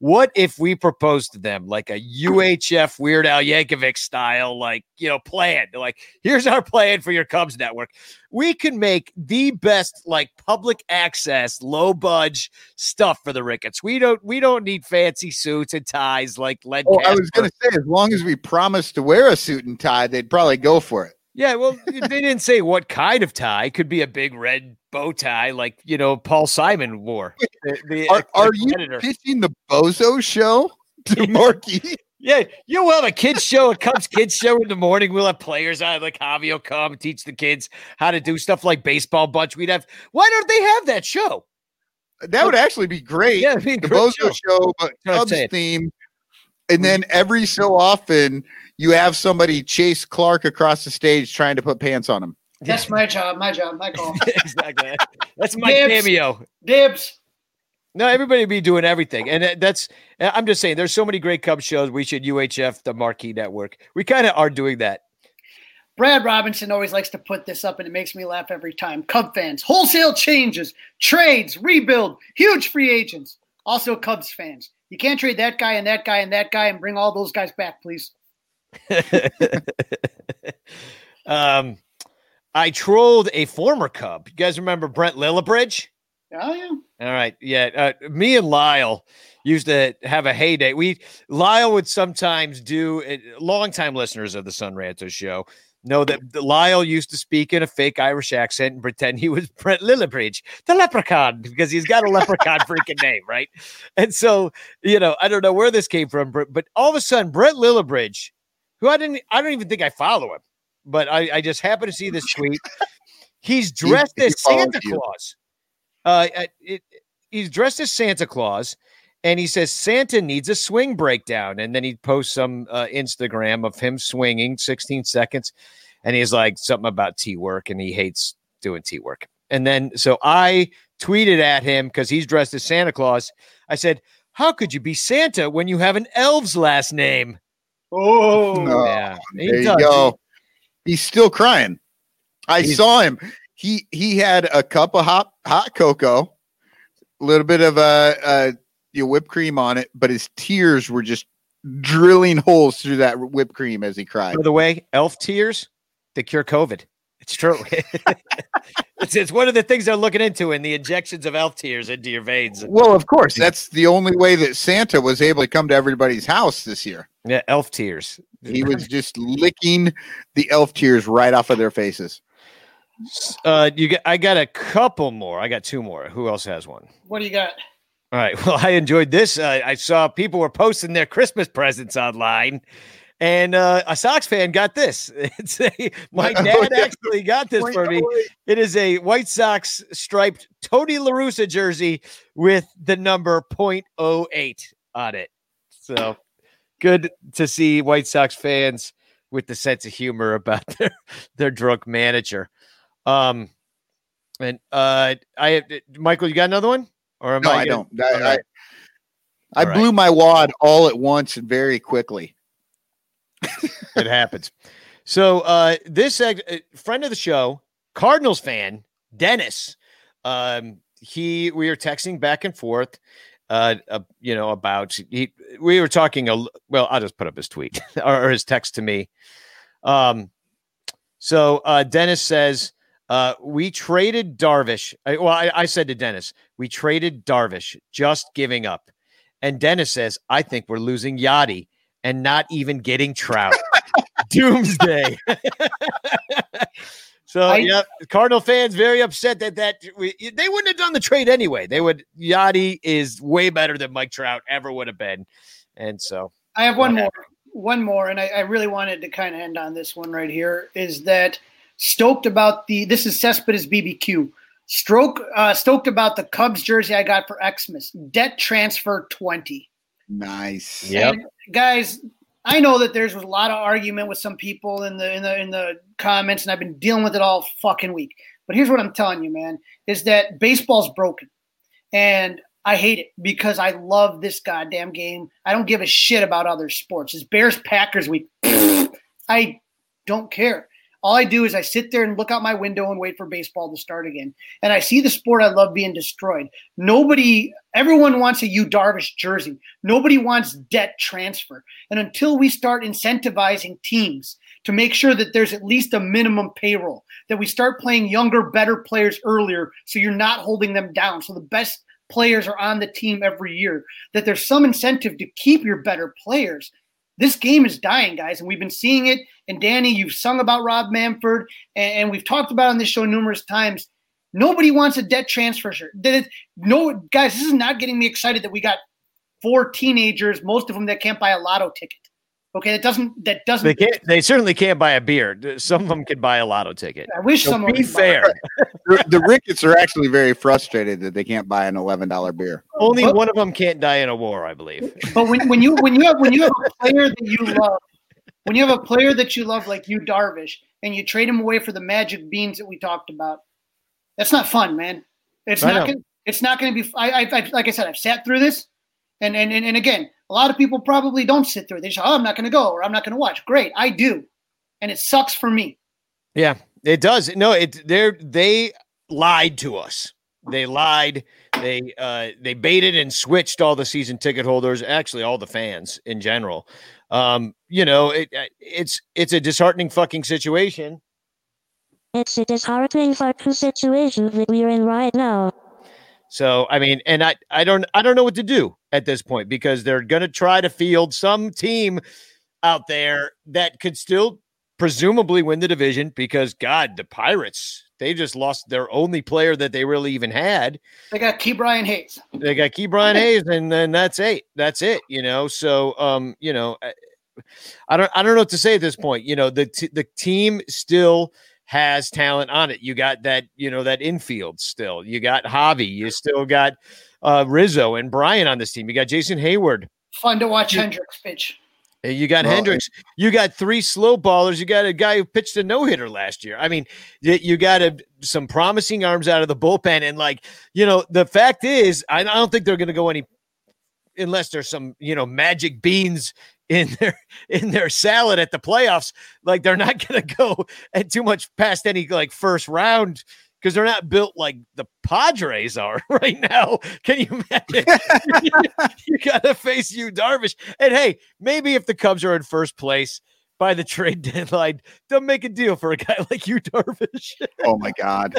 What if we proposed to them like a UHF Weird Al Yankovic style, like you know, plan? Like, here's our plan for your Cubs network. We can make the best like public access, low budge stuff for the Ricketts. We don't we don't need fancy suits and ties like Len. Oh, I was going to say, as long as we promised to wear a suit and tie, they'd probably go for it. Yeah, well, they didn't say what kind of tie. Could be a big red bow tie, like you know Paul Simon wore. The, the- Are, are you pitching the Bozo show to Marquee? Yeah, you'll have a kids show, a Cubs kids show in the morning. We'll have players on, like Javi will come teach the kids how to do stuff like baseball bunch. We'd have. Why don't they have that show? That would actually be great. Yeah, be the Bozo show. show, but Cubs theme. And then every so often, you have somebody chase Clark across the stage trying to put pants on him. That's my job. My job. My call. exactly. That's my Dibs. cameo. Dibs. No, everybody be doing everything, and that's. I'm just saying, there's so many great Cubs shows. We should UHF the Marquee Network. We kind of are doing that. Brad Robinson always likes to put this up, and it makes me laugh every time. Cub fans, wholesale changes, trades, rebuild, huge free agents. Also, Cubs fans, you can't trade that guy and that guy and that guy and bring all those guys back, please. um, I trolled a former Cub. You guys remember Brent Lillibridge? Oh yeah. All right. Yeah. Uh, me and Lyle used to have a heyday. We Lyle would sometimes do. Longtime listeners of the Son Ranto show know that Lyle used to speak in a fake Irish accent and pretend he was Brett Lillibridge, the leprechaun, because he's got a leprechaun freaking name, right? And so, you know, I don't know where this came from, but, all of a sudden, Brett Lillibridge, who I didn't, I don't even think I follow him, but I, I just happened to see this tweet. He's dressed he as follows Santa you. Claus. Uh, uh, it, he's dressed as Santa Claus, and he says Santa needs a swing breakdown, and then he posts some uh, Instagram of him swinging 16 seconds, and he's like something about T work, and he hates doing T work. And then so I tweeted at him because he's dressed as Santa Claus. I said, "How could you be Santa when you have an elf's last name?" Oh, No, yeah, he there you does. go. He's still crying. I saw him. He he had a cup of hot hot cocoa, a little bit of uh, uh your whipped cream on it, but his tears were just drilling holes through that whipped cream as he cried. By the way, elf tears they cure COVID. It's true. it's, it's one of the things they're looking into in the injections of elf tears into your veins. Well, of course, that's the only way that Santa was able to come to everybody's house this year. Yeah, elf tears. He was just licking the elf tears right off of their faces. Uh, you get. I got a couple more. I got two more. Who else has one? What do you got? All right. Well, I enjoyed this. Uh, I saw people were posting their Christmas presents online, and uh, a Sox fan got this. It's a, my Oh, dad actually got this for me. It is a White Sox striped Tony La Russa jersey with the number 0.08 on it. So good to see White Sox fans with the sense of humor about their their drunk manager. Um, and uh, I Michael, you got another one? Or am No, I, I don't. I, right. I, I blew my wad all at once and very quickly. it happens. So uh this uh, friend of the show, Cardinals fan, Dennis, um he we were texting back and forth uh, uh you know about he we were talking a well I'll just put up his tweet or, or his text to me. Um so uh Dennis says uh we traded Darvish. I, well I, I said to Dennis, we traded Darvish just giving up. And Dennis says, I think we're losing Yadi and not even getting Trout. Doomsday. so yeah, Cardinal fans very upset that that we, they wouldn't have done the trade anyway. They would. Yadi is way better than Mike Trout ever would have been, and so I have one more. One more, and I, I really wanted to kind of end on this one right here. Is that stoked about the? This is Cespedes BBQ. Stroke uh, stoked about the Cubs jersey I got for Xmas. Debt transfer twenty. Nice. And guys, I know that there's a lot of argument with some people in the in the in the comments, and I've been dealing with it all fucking week. But here's what I'm telling you, man: is that baseball's broken, and I hate it because I love this goddamn game. I don't give a shit about other sports. It's Bears Packers week. I don't care. All I do is I sit there and look out my window and wait for baseball to start again. And I see the sport I love being destroyed. Nobody, everyone wants a Yu Darvish jersey. Nobody wants debt transfer. And until we start incentivizing teams to make sure that there's at least a minimum payroll, that we start playing younger, better players earlier so you're not holding them down. So the best players are on the team every year, that there's some incentive to keep your better players. This game is dying, guys, and we've been seeing it. And Danny, you've sung about Rob Manfred, and, we've talked about on this show numerous times. Nobody wants a debt transfer shirt. No, guys, this is not getting me excited that we got four teenagers, most of them that can't buy a lotto ticket. Okay, that doesn't that doesn't. they can't. They certainly can't buy a beer. Some of them can buy a lotto ticket. I wish So someone be would buy fair. the, the Ricketts are actually very frustrated that they can't buy an eleven dollar beer. Only one of them can't die in a war, I believe. But when, when you when you have when you have a player that you love, when you have a player that you love like Yu Darvish, and you trade him away for the magic beans that we talked about, that's not fun, man. It's I not. know. Gonna, it's not going to be. I, I, I like I said, I've sat through this, and and and, and again, a lot of people probably don't sit through it. They say, "Oh, I'm not going to go," or "I'm not going to watch." Great, I do, and it sucks for me. Yeah, it does. No, it they they lied to us. They lied. They uh they baited and switched all the season ticket holders, actually all the fans in general. Um, you know, it it's it's a disheartening fucking situation. It's a disheartening fucking situation that we're in right now. So I mean, and I I don't I don't know what to do at this point because they're going to try to field some team out there that could still presumably win the division because God, the Pirates they just lost their only player that they really even had. They got Ke'Bryan Hayes. They got Ke'Bryan Hayes, and then that's it. That's it. You know. So um, you know, I, I don't I don't know what to say at this point. You know, the t- the team still has talent on it. You got that, you know, that infield still. You got Javi. You still got uh, Rizzo and Bryant on this team. You got Jason Heyward. Fun to watch Hendricks pitch. Uh, You got Well, Hendricks. You got three slow ballers. You got a guy who pitched a no hitter last year. I mean, y- you got a, some promising arms out of the bullpen. And, like, you know, the fact is, I I don't think they're going to go any unless there's some, you know, magic beans in their in their salad at the playoffs. Like, they're not going to go at too much past any like first round because they're not built like the Padres are right now. Can you imagine? you got to face Yu, Darvish. And hey, maybe if the Cubs are in first place by the trade deadline, Don't make a deal for a guy like Yu, Darvish. Oh my God.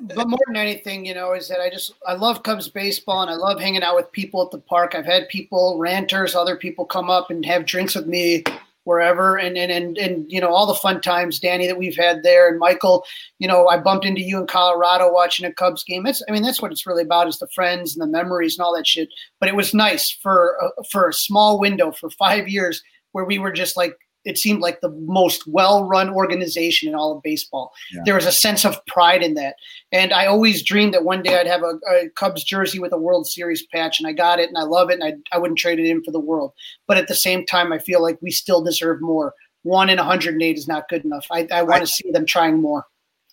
but more than anything, you know, is that I just I love Cubs baseball and I love hanging out with people at the park. I've had people, ranters, other people come up and have drinks with me wherever and and and, and you know all the fun times danny that we've had there and michael you know i bumped into you in colorado watching a cubs game that's i mean that's what it's really about is the friends and the memories and all that shit but it was nice for uh, for a small window for five years where we were just like it seemed like the most well-run organization in all of baseball. Yeah. There was a sense of pride in that, and I always dreamed that one day I'd have a, a Cubs jersey with a World Series patch, and I got it, and I love it, and I, I wouldn't trade it in for the world. But at the same time, I feel like we still deserve more. One in 108 is not good enough. I, I want to see them trying more.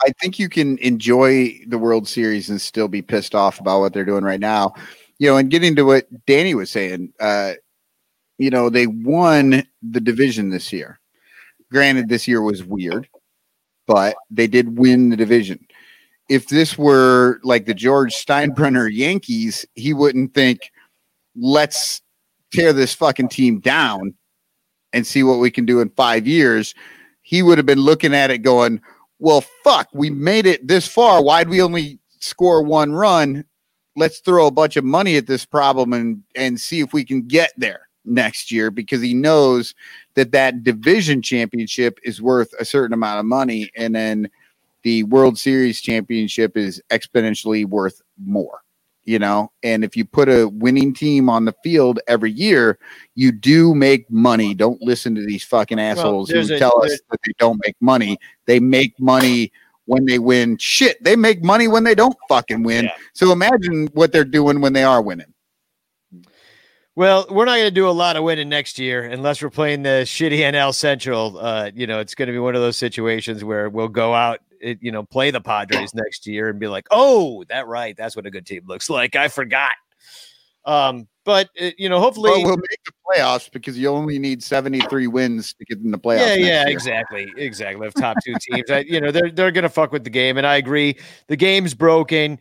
I think you can enjoy the World Series and still be pissed off about what they're doing right now. You know, and getting to what Danny was saying, uh, you know, they won the division this year. Granted, this year was weird, but they did win the division. If this were like the George Steinbrenner Yankees, he wouldn't think, let's tear this fucking team down and see what we can do in five years. He would have been looking at it going, well, fuck, we made it this far. Why'd we only score one run? Let's throw a bunch of money at this problem and and see if we can get there next year because he knows that that division championship is worth a certain amount of money and then the World Series championship is exponentially worth more you know? And if you put a winning team on the field every year you do make money. Don't listen to these fucking assholes who a- tell us that they don't make money. They make money when they win. Shit they make money when they don't fucking win. So imagine what they're doing when they are winning Well, we're not going to do a lot of winning next year unless we're playing the shitty NL Central. Uh, you know, it's going to be one of those situations where we'll go out, you know, play the Padres next year and be like, "Oh, that right, that's what a good team looks like." I forgot. Um, but uh, you know, hopefully, Well, we'll make the playoffs because you only need 73 wins to get in the playoffs yeah, yeah, year. exactly, exactly. Of top two teams, I, you know, they're they're going to fuck with the game, and I agree. The game's broken,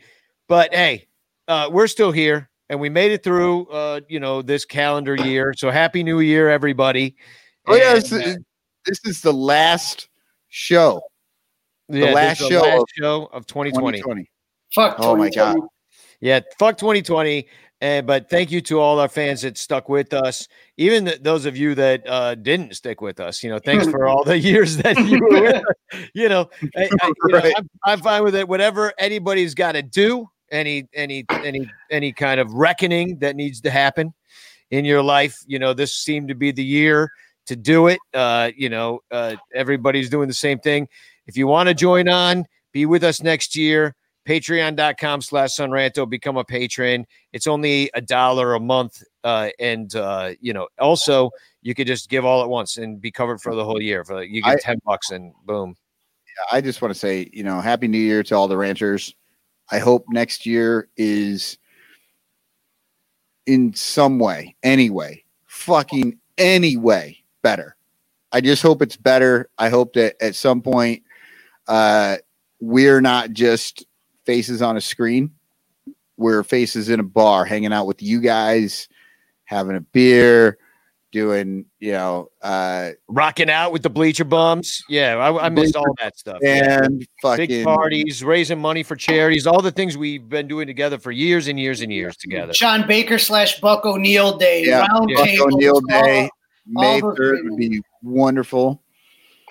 but hey, uh, we're still here, and we made it through. Uh, you know, this calendar year. So happy New Year, everybody! Oh yeah, this, uh, is, this is the last show. The Yeah, last the show last of show of 2020. 2020. Fuck. Oh my god. Yeah, fuck 2020. And but thank you to all our fans that stuck with us, even th- those of you that uh, didn't stick with us. You know, thanks for all the years that you were. You know, I, I, you know, Right. I'm, I'm fine with it. Whatever anybody's got to do, any any any any kind of reckoning that needs to happen in your life. You know, this seemed to be the year to do it. Uh, you know, uh, everybody's doing the same thing. If you want to join on, be with us next year. Patreon.com slash Sonranto, become a patron. It's only a dollar a month. Uh, and, uh, you know, also you could just give all at once and be covered for the whole year. For You get I- 10 bucks and boom. I just want to say, you know, happy new year to all the ranchers. I hope next year is in some way, anyway, fucking anyway better. I just hope it's better. I hope that at some point uh we're not just faces on a screen. We're faces in a bar hanging out with you guys, having a beer, doing, you know, uh, Rocking out with the bleacher bums. Yeah, I, I missed all that stuff. And fucking Big parties, raising money for charities, all the things we've been doing together for years and years and years together. John Baker slash Buck O'Neil Day. yeah, round Buck O'Neil Day, all- May all third would be wonderful.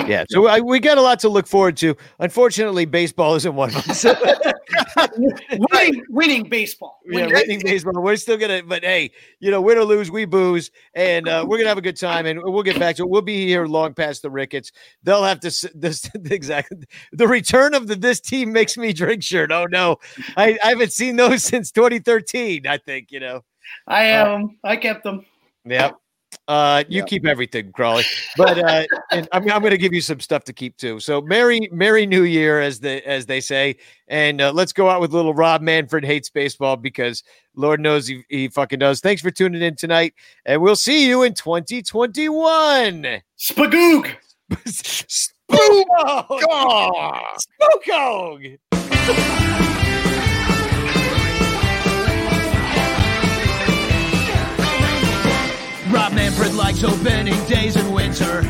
Yeah, so I, we got a lot to look forward to. Unfortunately, baseball isn't one of them. So, winning, winning baseball. yeah, Winning. winning baseball. We're still gonna, but hey, you know, win or lose, we booze, and uh, we're gonna have a good time, and we'll get back to it. We'll be here long past the Ricketts. They'll have to s- this exactly the return of the this team makes me drink shirt. Oh no, I, I haven't seen those since 2013. I think you know. I have them. I kept them. Yep. Uh, you keep everything, Crawley. But uh, and I'm, I'm going to give you some stuff to keep too. So, Merry Merry New Year, as the as they say, and uh, let's go out with little Rob Manfred hates baseball because Lord knows he, he fucking does. Thanks for tuning in tonight, and we'll see you in 2021. Spagoog. Spookog. Spookog. Rob Manfred likes opening days in winter.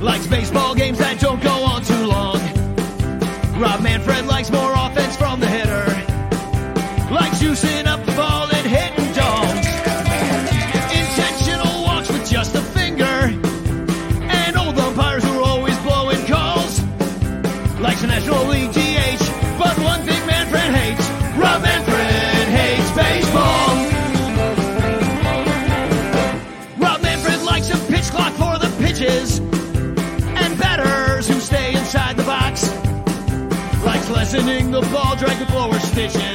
Likes baseball games that don't go on too long. Rob Manfred likes more offense from the Lessening the ball drag with lower stitches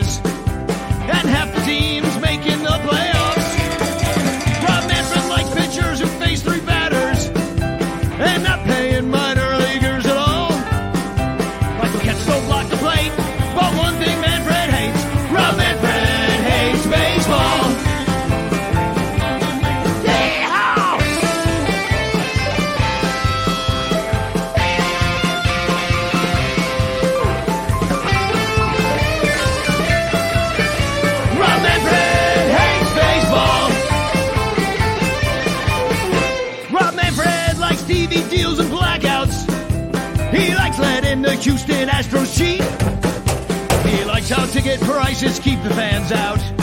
Astros cheat. He likes how ticket prices keep the fans out.